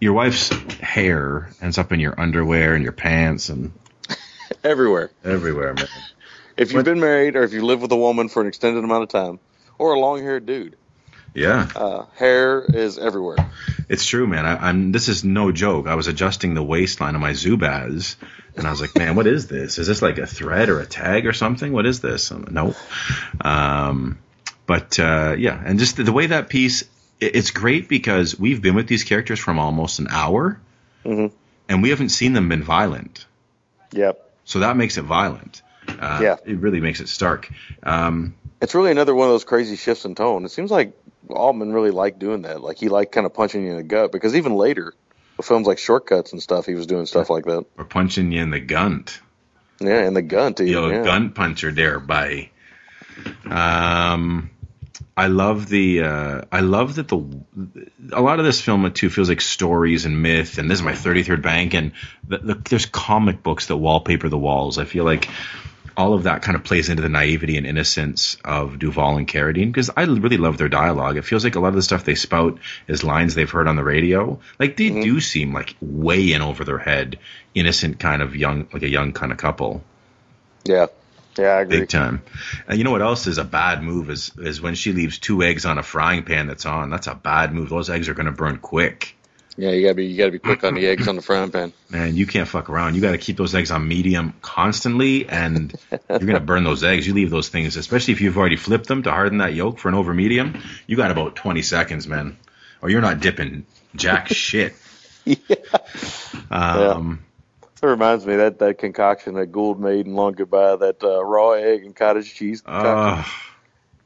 your wife's hair ends up in your underwear and your pants and Everywhere. everywhere, man. If you've What- been married or if you live with a woman for an extended amount of time, or a long-haired dude, Yeah, uh, hair is everywhere. it's true, man. I, I'm. This is no joke. I was adjusting the waistline of my Zubaz, and I was like, "Man, what is this? Is this like a thread or a tag or something? What is this?" Um, no. Um, but uh, yeah, and just the, the way that piece, it, it's great because we've been with these characters from almost an hour, Mhm. and we haven't seen them been violent. Yep. So that makes it violent. Uh, Yeah. it really makes it stark. Um, It's really another one of those crazy shifts in tone. It seems like Altman really liked doing that. Like he liked kind of punching you in the gut because even later, films like Shortcuts and stuff, he was doing stuff like that. or punching you in the gunt. Yeah, in the gun you know, yeah. gun puncher there, by. Um, I love the. Uh, I love that the. A lot of this film too feels like stories and myth, and this is my 33rd bank, and the, the, there's comic books that wallpaper the walls. I feel like all of that kind of plays into the naivety and innocence of Duval and Carradine because I really love their dialogue. It feels like a lot of the stuff they spout is lines they've heard on the radio. Like they mm-hmm. do seem like way in over their head, innocent kind of young, like a young kind of couple Yeah, yeah, I agree. big time. And you know what else is a bad move is is when she leaves two eggs on a frying pan that's on. That's a bad move. Those eggs are going to burn quick. Yeah, you gotta be you gotta be quick on the eggs on the frying pan. Man, you can't fuck around. You got to keep those eggs on medium constantly, and you're going to burn those eggs. You leave those things, especially if you've already flipped them to harden that yolk for an over medium. You got about 20 seconds, man, or you're not dipping jack shit. Um, That reminds me that that concoction that Gould made in Long Goodbye, that uh, raw egg and cottage cheese. concoction. oh,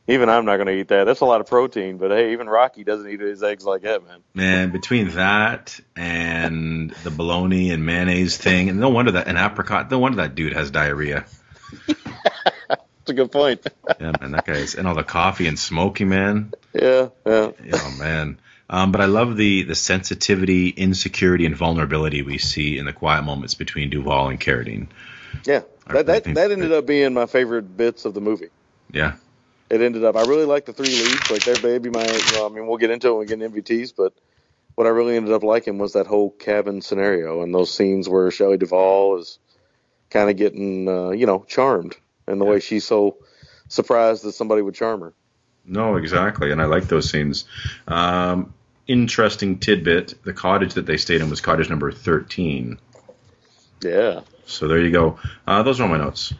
even I'm not going to eat that. That's a lot of protein, but hey, even Rocky doesn't eat his eggs like that, man. Man, between that and the bologna and mayonnaise thing, and no wonder that an apricot, no wonder that dude has diarrhea. That's a good point. Yeah, man, that guy's and all the coffee and smoking, man. yeah, yeah. Oh man. Um, but I love the the sensitivity, insecurity, and vulnerability we see in the quiet moments between Duval and Carradine. Yeah, that, that that- ended up being my favorite bits of the movie. Yeah, It ended up. I really like the three leads. Like their baby, my. Know, I mean, we'll get into it when we get into MVTs, but what I really ended up liking was that whole cabin scenario and those scenes where Shelley Duvall is kind of getting, uh, you know, charmed, and the way she's so surprised that somebody would charm her. no, exactly, and I like those scenes. Um, interesting tidbit: the cottage that they stayed in was cottage number thirteen. Yeah. So there you go. Uh, those are all my notes.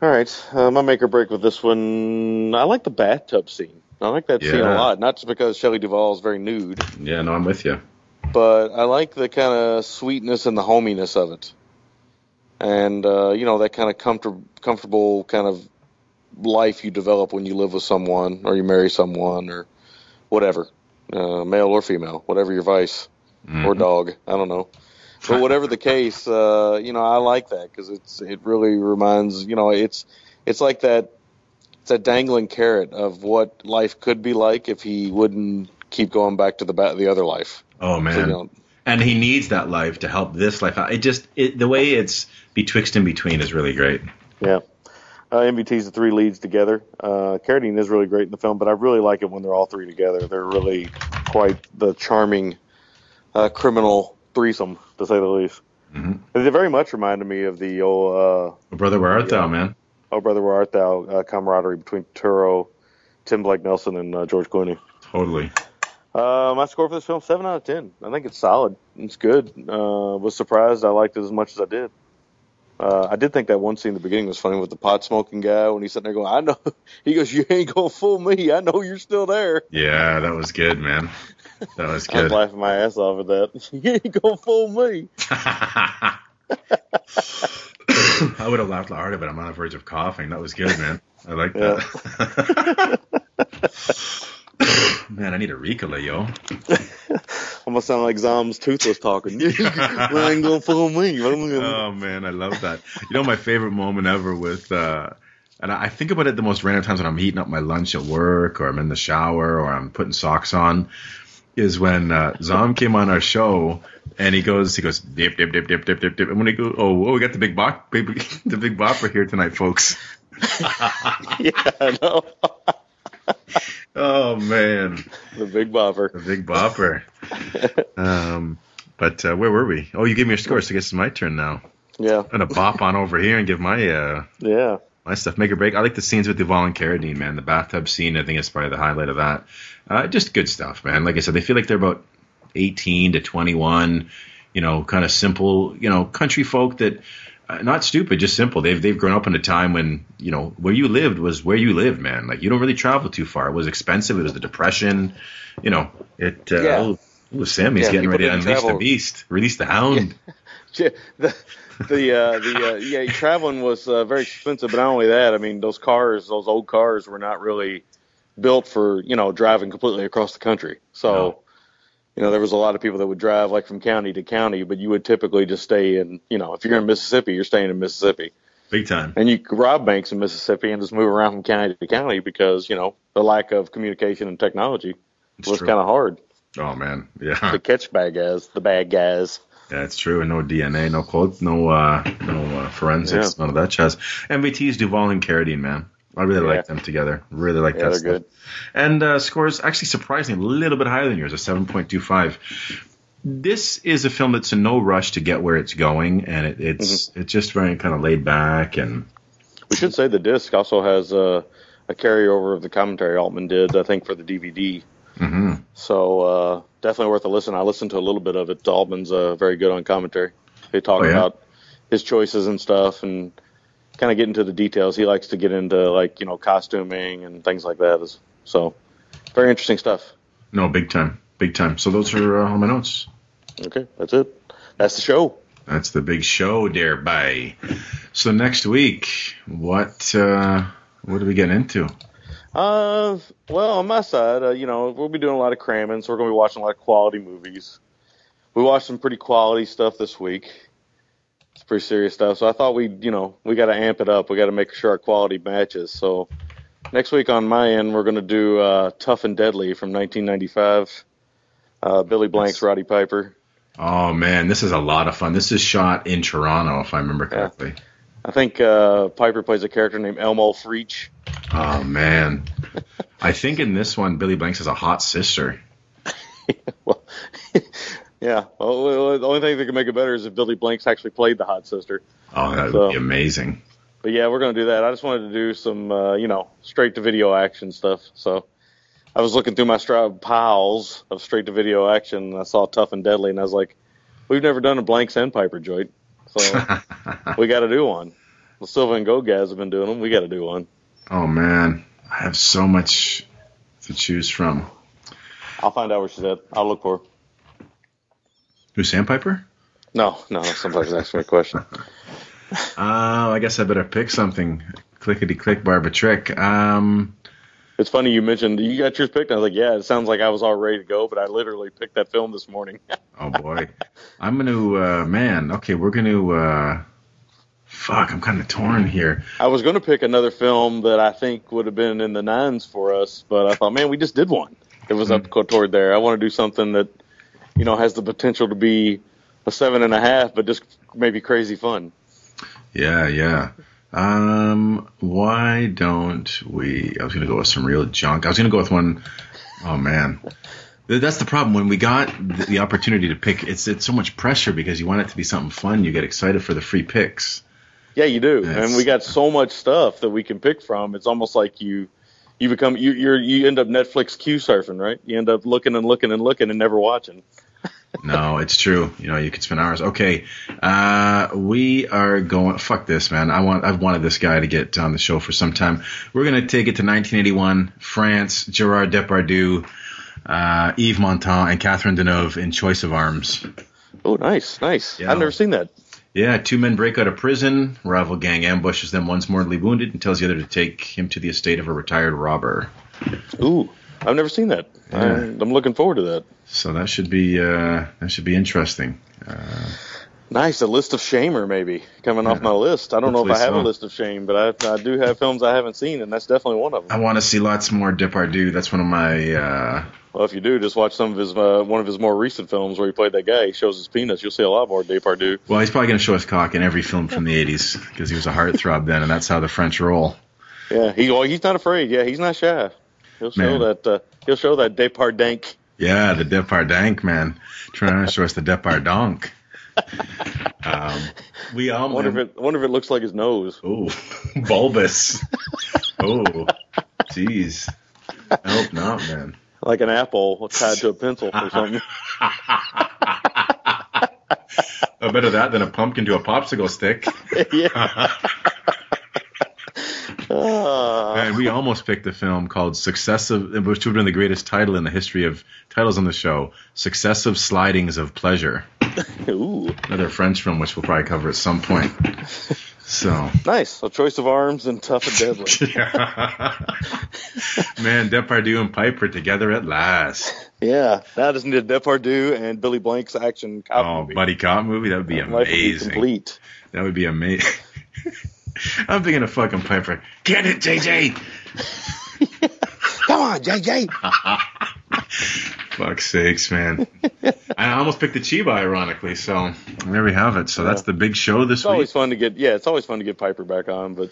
All right, uh, my make or break with this one. I like the bathtub scene. I like that scene a lot, not just because Shelley Duvall is very nude, Yeah, no, I'm with you. but I like the kind of sweetness and the hominess of it, and uh, you know that kind of comfort- comfortable kind of life you develop when you live with someone or you marry someone or whatever, uh, male or female, whatever your vice or Mhm. dog. I don't know. But whatever the case, uh, you know, I like that because it's it really reminds you know it's it's like that it's a dangling carrot of what life could be like if he wouldn't keep going back to the ba- the other life. Oh So, man, you know, and he needs that life to help this life out. It just it, the way it's betwixt and between is really great. yeah. Uh, MVT's the three leads together. Uh, Carradine is really great in the film, but I really like it when they're all three together. They're really quite the charming uh, criminal threesome, to say the least. Mhm. They very much reminded me of the old uh, Brother, where art thou, man? Oh Brother Where Art Thou uh, camaraderie between Turo, Tim Blake Nelson, and uh, George Clooney. Totally. Uh, my score for this film seven out of ten. I think it's solid. It's good. Uh, was surprised I liked it as much as I did. Uh, I did think that one scene in the beginning was funny with the pot smoking guy when he's sitting there going, "I know." He goes, "You ain't gonna fool me. I know you're still there." Yeah, that was good, man. That was good. I was laughing my ass off at that. you ain't gonna fool me. I would have laughed harder, but I'm on the verge of coughing. That was good, man. I like that. man, I need a Ricola, yo. I'm gonna sound like Zom's toothless talking. you ain't gonna fool me. Oh man, I love that. You know, my favorite moment ever with uh, and I I think about it the most random times when I'm heating up my lunch at work, or I'm in the shower, or I'm putting socks on, is when uh, Zom came on our show, and he goes, he goes dip dip dip dip dip dip dip, and when he goes, oh, oh we got the big bop, baby, the big bopper here tonight, folks. yeah, I know. Oh man, The big bopper. the big bopper. Um, but uh, where were we? Oh, you gave me your score, so I guess it's my turn now. Yeah, I'm gonna bop on over here and give my uh, yeah. My stuff. Make or break. I like the scenes with Duval and Carradine, man. The bathtub scene, I think, is probably the highlight of that. Uh, just good stuff, man. Like I said, they feel like they're about 18 to 21. You know, kind of simple. You know, country folk that. Uh, not stupid, just simple. They've they've grown up in a time when you know where you lived was where you lived, man. Like you don't really travel too far. It was expensive. It was the depression. You know, it. Uh, Yeah. oh, oh, Sammy's Yeah, getting ready to unleash travel. the beast, release the hound. Yeah, the the uh, the uh, yeah traveling was uh, very expensive, but not only that, I mean those cars, those old cars were not really built for you know driving completely across the country. So No. you know there was a lot of people that would drive like from county to county, but you would typically just stay in you know if you're in Mississippi, you're staying in Mississippi, Big time. and you could rob banks in Mississippi and just move around from county to county because you know the lack of communication and technology It's was kind of hard Oh man, yeah. to catch bad guys, the bad guys. Yeah, it's true. And no DNA, no code, no uh, no uh, forensics, Yeah. none of that jazz. MVT's Duval and Carradine, man. I really Yeah. like them together. Really like Yeah, that they're stuff. good. And uh, scores actually surprisingly a little bit higher than yours, a seven point two five. This is a film that's in no rush to get where it's going, and it, it's Mm-hmm. it's just very kind of laid back and We should say the disc also has a, a carryover of the commentary Altman did, I think, for the DVD. Mhm. So uh, definitely worth a listen. I listened to a little bit of it. Altman's uh, very good on commentary. They talk Oh, yeah? about his choices and stuff, and kind of get into the details. He likes to get into like you know costuming and things like that. So very interesting stuff. no big time, big time. So those are uh, all my notes. Okay, that's it. That's the show. That's the big show, dear bye. So next week, what uh, what are we getting into? Uh, well, on my side, uh, you know, we'll be doing a lot of cramming, so we're going to be watching a lot of quality movies. We watched some pretty quality stuff this week. It's pretty serious stuff. So I thought we, you know, we got to amp it up. We got to make sure our quality matches. So next week on my end, we're going to do uh, Tough and Deadly from 1995. Uh, Billy Blanks Roddy Piper. Oh man, this is a lot of fun. This is shot in Toronto, if I remember correctly. I think uh, Piper plays a character named Elmo Freach. Oh man, I think in this one, Billy Blanks has a hot sister. well, yeah. Well, the only thing that could make it better is if Billy Blanks actually played the hot sister. Oh, that would So- be amazing. But yeah, we're gonna do that. I just wanted to do some, uh, you know, straight to video action stuff. So I was looking through my Stroud piles of straight to video action, and I saw Tough and Deadly, and I was like, we've never done a Blanks and Piper joint, so we got to do one. The Silva and Go guys have been doing them. We got to do one. oh man, I have so much to choose from. I'll find out where she's at. I'll look for her. Who's Sandpiper? No, no, somebody's asking me a question. Uh, I guess I better pick something. Clickety click, barba trick. Um, It's funny you mentioned you got yours picked. I was like, yeah, it sounds like I was all ready to go, but I literally picked that film this morning. oh boy, I'm gonna. Uh, man, okay, we're gonna. Uh, fuck, I'm kind of torn here. I was going to pick another film that I think would have been in the nines for us, but I thought, man, we just did one. It was up toward there. I want to do something that, you know, has the potential to be a seven and a half, but just maybe crazy fun. Yeah, yeah. Um, why don't we? I was gonna go with some real junk. I was gonna go with one oh man, that's the problem. When we got the, opportunity to pick, it's it's so much pressure because you want it to be something fun. You get excited for the free picks. Yeah, you do. Yes. And we got so much stuff that we can pick from. It's almost like you, you become you you're you end up Netflix queue surfing, right? You end up looking and looking and looking and never watching. No, it's true. You know, you could spend hours. Okay, uh, we are going. Fuck this, man. I want. I've wanted this guy to get on the show for some time. We're gonna take it to 1981, France. Gerard Depardieu, uh, Yves Montand, and Catherine Deneuve in Choice of Arms. Oh, nice, nice. Yeah. I've never seen that. Yeah, two men break out of prison. Rival gang ambushes them. One's mortally wounded and tells the other to take him to the estate of a retired robber. Ooh, I've never seen that. I, Yeah. I'm looking forward to that. So that should be uh, that should be interesting. Uh, Nice, a list of shamer maybe coming off my list. I don't know if I have so. a list of shame, but I, I do have films I haven't seen, and that's definitely one of them. I want to see lots more Depardieu. That's one of my. Uh, Well, if you do, just watch some of his uh, one of his more recent films where he played that guy. He shows his penis. You'll see a lot more Depardieu. well, he's probably going to show his cock in every film from the '80s because he was a heartthrob then, and that's how the French roll. Yeah, he well, he's not afraid. Yeah, he's not shy. He'll show Man. that. Uh, he'll show that Depardank. Yeah, the Depardank man, trying to show us the Depardonk. Um, we all wonder if it. Wonder if it looks like his nose. Oh, bulbous. oh, jeez. I hope not, man. like an apple tied to a pencil or something. Oh, better that than a pumpkin to a popsicle stick. yeah. And we almost picked a film called Successive, which would have been the greatest title in the history of titles on the show Successive Slidings of Pleasure. ooh, Another French film, which we'll probably cover at some point. So, nice. A choice of arms and tough and deadly. man, Depardieu and Piper together at last. yeah. Now I just need a Depardieu and Billy Blanks action cop Oh, movie. buddy cop movie? That would be Life would be amazing. complete. That would be amazing. I'm thinking of fucking Piper. Get it, JJ! Come on, JJ. Fuck's sakes, man. I almost picked the Chiba, ironically. So there we have it. So that's the big show this It's always week. fun to get. Yeah, it's always fun to get Piper back on. But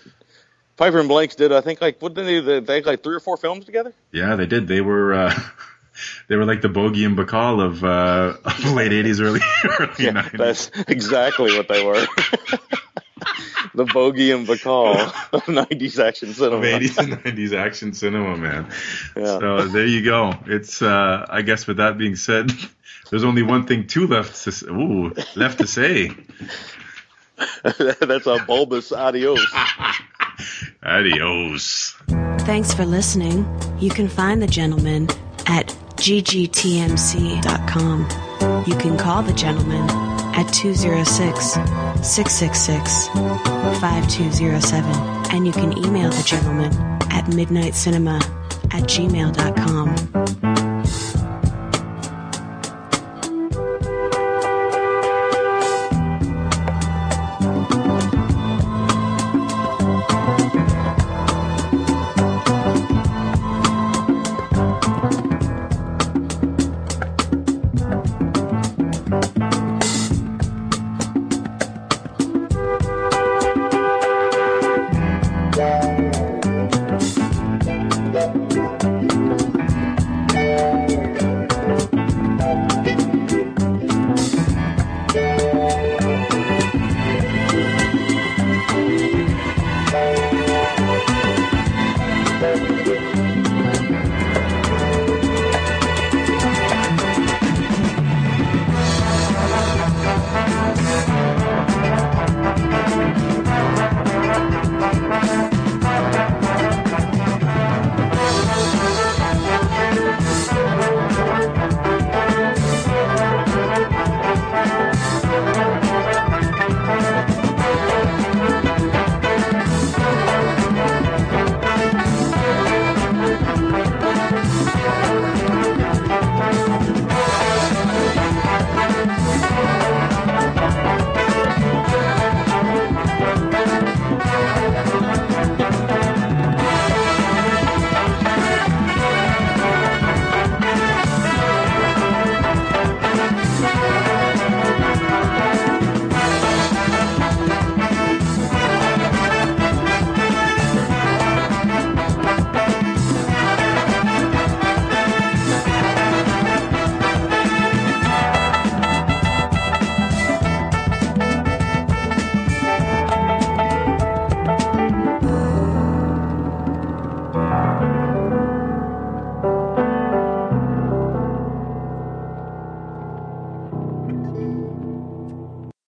Piper and Blanks did. I think like what did they? do? They had like three or four films together. Yeah, they did. They were uh, they were like the Bogey and Bacall of uh, of the late '80s, early early Yeah, '90s. that's exactly what they were. The Bogey and Bacall of '90s action cinema. Of 80s and 90s action cinema, man. Yeah. So there you go. It's uh, I guess with that being said, there's only one thing to left to s- ooh left to say. That's a bulbous adios. Adios. Thanks for listening. You can find the gentleman at ggtmc.com. You can call the gentleman at 206 666 5207. And you can email the gentleman at midnitecinema at gmail.com.